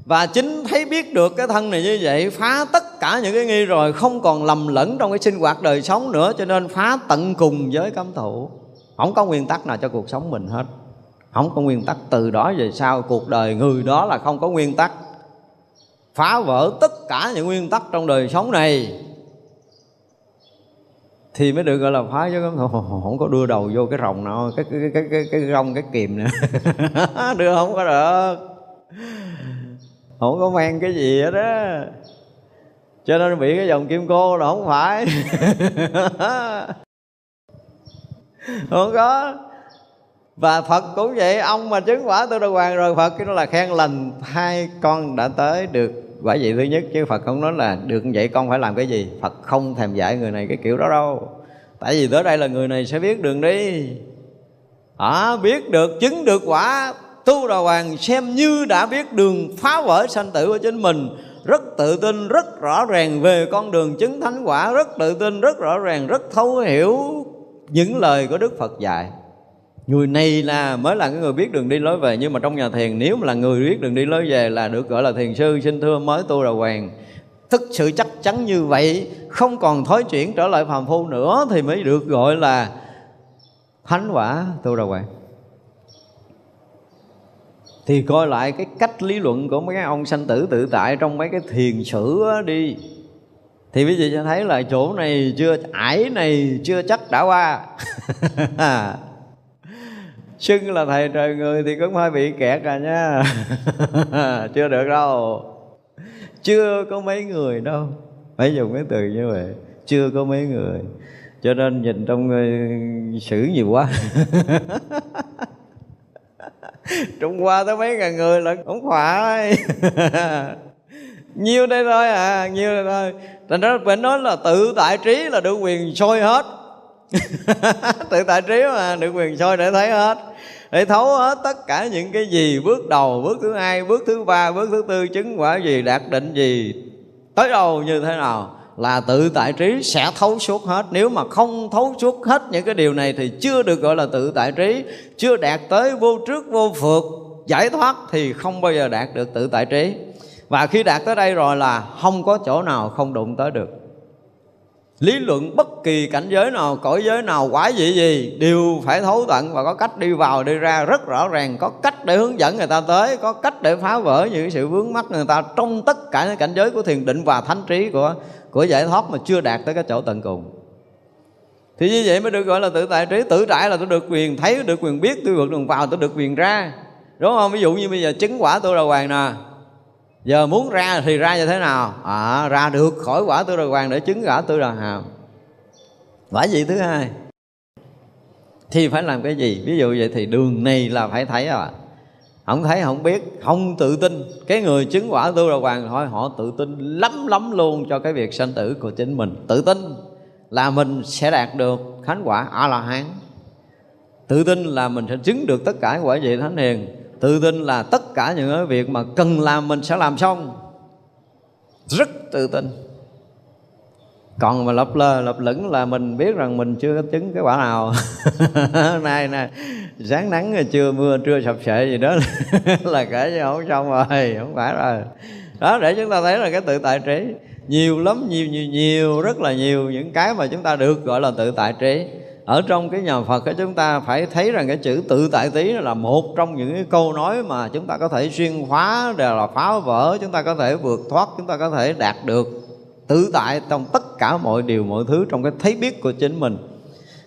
và chính thấy biết được cái thân này như vậy phá tất cả những cái nghi rồi không còn lầm lẫn trong cái sinh hoạt đời sống nữa cho nên phá tận cùng với cấm thủ. Không có nguyên tắc nào cho cuộc sống mình hết. Không có nguyên tắc từ đó về sau cuộc đời người đó là không có nguyên tắc. Phá vỡ tất cả những nguyên tắc trong đời sống này thì mới được gọi là phá chứ không, không có đưa đầu vô cái rồng nào cái cái cái cái cái rong cái kìm nữa đưa không có được không có mang cái gì hết đó cho nên bị cái dòng kim cô là không phải. Không có. Và phật cũng vậy ông mà chứng quả tôi đà hoàng rồi phật cái đó là khen lành hai con đã tới được. Quả vị thứ nhất chứ phật không nói là được vậy con phải làm cái gì. Phật không thèm dạy người này cái kiểu đó đâu. Tại vì tới đây là người này sẽ biết đường đi. À, biết được chứng được quả tu đà hoàng xem như đã biết đường phá vỡ sanh tử của chính mình. Rất tự tin, rất rõ ràng về con đường chứng thánh quả. Rất tự tin, rất rõ ràng, rất thấu hiểu những lời của đức phật dạy. Người này là, mới là cái người biết đường đi lối về, nhưng mà trong nhà thiền, nếu mà là người biết đường đi lối về là được gọi là thiền sư, xin thưa mới tu đà hoàng. Thực sự chắc chắn như vậy, không còn thối chuyển trở lại phàm phu nữa thì mới được gọi là thánh quả tu đà hoàng thì coi lại cái cách lý luận của mấy cái ông sanh tử tự tại trong mấy cái thiền sử đi. Thì quý vị sẽ thấy là chỗ này chưa ải này chưa chắc đã qua. Xưng là thầy trời người thì cũng hơi bị kẹt rồi nha. Chưa được đâu. Chưa có mấy người đâu. Phải dùng cái từ như vậy. Chưa có mấy người. Cho nên nhìn trong uh, sử nhiều quá. Trung Hoa tới mấy ngàn người là không phải Nhiêu đây thôi à Nhiêu đây thôi. Thành ra phải nói là tự tại trí là được quyền soi hết. Tự tại trí mà, được quyền soi để thấy hết. Để thấu hết tất cả những cái gì, bước đầu, bước thứ hai, bước thứ ba, bước thứ tư, chứng quả gì, đạt định gì. Tới đâu như thế nào? Là tự tại trí sẽ thấu suốt hết. Nếu mà không thấu suốt hết những cái điều này thì chưa được gọi là tự tại trí. Chưa đạt tới vô trước, vô phượt giải thoát thì không bao giờ đạt được tự tại trí. Và khi đạt tới đây rồi là không có chỗ nào không đụng tới được. Lý luận bất kỳ cảnh giới nào, cõi giới nào, quả gì gì, đều phải thấu tận và có cách đi vào, đi ra rất rõ ràng. Có cách để hướng dẫn người ta tới, có cách để phá vỡ những sự vướng mắc người ta trong tất cả những cảnh giới của thiền định và thánh trí của của giải thoát mà chưa đạt tới cái chỗ tận cùng. Thì như vậy mới được gọi là tự tại trí. Tự tại là tôi được quyền thấy được quyền biết tôi vượt đường vào tôi được quyền ra. Đúng không? Ví dụ như bây giờ chứng quả tôi là hoàng nè. Giờ muốn ra thì ra như thế nào? À, ra được khỏi quả tôi đà hoàng để chứng quả tôi đà hàm quả gì thứ hai? Thì phải làm cái gì? Ví dụ vậy thì đường này là phải thấy à không thấy, không biết, không tự tin. Cái người chứng quả tu đà hoàng thôi họ tự tin lắm lắm luôn cho cái việc sanh tử của chính mình. Tự tin là mình sẽ đạt được khánh quả a la hán tự tin là mình sẽ chứng được tất cả quả vị thánh hiền. Tự tin là tất cả những cái việc mà cần làm mình sẽ làm xong. Rất tự tin còn mà lập lờ lập lửng là mình biết rằng mình chưa có chứng cái quả nào. Nay nè sáng nắng chưa mưa, trưa sập sệ gì đó là kể chứ không xong rồi, không phải rồi. Đó, để chúng ta thấy là cái tự tại trí. Nhiều lắm, nhiều nhiều nhiều, rất là nhiều những cái mà chúng ta được gọi là tự tại trí. Ở trong cái nhà Phật của chúng ta phải thấy rằng cái chữ tự tại tí là một trong những cái câu nói mà chúng ta có thể xuyên phá đều là phá vỡ, chúng ta có thể vượt thoát, chúng ta có thể đạt được tự tại trong tất cả mọi điều mọi thứ trong cái thấy biết của chính mình.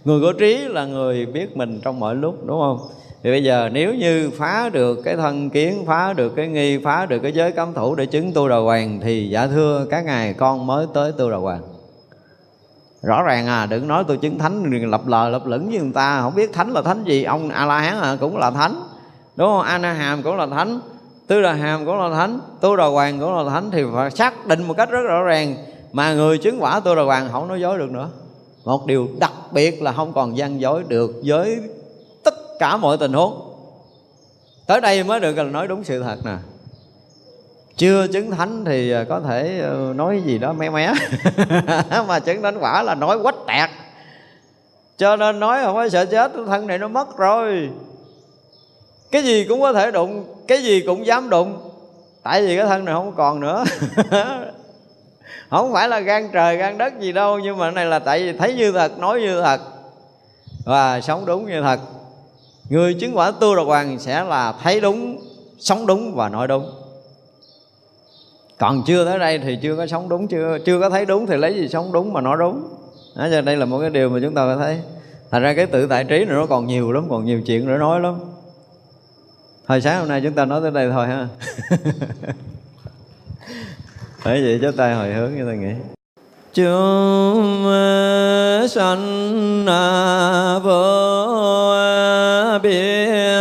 Người có trí là người biết mình trong mọi lúc đúng không? Thì bây giờ nếu như phá được cái thân kiến phá được cái nghi phá được cái giới cấm thủ để chứng tu đà hoàng thì dạ thưa các ngài con mới tới tu đà hoàng. Rõ ràng à đừng nói tôi chứng thánh lập lờ lập lửng với người ta không biết thánh là thánh gì. Ông a la hán à, cũng là thánh đúng không? A na hàm cũng là thánh tư đà hàm cũng là thánh tu đà hoàng cũng là thánh thì phải xác định một cách rất rõ ràng mà người chứng quả tu đà hoàng, không nói dối được nữa. Một điều đặc biệt là không còn gian dối được với tất cả mọi tình huống. Tới đây mới được là nói đúng sự thật nè. Chưa chứng thánh thì à, có thể ờ, nói gì đó mé mé. Mà chứng thánh quả là nói quách tẹt. Cho nên nói không phải sợ chết, thân này nó mất rồi. Cái gì cũng có thể đụng, cái gì cũng dám đụng. Tại vì cái thân này không còn nữa. không phải là gan trời gan đất gì đâu nhưng mà này là tại vì thấy như thật nói như thật và sống đúng như thật. Người chứng quả tu đà hoàng sẽ là thấy đúng sống đúng và nói đúng. Còn chưa tới đây thì chưa có sống đúng chưa chưa có thấy đúng thì lấy gì sống đúng mà nói đúng? Đó, cho đây là một cái điều mà chúng ta phải thấy. Thành ra cái tự tại trí này nó còn nhiều lắm còn nhiều chuyện để nói lắm. Thời sáng hôm nay chúng ta nói tới đây thôi ha. Bởi vậy chúng tay hồi hướng như ta nghĩ. Chúng sanh vô biên.